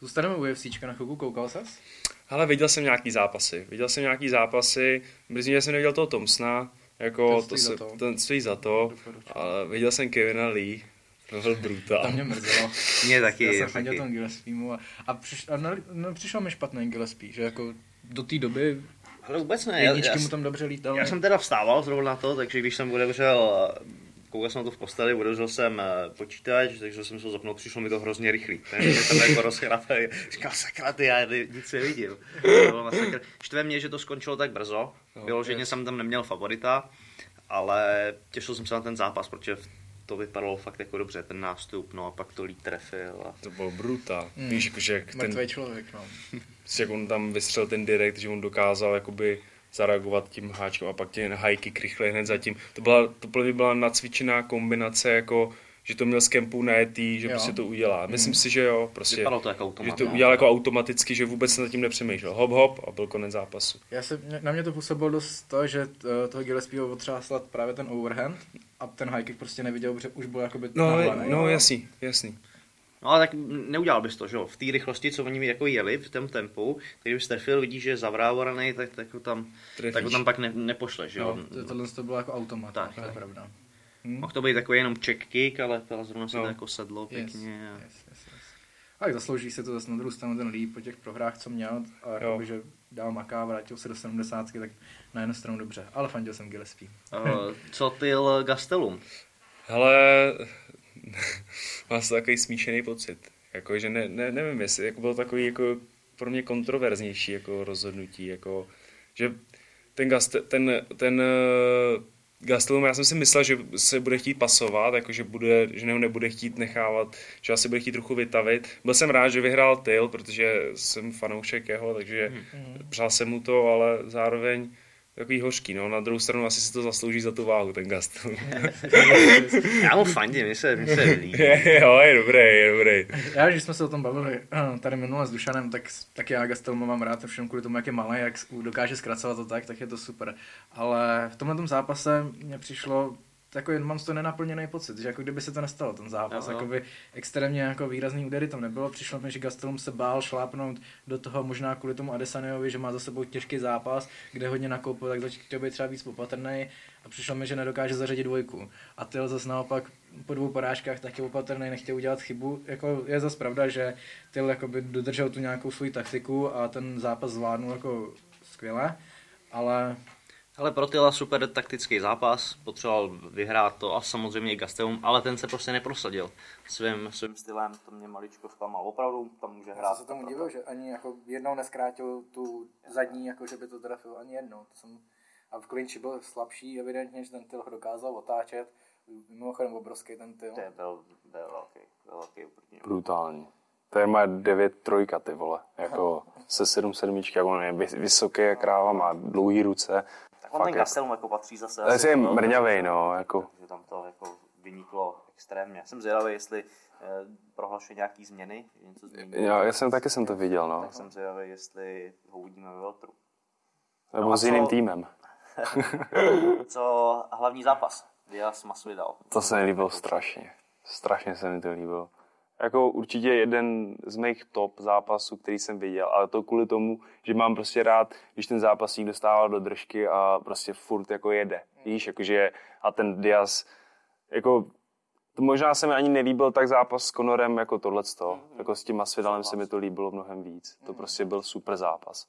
Zůstaneme u UFCčka na chvilku, koukal ses? Ale viděl jsem nějaký zápasy. Viděl jsem nějaký zápasy, mrzí, že jsem neviděl toho Thompsona, jako Ten to stojí za se, to. ten stojí za to, Doporučuji. ale viděl jsem Kevina Lee, to byl brutál. To mě mrzelo. (laughs) Mě taky, Já jsem taky. fandil tomu Gillespiemu a, a, přiš, a ne, ne, přišel mi špatný Gillespie, že jako do té doby Ale vůbec ne. Já, jedničky já, mu tam dobře lítaly. já jsem teda vstával zrovna na to, takže když jsem otevřel, koukal jsem na to v posteli, otevřel jsem eh, počítač, takže jsem se ho zapnul, přišlo mi to hrozně rychlý. Takže jsem jako rozchrapel, (laughs) říkal, sakra, ty, já nic nevidím. Bylo. Štve mě, že to skončilo tak brzo, vyloženě yes. jsem tam neměl favorita, ale těšil jsem se na ten zápas, protože to vypadalo fakt jako dobře, ten nástup, no a pak to líp trefil. A... To byl brutál. Hmm. Víš, jakože jak, ten, Mrtvý člověk, no. (laughs) jak on tam vystřelil ten direkt, že on dokázal jakoby zareagovat tím háčkem a pak ten high kick rychle hned zatím. To byla, to mě byla nacvičená kombinace, jako že to měl z kempu najetý, že Jo. prostě to udělá. Myslím si, že jo, prostě. Vypadalo to jako že automat. to no. udělal jako automaticky, že vůbec se nad tím nepřemýšlel. Hop, hop a byl konec zápasu. Já se, na mě to působilo dost to, že eh, toho Gillespieho otřásla právě ten overhand a ten high kick prostě neviděl, protože už byl jakoby No, nahlený. no jasný, jasný. No ale tak neudělal bys to, že jo? V té rychlosti, co oni jako jeli v tom tempu, když bys trefil, vidíš, že je zavrávoraný, tak, tak, ho tam, Trefíš. tak ho tam pak ne, nepošle, že jo? No, to, tohle to bylo jako automat, Tak, to je tak. pravda. Mohl to být takový jenom check kick, ale, ale zrovna se No. to jako sedlo Yes, pěkně. a- yes, yes, yes. A tak zaslouží se to zase na druhou stranu ten líp po těch prohrách, co měl, a jakoby, že dál maká, vrátil se do 70, tak na jednu stranu dobře, ale fandil jsem Gillespie. Uh, co tyl Gastelum? Hele, (laughs) to takový smíšený pocit. Jako, že ne, ne, nevím, jestli jako byl takový jako pro mě kontroverznější jako rozhodnutí, jako, že ten, Gast, ten, ten uh, Gastelum, já jsem si myslel, že se bude chtít pasovat, jako, že, bude, že ho nebude chtít nechávat, že asi bude chtít trochu vytavit. Byl jsem rád, že vyhrál Tyl, protože jsem fanoušek jeho, takže přál jsem mu to, ale zároveň takový hořký, no. Na druhou stranu asi si to zaslouží za tu váhu, ten Gastelum. (laughs) Já mu fandím, mi se, mi se líbí. (laughs) jo, je dobrý, je dobrý. Já, když jsme se o tom bavili eh, tady minule s Dušanem, tak, tak já Gastelma mám rád všem kvůli tomu, jak je malý, jak dokáže zkracovat to tak, tak je to super. Ale v tomhle tom zápase mě přišlo takový, mám z toho nenaplněný pocit, že jako kdyby se to nestalo, ten zápas, jo. jakoby extrémně jako výrazný údery tam nebylo, přišlo mi, že Gastelum se bál šlápnout do toho možná kvůli tomu Adesaniovi, že má za sebou těžký zápas, kde hodně nakoupil, tak začal chtěl být třeba víc opatrný a přišlo mi, že nedokáže zařadit dvojku. A Tyl zase naopak po dvou porážkách taky opatrný, nechtěl udělat chybu. Jako je zase pravda, že Tyl jakoby dodržel tu nějakou svoji taktiku a ten zápas zvládnul jako skvěle, ale Ale pro Tyla super taktický zápas, potřeboval vyhrát to a samozřejmě i Gastelum, ale ten se prostě neprosadil svým, svým stylem, to mě maličko zklamal. Opravdu tam může hrát. Já se tomu divil, že ani jako jednou neskrátil tu zadní, jako že by to trefil ani jednou. To jsem... A v klinči byl slabší, evidentně, že ten Tyl ho dokázal otáčet. Mimochodem obrovský ten Tyl. To je byl, byl velký, byl velký. Brutální. Tady má 9 trojka, ty vole. Jako (laughs) se 7 sedmičky, jak on je vys- vysoký jak kráva, má dlouhý ruce. On ten jako- Gastelum jako patří zase. Asi je mrňavej, no, jako. Takže tam to jako vyniklo extrémně. Jsem zvědavý, jestli eh, prohlašuje nějaký změny, něco změní. Já, já jsem taky jsem to viděl, no. Tak jsem zvědavý, jestli ho uvidíme ve Veltru. Nebo a s jiným co- týmem. (laughs) Co hlavní zápas? Diaz Masvidal. To se mi líbilo strašně. Strašně se mi to líbilo. Jako určitě jeden z mých top zápasů, který jsem viděl, ale to kvůli tomu, že mám prostě rád, když ten zápasník dostává do držky a prostě furt jako jede. Víš, jakože a ten Diaz, jako to možná se mi ani nelíbil tak zápas s Conorem jako tohleto. Mm-hmm. Jako s tím Masvidalem se mi to líbilo mnohem víc. To prostě byl super zápas.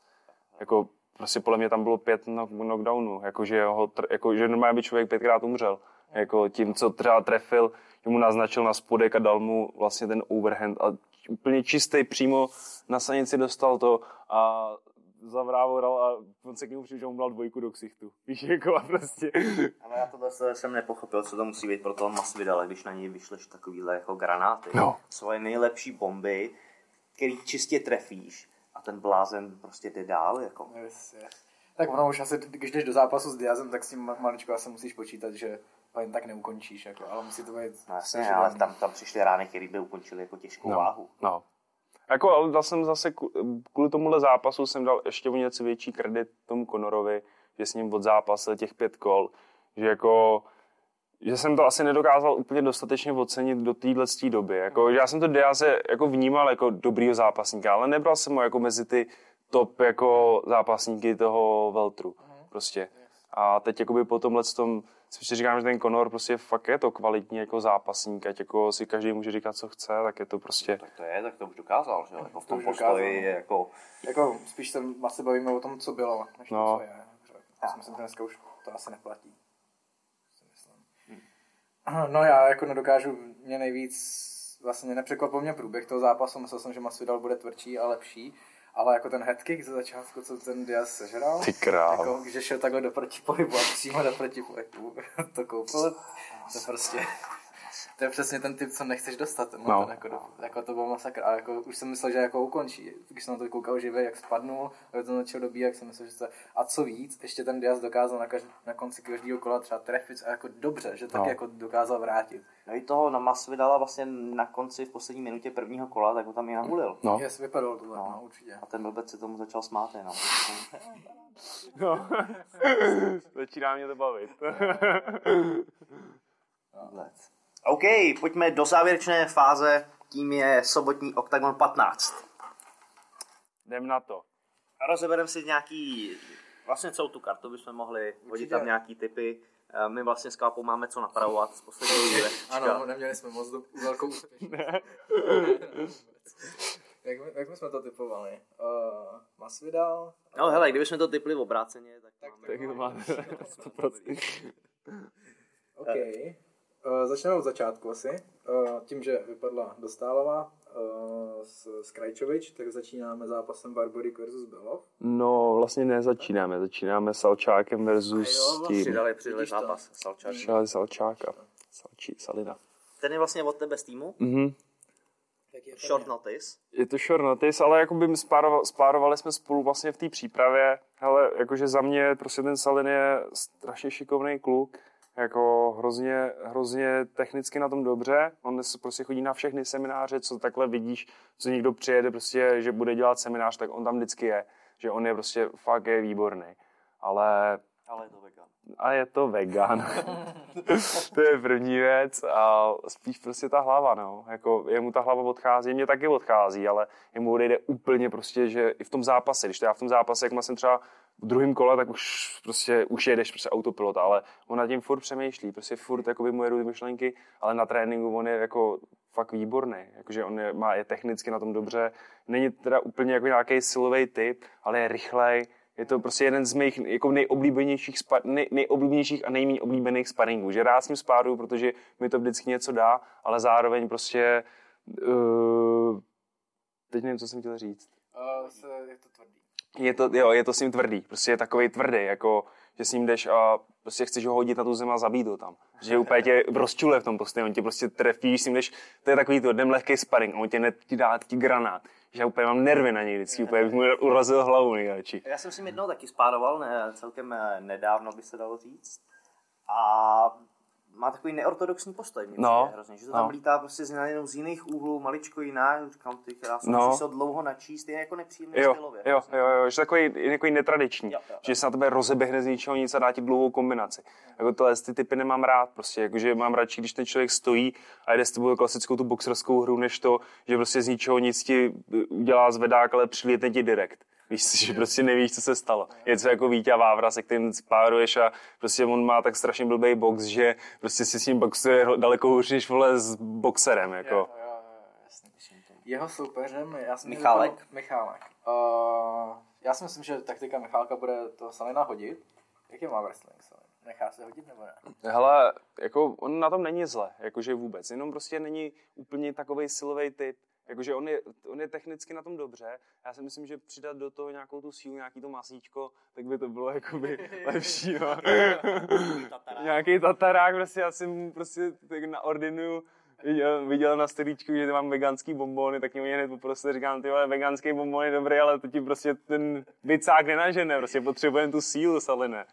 Jako prostě podle mě tam bylo pět knockdownů. Jako, že, ho, jako, že normálně by člověk pětkrát umřel. Jako tím, co třeba trefil, že mu naznačil na spodek a dal mu vlastně ten overhand a úplně čistý přímo na sanici dostal to a zavrávoral a on se k němu přišel, že mu dal dvojku do ksichtu. (laughs) Víš, jako a prostě. Ale já tohle jsem nepochopil, co to musí být pro toho Masvidala, když na něj vyšleš takovýhle jako granáty. No. Svoje nejlepší bomby, který čistě trefíš a ten blázen prostě jde dál, jako. Yes, yes. Tak ono už asi, když jdeš do zápasu s Diazem, tak s tím maličko asi musíš počítat, že to jen tak neukončíš, jako, ale musí to být... No jasně, ale tam, tam přišly rány, které by ukončily jako těžkou No, váhu. no. Jako, ale dal jsem zase, kvůli tomuhle zápasu jsem dal ještě o něco větší kredit tomu Conorovi, že s ním odzápasil těch pět kol, že jako, že jsem to asi nedokázal úplně dostatečně ocenit do téhle doby. Jako, že já jsem to Diaze jako vnímal jako dobrýho zápasníka, ale nebral jsem ho jako mezi ty top jako zápasníky toho Veltru. Prostě. A teď jakoby po tomhle tom si říkám, že ten Conor prostě fakt je to kvalitní jako zápasník, ať jako si každý může říkat, co chce, tak je to prostě... Tak to je, tak to už dokázal, že jo? Jako v tom už postoji dokázal, je jako... Jako spíš se asi bavíme o tom, co bylo, než No. to, co je. Já si myslím, že dneska už to asi neplatí. Si myslím. (clears throat) No já jako nedokážu, mě nejvíc vlastně nepřekvapil mě průběh toho zápasu, myslel jsem, že Masvidal bude tvrdší a lepší, ale jako ten headkick ze začátku, co ten Diaz sežral, Ty král. jako, že šel takhle do protipohybu a přímo do protipohybu, (laughs) to koupil, to prostě, to je přesně ten typ, co nechceš dostat. No. No. Ten, jako, do, jako, to byl masakr. A jako, už jsem myslel, že jako ukončí. Když jsem na to koukal živě, jak spadnul, jak to začal dobíjet, jak jsem myslel, že se... A co víc, ještě ten Diaz dokázal na, každý, na konci každého kola třeba trefit a jako dobře, že tak No. jako dokázal vrátit. No i toho na Masvidala vlastně na konci v poslední minutě prvního kola, tak ho tam i nahulil. No. Yes, vypadalo to tak, no. No. určitě. A ten blbec se tomu začal smát jenom. (laughs) no. (laughs) Začíná mě to bavit. (laughs) Blbec. OK, pojďme do závěrečné fáze, tím je sobotní Octagon 15. Jdem na to. A rozebereme si nějaký, vlastně celou tu kartu bychom mohli hodit tam nějaký typy. Eh, My vlastně s Kápou máme co napravovat z posledního. (laughs) Ano, neměli jsme moc do, velkou úspěšnost. (laughs) jak, my- jak my jsme to typovali? Uh, Masvidal? No hele, kdybychom to typli v obráceně, tak, tak máme... (laughs) Tak to máte 100%. OK. Uh, začneme od začátku asi. Uh, tím, že vypadla Dostálová uh, s, s Krajčovič, tak začínáme zápasem Barborik versus Belov. No, vlastně nezačínáme. Začínáme s Salčákem versus A jo, vlastně tím. Přidali, přidali zápas. Salčák. Šali Salčáka. Salčí, Salina. Ten je vlastně od tebe z týmu. Mhm. Tak je Short notice. Je to short notice, ale jako by spárovali, spárovali jsme spolu vlastně v té přípravě. Hele, jakože za mě prostě ten Salin je strašně šikovný kluk. Jako hrozně, hrozně technicky na tom dobře. On prostě chodí na všechny semináře, co takhle vidíš, co někdo přijede prostě, že bude dělat seminář, tak on tam vždycky je. Že on je prostě fakt je výborný. Ale Ale je to vegan. a je to vegan. (laughs) to je první věc a spíš prostě ta hlava, no. Jako jemu ta hlava odchází, mě taky odchází, ale jemu odejde úplně prostě, že i v tom zápase, když to já v tom zápase, jak jsem třeba v druhém kole, tak už prostě už jedeš prostě autopilota, ale on nad tím furt přemýšlí, prostě furt jakoby mu jedou ty myšlenky, ale na tréninku on je jako fakt výborný, jakože on je, má, je technicky na tom dobře, není teda úplně jako nějaký silový typ, ale je rychlej, je to prostě jeden z mých jako nejoblíbenějších, spa, nej, nejoblíbenějších a nejméně oblíbených sparingů. Že rád s ním spáruju, protože mi to vždycky něco dá, ale zároveň prostě uh, teď nevím, co jsem chtěl říct. Uh, se, je to tvrdý. Je to, jo, je to s ním tvrdý, prostě je takový tvrdý, jako, že s ním jdeš a prostě chceš ho hodit na tu zem a zabít ho tam. Že úplně tě rozčule v tom postoji, on tě prostě trefí, s ním jdeš, to je takový to, jdem lehký sparring on tě, ne, ti dá ti granát. Že já úplně mám nervy na něj vždycky, úplně bych mu urazil hlavu nejradši. Já jsem si jednou taky spároval, ne, celkem eh, nedávno by se dalo říct. A má takový neortodoxní postoj. Mě No, hrozně, že to tam no. lítá prostě z, jenom z jiných úhlů, maličko jiná, říkám ty krásně, No. se dlouho načíst, je jako nepříjemný Jo, stylově. jo, jo, jo, že takový, takový netradiční, Jo, jo, že se na tebe rozeběhne z ničeho nic a dá ti dlouhou kombinaci. Jako tohle ty typy nemám rád, prostě, jakože mám radši, když ten člověk stojí a jede s tebou klasickou tu boxerskou hru, než to, že prostě z ničeho nic ti udělá zvedák, ale přilítne ti direkt. Víš, si, že prostě nevíš, co se stalo. Je to jako Vítě Vávra, se kterým spáruješ a prostě on má tak strašně blbý box, že prostě si s ním boxuje daleko hůř, než vole s boxerem, jako. Jo, jo, jo, jasně. Jeho soupeřem, já jsem Michálek? Michálek. Uh, já si myslím, že taktika Michálka bude to Salina hodit. Jaký má wrestling? Nechá se hodit nebo ne? Hele, jako on na tom není zle, jakože vůbec, jenom prostě není úplně takový silový typ. Jakože on je, on je technicky na tom dobře. Já si myslím, že přidat do toho nějakou tu sílu, nějaký to masíčko, tak by to bylo jakoby (laughs) lepší. No. nějaký tatarák, prostě já jsem prostě tak naordinuju viděl, viděl na storíčku, že mám veganský bombony, tak mě hned poprosil, říkám, ty vole, veganský bonbon je dobrý, ale to ti prostě ten bicák nenažene, prostě potřebujeme tu sílu, Saline.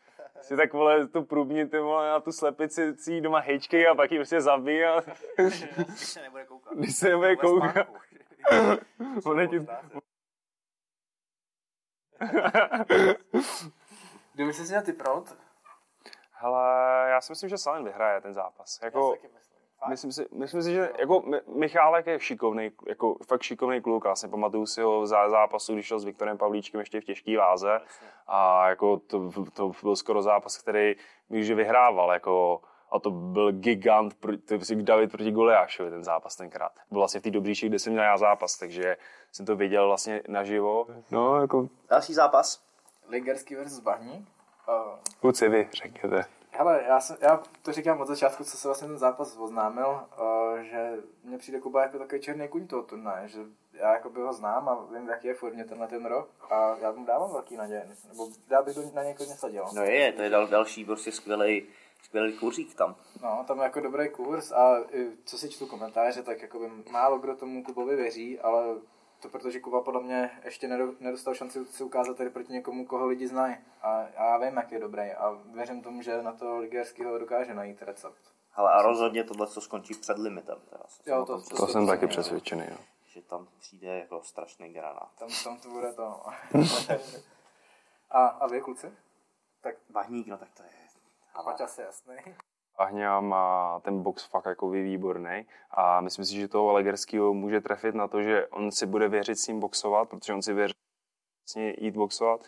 Si tak vole, tu průbni, ty vole, na tu slepici si jí doma hejčkej a pak ji prostě zabij a Když se nebude koukat. když se nebude koukat. (laughs) Ono ti... (laughs) Kdyby jsi měl typnout, Hele, já si myslím, že Salin vyhraje ten zápas. já Jako, si taky myslím. Myslím si, myslím si, že jako Mi- Michálek je šikovný, jako fakt šikovný kluk. Já si pamatuju si ho za zápasu, když šel s Viktorem Pavlíčkem ještě v těžké váze. A jako to, to byl skoro zápas, který bych že vyhrával. Jako, a to byl gigant, pro- to byl David proti Goliášovi ten zápas tenkrát. Byl vlastně v té Dobříši, kde jsem měl já zápas, takže jsem to viděl vlastně naživo. No, jako Další zápas. Ligerský versus Bahník. Kluci vy, řekněte. Hele, já, jsem, já to říkám od začátku, co se vlastně ten zápas oznámil, uh, že mně přijde Kuba jako takový černý kuň toho turnaje, že já jako by ho znám a vím, v jaký je formě tenhle ten rok a já mu dávám velký naděje, nebo já bych to na něj klidně sadil. No je, to je dal, další prostě skvělý, skvělý kuřík tam. No, tam je jako dobrý kurz a co si čtu komentáře, tak jako by málo kdo tomu Kubovi věří, ale to protože Kuba podle mě ještě nedo- nedostal šanci si ukázat tady proti někomu, koho lidi znají. A, a já vím, jak je dobrý a věřím tomu, že na to Ligerského dokáže najít recept. Ale a rozhodně tohle, co skončí před limitem. Teda. Jsem Jo, o tom to- přesvědčený, To jsem taky jo. přesvědčený. No. Že tam přijde jako strašný granát. Tam, tam to bude to. (laughs) a, a vy, kluci? Tak Bahník, no tak to je... Ale pojď asi jasný. Ahňa má ten box fakt jako výborný a myslím si, že toho Legerského může trefit na to, že on si bude věřit s ním boxovat, protože on si věří vlastně jít boxovat.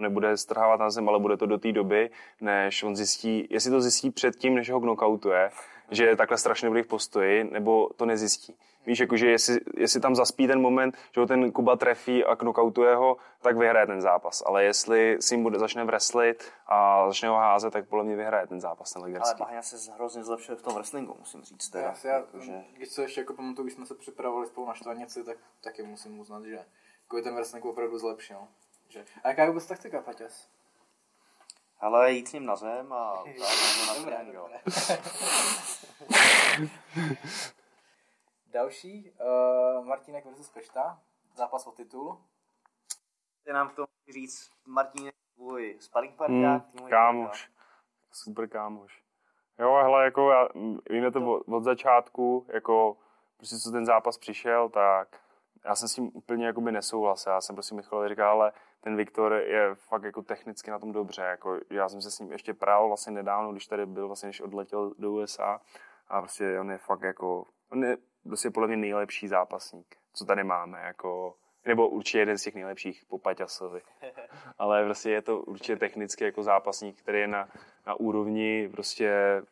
Nebude strhávat na zem, ale bude to do té doby, než on zjistí, jestli to zjistí předtím, než ho knockoutuje, že je takhle strašně dobrý v postoji, nebo to nezjistí. Víš, jakože jestli, jestli tam zaspí ten moment, že ho ten Kuba trefí a knockoutuje ho, tak vyhraje ten zápas. Ale jestli si jim bude, začne wrestlit a začne ho házet, tak podle mě vyhraje ten zápas, ten ale Legerský. Bahňa se hrozně zlepšil v tom wrestlingu, musím říct. Teda. Já, si, já, Jakože- když se ještě jako pamatuju, když jsme se připravovali spolu na štvanici, tak taky musím uznat, že jako ten wrestling opravdu zlepšil. Že, a jaká je vůbec taktika, Paťas? Hele, jít s ním na zem a (laughs) ho na. (laughs) (laughs) Další, uh, Martinek versus Pešta, zápas o titul. Chci nám k tomu říct, Martin, tvůj sparring Hmm, parťák. týmový kámoš. Super kámoš. Jo, hele, jako já, m, víme to od, od začátku, jako prostě co ten zápas přišel, tak já jsem s tím úplně jakoby nesouhlasil. Já jsem prostě Michalovi říkal, ale ten Viktor je fakt jako technicky na tom dobře. Jako, já jsem se s ním ještě prál vlastně nedávno, když tady byl, vlastně, než odletěl do USA. A prostě on je fakt jako, on je prostě podle mě nejlepší zápasník, co tady máme. Jako, nebo určitě jeden z těch nejlepších po Paťasovi. (laughs) Ale prostě je to určitě technicky jako zápasník, který je na, na úrovni prostě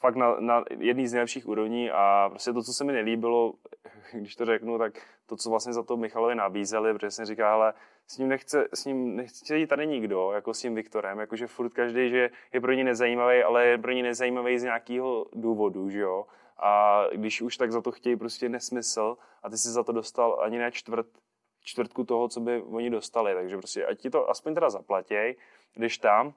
fakt na, na jedný z nejlepších úrovní a prostě to, co se mi nelíbilo, (laughs) když to řeknu, tak to, co vlastně za to Michalovi nabízeli, protože jsem říkal, ale s ním nechce, s ním nechce jít tady nikdo, jako s tím Viktorem, jakože furt každý, že je pro ně nezajímavý, ale je pro ně nezajímavý z nějakého důvodu, že jo. A když už tak za to chtějí prostě nesmysl a ty si za to dostal ani ne čtvrt, čtvrtku toho, co by oni dostali, takže prostě ať ti to aspoň teda zaplatěj, když tam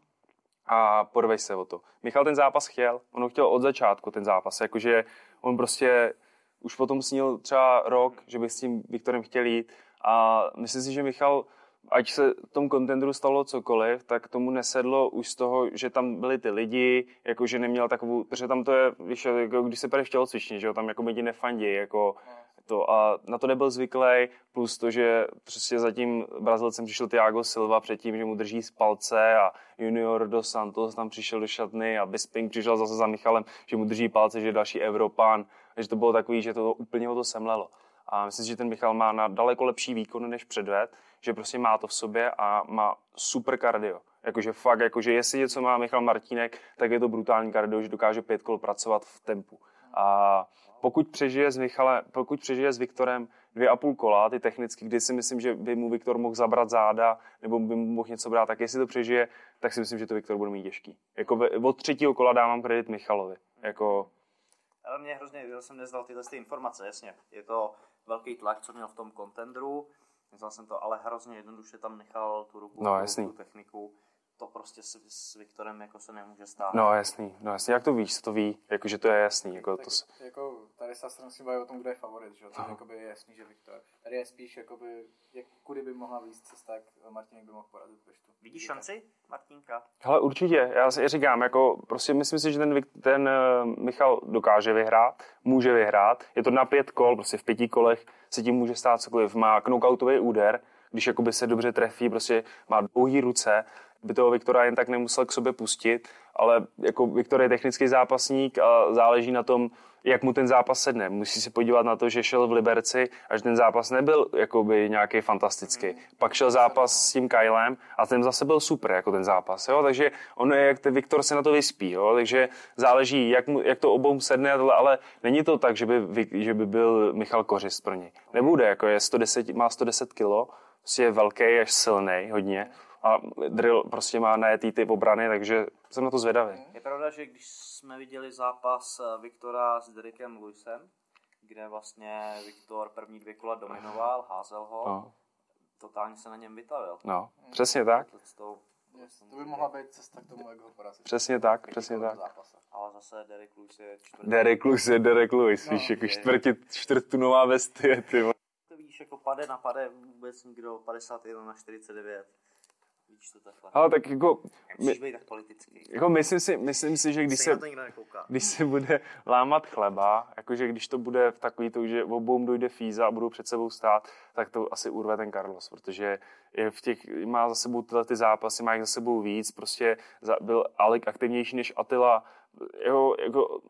a porvej se o to. Michal ten zápas chtěl, on ho chtěl od začátku ten zápas, jakože on prostě už potom snil třeba rok, že by s tím Viktorem chtěl jít a myslím si, že Michal ať se tomu kontendru stalo cokoliv, tak tomu nesedlo už z toho, že tam byli ty lidi, jako že neměl takovou, protože tam to je, víš, jako když se pere v tělocvičně, že jo, tam jako lidi nefandí, jako to a na to nebyl zvyklý, plus to, že prostě zatím Brazilcem přišel Thiago Silva předtím, že mu drží z palce a Junior dos Santos tam přišel do šatny a Bisping přišel zase za Michalem, že mu drží palce, že je další Evropán, že to bylo takový, že to úplně ho to semlelo. A myslím si, že ten Michal má na daleko lepší výkon než předved, že prostě má to v sobě a má super kardio. Jakože fakt, jakože jestli něco má Michal Martínek, tak je to brutální kardio, že dokáže pět kol pracovat v tempu. A pokud přežije s, Michale, pokud přežije s Viktorem dvě a půl kola, ty technicky, kdy si myslím, že by mu Viktor mohl zabrat záda, nebo by mu mohl něco brát, tak jestli to přežije, tak si myslím, že to Viktor bude mít těžký. Jako od třetího kola dávám kredit Michalovi. Jako, Ale mě hrozně, já jsem neznal tyhle ty informace, jasně. Je to velký tlak, co měl v tom contendru. Myslel jsem to, ale hrozně jednoduše tam nechal tu ruku, No, tu, tu techniku. To prostě s, s Viktorem jako se nemůže stát. no jasný, no jasný, jak to víš, to ví, jakože to je jasný, jako to, Tak, s- jako, tady se asi musím bavit o tom, kdo je favorit, že jo? Tam jakoby je jasný, že Viktor. Tady je spíš, jakoby, jak, kudy by mohla víc cesta, jak Martinek by mohl porazit Peštu. Vidíš šanci, Martinka? Hele, určitě, já si říkám, jako prostě myslím si, že ten, ten eh, Michal dokáže vyhrát, může vyhrát, je to na pět kol, prostě v pěti kolech se tím může stát cokoliv, má knockoutový úder, když jakoby se dobře trefí, prostě má dlouhý ruce, by toho Viktora jen tak nemusel k sobě pustit, ale jako Viktor je technický zápasník a záleží na tom, jak mu ten zápas sedne. Musí se podívat na to, že šel v Liberci a že ten zápas nebyl jakoby nějaký fantastický. Pak šel zápas s tím Kylem a ten zase byl super, jako ten zápas. Jo? Takže on je, jak ten Viktor se na to vyspí. Jo? Takže záleží, jak, mu, jak to obou sedne, ale není to tak, že by, že by byl Michal Kořist pro něj. Nebude, jako je 110, má 110 kilo, prostě je velký, až silný hodně a drill prostě má najetý typ obrany, takže jsem na to zvědavý. Je pravda, že když jsme viděli zápas eh, Viktora s Derekem Lewisem, kde vlastně Viktor první dvě kola dominoval, házel ho, No, totálně se na něm vytavil. no, přesně tak, To, to by mohla být cesta k tomu, jak ho porazit. přesně tak, přesně tak. Zápase. ale zase Derek Lewis je čtvrtý. Derek Lewis je Derek Lewis, víš, jako je. čtvrtě, čtvrtunová bestie, ty víš, jako pade na pade vůbec nikdo 51 na 49. Víš to takhle. Ale tak jako, Musíš být tak politický. jako myslím si, myslím si, že když Se když se bude lámat chleba, jakože když to bude v takový to, že obou dojde fíza a budou před sebou stát, tak to asi urve ten Carlos, protože je v těch, má za sebou tyhle ty zápasy, má jich za sebou víc, prostě za, byl Alek aktivnější než Attila, jeho, jako,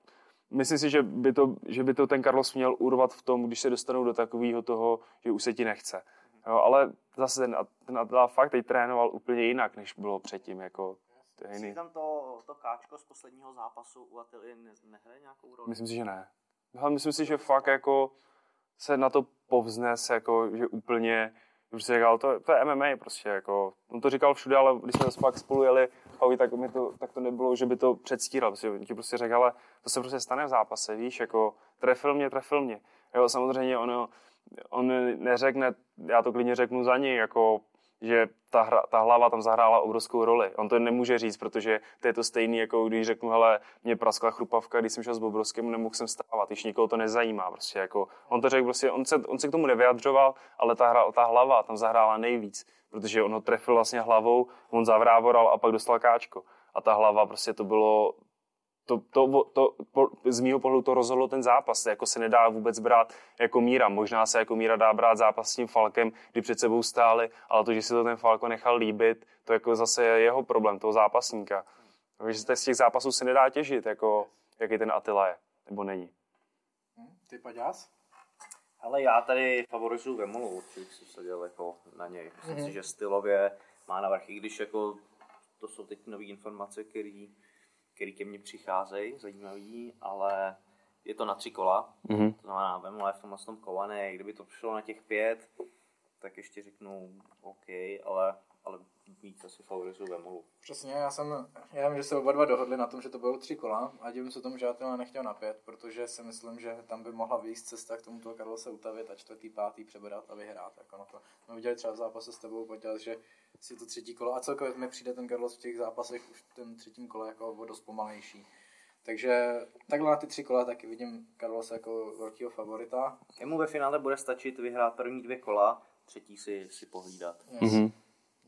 myslím si, že by, to, že by to ten Carlos měl urvat v tom, když se dostanou do takového toho, že už se ti nechce. Jo, ale zase ten, ten Attila fakt teď trénoval úplně jinak, než bylo předtím, jako to je Myslíš, jiný. tam to, to káčko z posledního zápasu u Attily ne, nehraje nějakou roli? Myslím si, že ne. Hele, myslím si, že fakt jako se na to povznes, jako, že úplně, už si říkal, to, to je MMA prostě, jako, on to říkal všude, ale když jsme pak spolu jeli, tak, mi to, tak to nebylo, že by to předstíral, prostě, on ti prostě řekl, ale to se prostě stane v zápase, víš, jako, trefil mě, trefil mě. Jo, samozřejmě ono, on neřekne, já to klidně řeknu za něj, jako, že ta, hra, ta hlava tam zahrála obrovskou roli. On to nemůže říct, protože to je to stejný, jako když řeknu, hele, mě praskla chrupavka, když jsem šel s Bobrovským, nemohl jsem stávat, když nikoho to nezajímá. Prostě, jako, on to řekl, prostě, on, se, on se k tomu nevyjadřoval, ale ta, hra, ta hlava tam zahrála nejvíc, protože on ho trefil vlastně hlavou, on zavrávoral a pak dostal káčko. A ta hlava prostě to bylo, to, to, to, to, z mýho pohledu to rozhodlo ten zápas. Jako se nedá vůbec brát jako míra. Možná se jako míra dá brát zápas s tím Falkem, kdy před sebou stáli, ale to, že si to ten Falko nechal líbit, to jako zase je jeho problém, toho zápasníka. Takže z těch zápasů se nedá těžit, jako, jaký ten Attila je, nebo není. Hm? Ty Paďás? Ale já tady favorizuju Vemolu, určitě jsem seděl jako na něj. Myslím Mhm. si, že stylově má navrch, i když jako to jsou teď nové informace, které který ke mně přicházejí, zajímavý, ale je to na tři kola, Mhm. to znamená Vemola je v tomhle tom kovaný, kdyby to přišlo na těch pět, tak ještě řeknu OK, ale, ale víc asi favorizuju Vemolu. Přesně, já jsem, já vím, že se oba dva dohodli na tom, že to budou tři kola a divím se tomu, že Attila nechtěl na pět, protože si myslím, že tam by mohla výjít cesta k tomuto Karlose utavit a čtvrtý, pátý přebrat a vyhrát. Jako na to. My viděli třeba v zápase s tebou, poděl, že si to třetí kolo a celkově mi přijde ten Carlos v těch zápasech už v tom třetím kole jako o dost pomalejší. Takže takhle na ty tři kola taky vidím Carlose jako velkého favorita. Jemu ve finále bude stačit vyhrát první dvě kola, třetí si, si pohlídat. Yes. Mhm.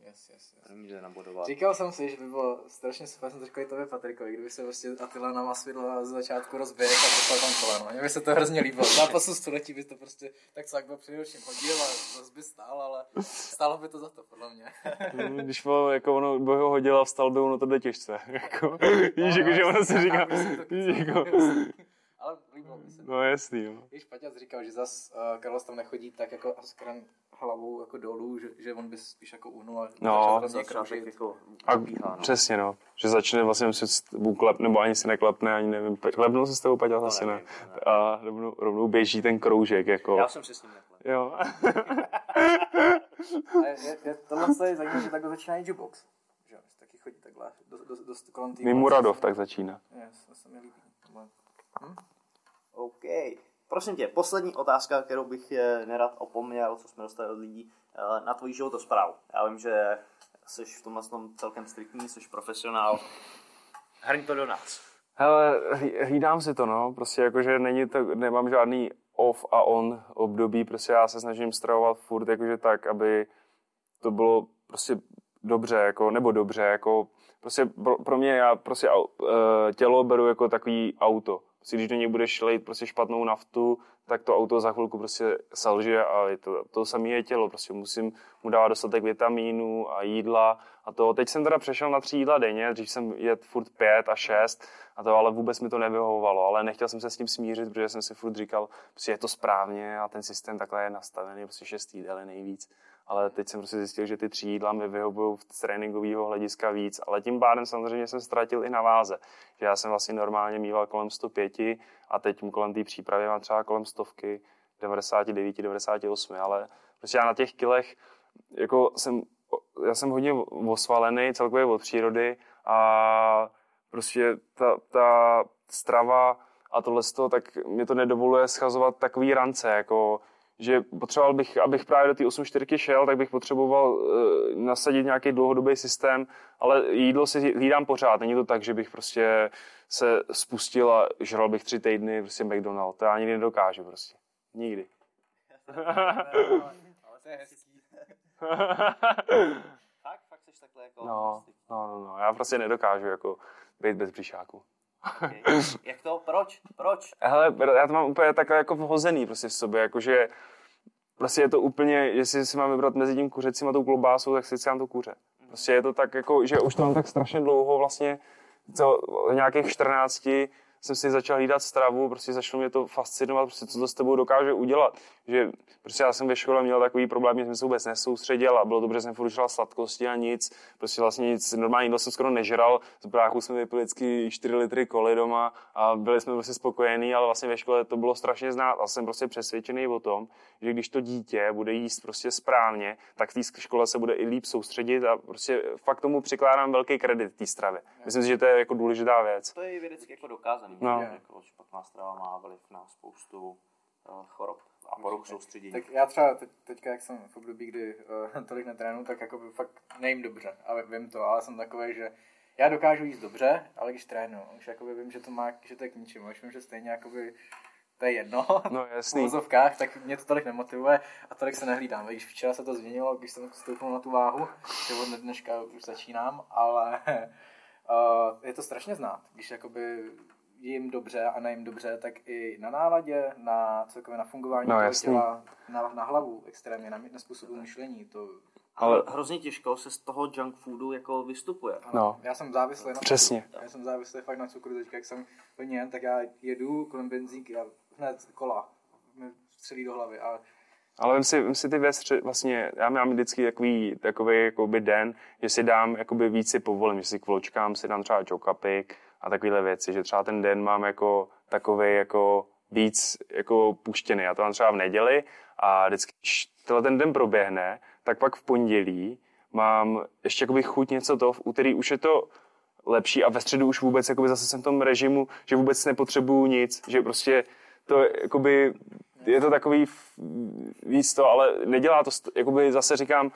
Yes, yes, yes. První jde nabodovat. Říkal jsem si, že by bylo strašně super, jsem to říkal i tobě Patrikovi, kdyby se prostě Attila na Masvidla z začátku rozběh a poslal tam koleno. Mně by se to hrozně líbilo. Na pasu století by to prostě tak co byl především hodil a zase by stál, ale stálo by to za to, podle mě. Když bylo, jako ono by ho hodil a vstal by, ono to těžce. (laughs) Jako, víš, jako, že ono se říká, víš, jako, Ale líbilo by se. no jasný, jo. Víš, Paťas říkal, že zas uh, Carlos tam nechodí tak jako kran hlavou jako dolů, že, že on by spíš jako uhnul a No. začal jako A no. přesně, no. Že začne vlastně muset s tebou klep, nebo ani se neklepne, ani nevím. Klepnul se s tebou, Paťas, asi ne. ne. A rovnou, rovnou běží ten kroužek, jako. Já jsem se s ním. Jo. (laughs) A je, je, tohle je zajímavé, že takhle začíná i jukebox. Že taky chodí takhle dost, dost, dost kolem Mimuradov tak začíná. Yes, to se mi líbí. Tohle. OK. Prosím tě, poslední otázka, kterou bych eh, nerad opomněl, co jsme dostali od lidí, eh, na tvoji životosprávu. Já vím, že jsi v tomhle tom celkem striktní, jsi profesionál. Hrň to do nás. Hele, hlí- hlídám si to, no. Prostě jakože není to, nemám žádný off a on období, prostě já se snažím stravovat furt jakože tak, aby to bylo prostě dobře, jako, nebo dobře, jako, prostě pro, pro mě já prostě eh, tělo beru jako takový auto. Prostě když do něj budeš lejt prostě špatnou naftu, tak to auto za chvilku prostě selže a je to, to samé je tělo, prostě musím mu dávat dostatek vitamínů a jídla a to. Teď jsem teda přešel na tři jídla denně, dřív jsem jet furt pět a šest a to ale vůbec mi to nevyhovovalo, ale nechtěl jsem se s tím smířit, protože jsem si furt říkal, prostě je to správně a ten systém takhle je nastavený, prostě šest jídel je nejvíc. Ale teď jsem prostě zjistil, že ty tři jídla mi vyhovují z tréninkového hlediska víc, ale tím pádem samozřejmě jsem ztratil i na váze. Že já jsem vlastně normálně mýval kolem 105 a teď kolem té přípravy mám třeba kolem stovky, 99, 98, ale prostě já na těch kilech jako jsem, já jsem hodně osvalený celkově od přírody a prostě ta, ta strava a tohle tak mě to nedovoluje schazovat takový rance, jako že potřeboval bych, abych právě do té 8.4 šel, tak bych potřeboval uh, nasadit nějaký dlouhodobý systém, ale jídlo si hlídám pořád. Není to tak, že bych prostě se spustil a žral bych tři týdny prostě McDonald. To já nikdy nedokážu prostě. Nikdy. Ale to je hezký. Fakt, fakt jsi takhle jako... No, no, no, no, já prostě nedokážu jako být bez břišáku. Okay. (laughs) Jak to? Proč? Proč? Hele, já to mám úplně takhle jako vhozený prostě v sobě, jakože prostě je to úplně, jestli si mám vybrat mezi tím kuřecím a tou klobásou, tak si dám to kuře. Prostě je to tak jako, že už to mám tak strašně dlouho vlastně, co, nějakých 14 jsem si začal hlídat stravu, prostě začalo mě to fascinovat, prostě co to s tebou dokáže udělat. Že prostě já jsem ve škole měl takový problém, že jsem se vůbec nesoustředil a bylo dobře, že jsem furt sladkosti a nic, prostě vlastně nic, normální jídlo jsem skoro nežral, z bráchu jsme vypili vždycky 4 litry koly doma a byli jsme prostě spokojení, ale vlastně ve škole to bylo strašně znát a jsem prostě přesvědčený o tom, že když to dítě bude jíst prostě správně, tak v té škole se bude i líp soustředit a prostě fakt tomu přikládám velký kredit té stravě. Myslím si, že to je jako důležitá věc. To je vědecky jako dokázaný. No. že Jako špatná strava má vliv na spoustu uh, chorob a poruch soustředění. Tak já třeba teď, teďka, jak jsem v období, kdy uh, tolik netrénu, tak jako by fakt nejím dobře. A vím to, ale jsem takový, že já dokážu jíst dobře, ale když trénu, už jakoby vím, že to má, že to je k ničemu. Už vím, že stejně jakoby to je jedno, No, (laughs) v jasný. vozovkách, tak mě to tolik nemotivuje a tolik se nehlídám. Když včera se to změnilo, když jsem stoupnul na tu váhu, že od dneška už začínám, ale uh, (laughs) je to strašně znát. Když jakoby jim dobře a nejím dobře, tak i na náladě, na celkově na fungování No, toho jasný. těla, na, na hlavu extrémně, na, na způsobu myšlení. To, Ale hrozně těžko se z toho junk foodu jako vystupuje. No. Já jsem závislý na Přesně. cukru. Já jsem závislý fakt na cukru. Teďka, jak jsem plně, tak já jedu kolem benzínky a hned kola mi střelí do hlavy. A Ale vem si, vem si ty věc, vlastně, já mám vždycky takový, takový jakoby den, že si dám jakoby víc si povolím, že si k vločkám si dám třeba čokapik a takovéhle věci, že třeba ten den mám jako takový jako víc jako puštěný. Já to mám třeba v neděli a vždycky, když tenhle ten den proběhne, tak pak v pondělí mám ještě jakoby chuť něco toho, v úterý už je to lepší a ve středu už vůbec jakoby zase jsem v tom režimu, že vůbec nepotřebuju nic, že prostě to jakoby, je to takový víc to, ale nedělá to, jakoby zase říkám,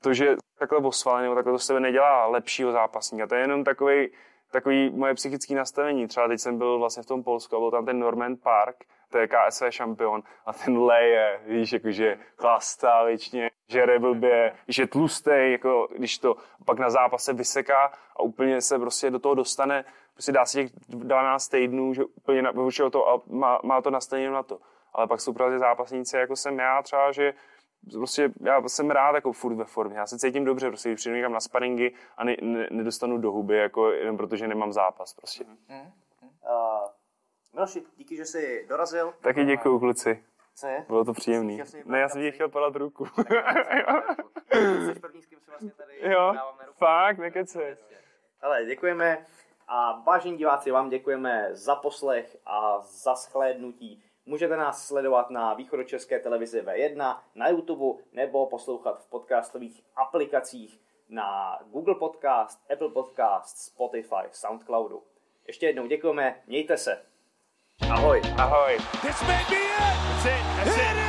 to, že takhle osvalený, takhle to z tebe nedělá lepšího zápasníka, to je jenom takový, takový moje psychické nastavení. Třeba teď jsem byl vlastně v tom Polsku a byl tam ten Norman Park, to je KSV šampion a ten leje, víš, jakože chlastá věčně, žere blbě, když je tlustý, jako když to pak na zápase vyseká a úplně se prostě do toho dostane, prostě dá si těch 12 týdnů, že úplně na, to a má, má to nastavení na to. Ale pak jsou právě zápasníci, jako jsem já třeba, že prostě já jsem rád jako furt ve formě. Já se cítím dobře, prostě když přijdu někam na sparingy a ne, ne, nedostanu do huby, jako jenom protože nemám zápas prostě. Mm. Uh, Miloši, díky, že jsi dorazil. Taky děkuju, kluci. Co je? Bylo to příjemný. Ne, já jsem ti chtěl podat ruku. (laughs) Jsi první, s kým se vlastně tady jo, dáváme ruku. fakt, nekece. Ale děkujeme a vážení diváci, vám děkujeme za poslech a za shlédnutí. Můžete nás sledovat na východočeské televizi V1, na YouTube nebo poslouchat v podcastových aplikacích na Google Podcast, Apple Podcast, Spotify, Soundcloudu. Ještě jednou děkujeme, mějte se. Ahoj. Ahoj. This may be it. That's it. That's it.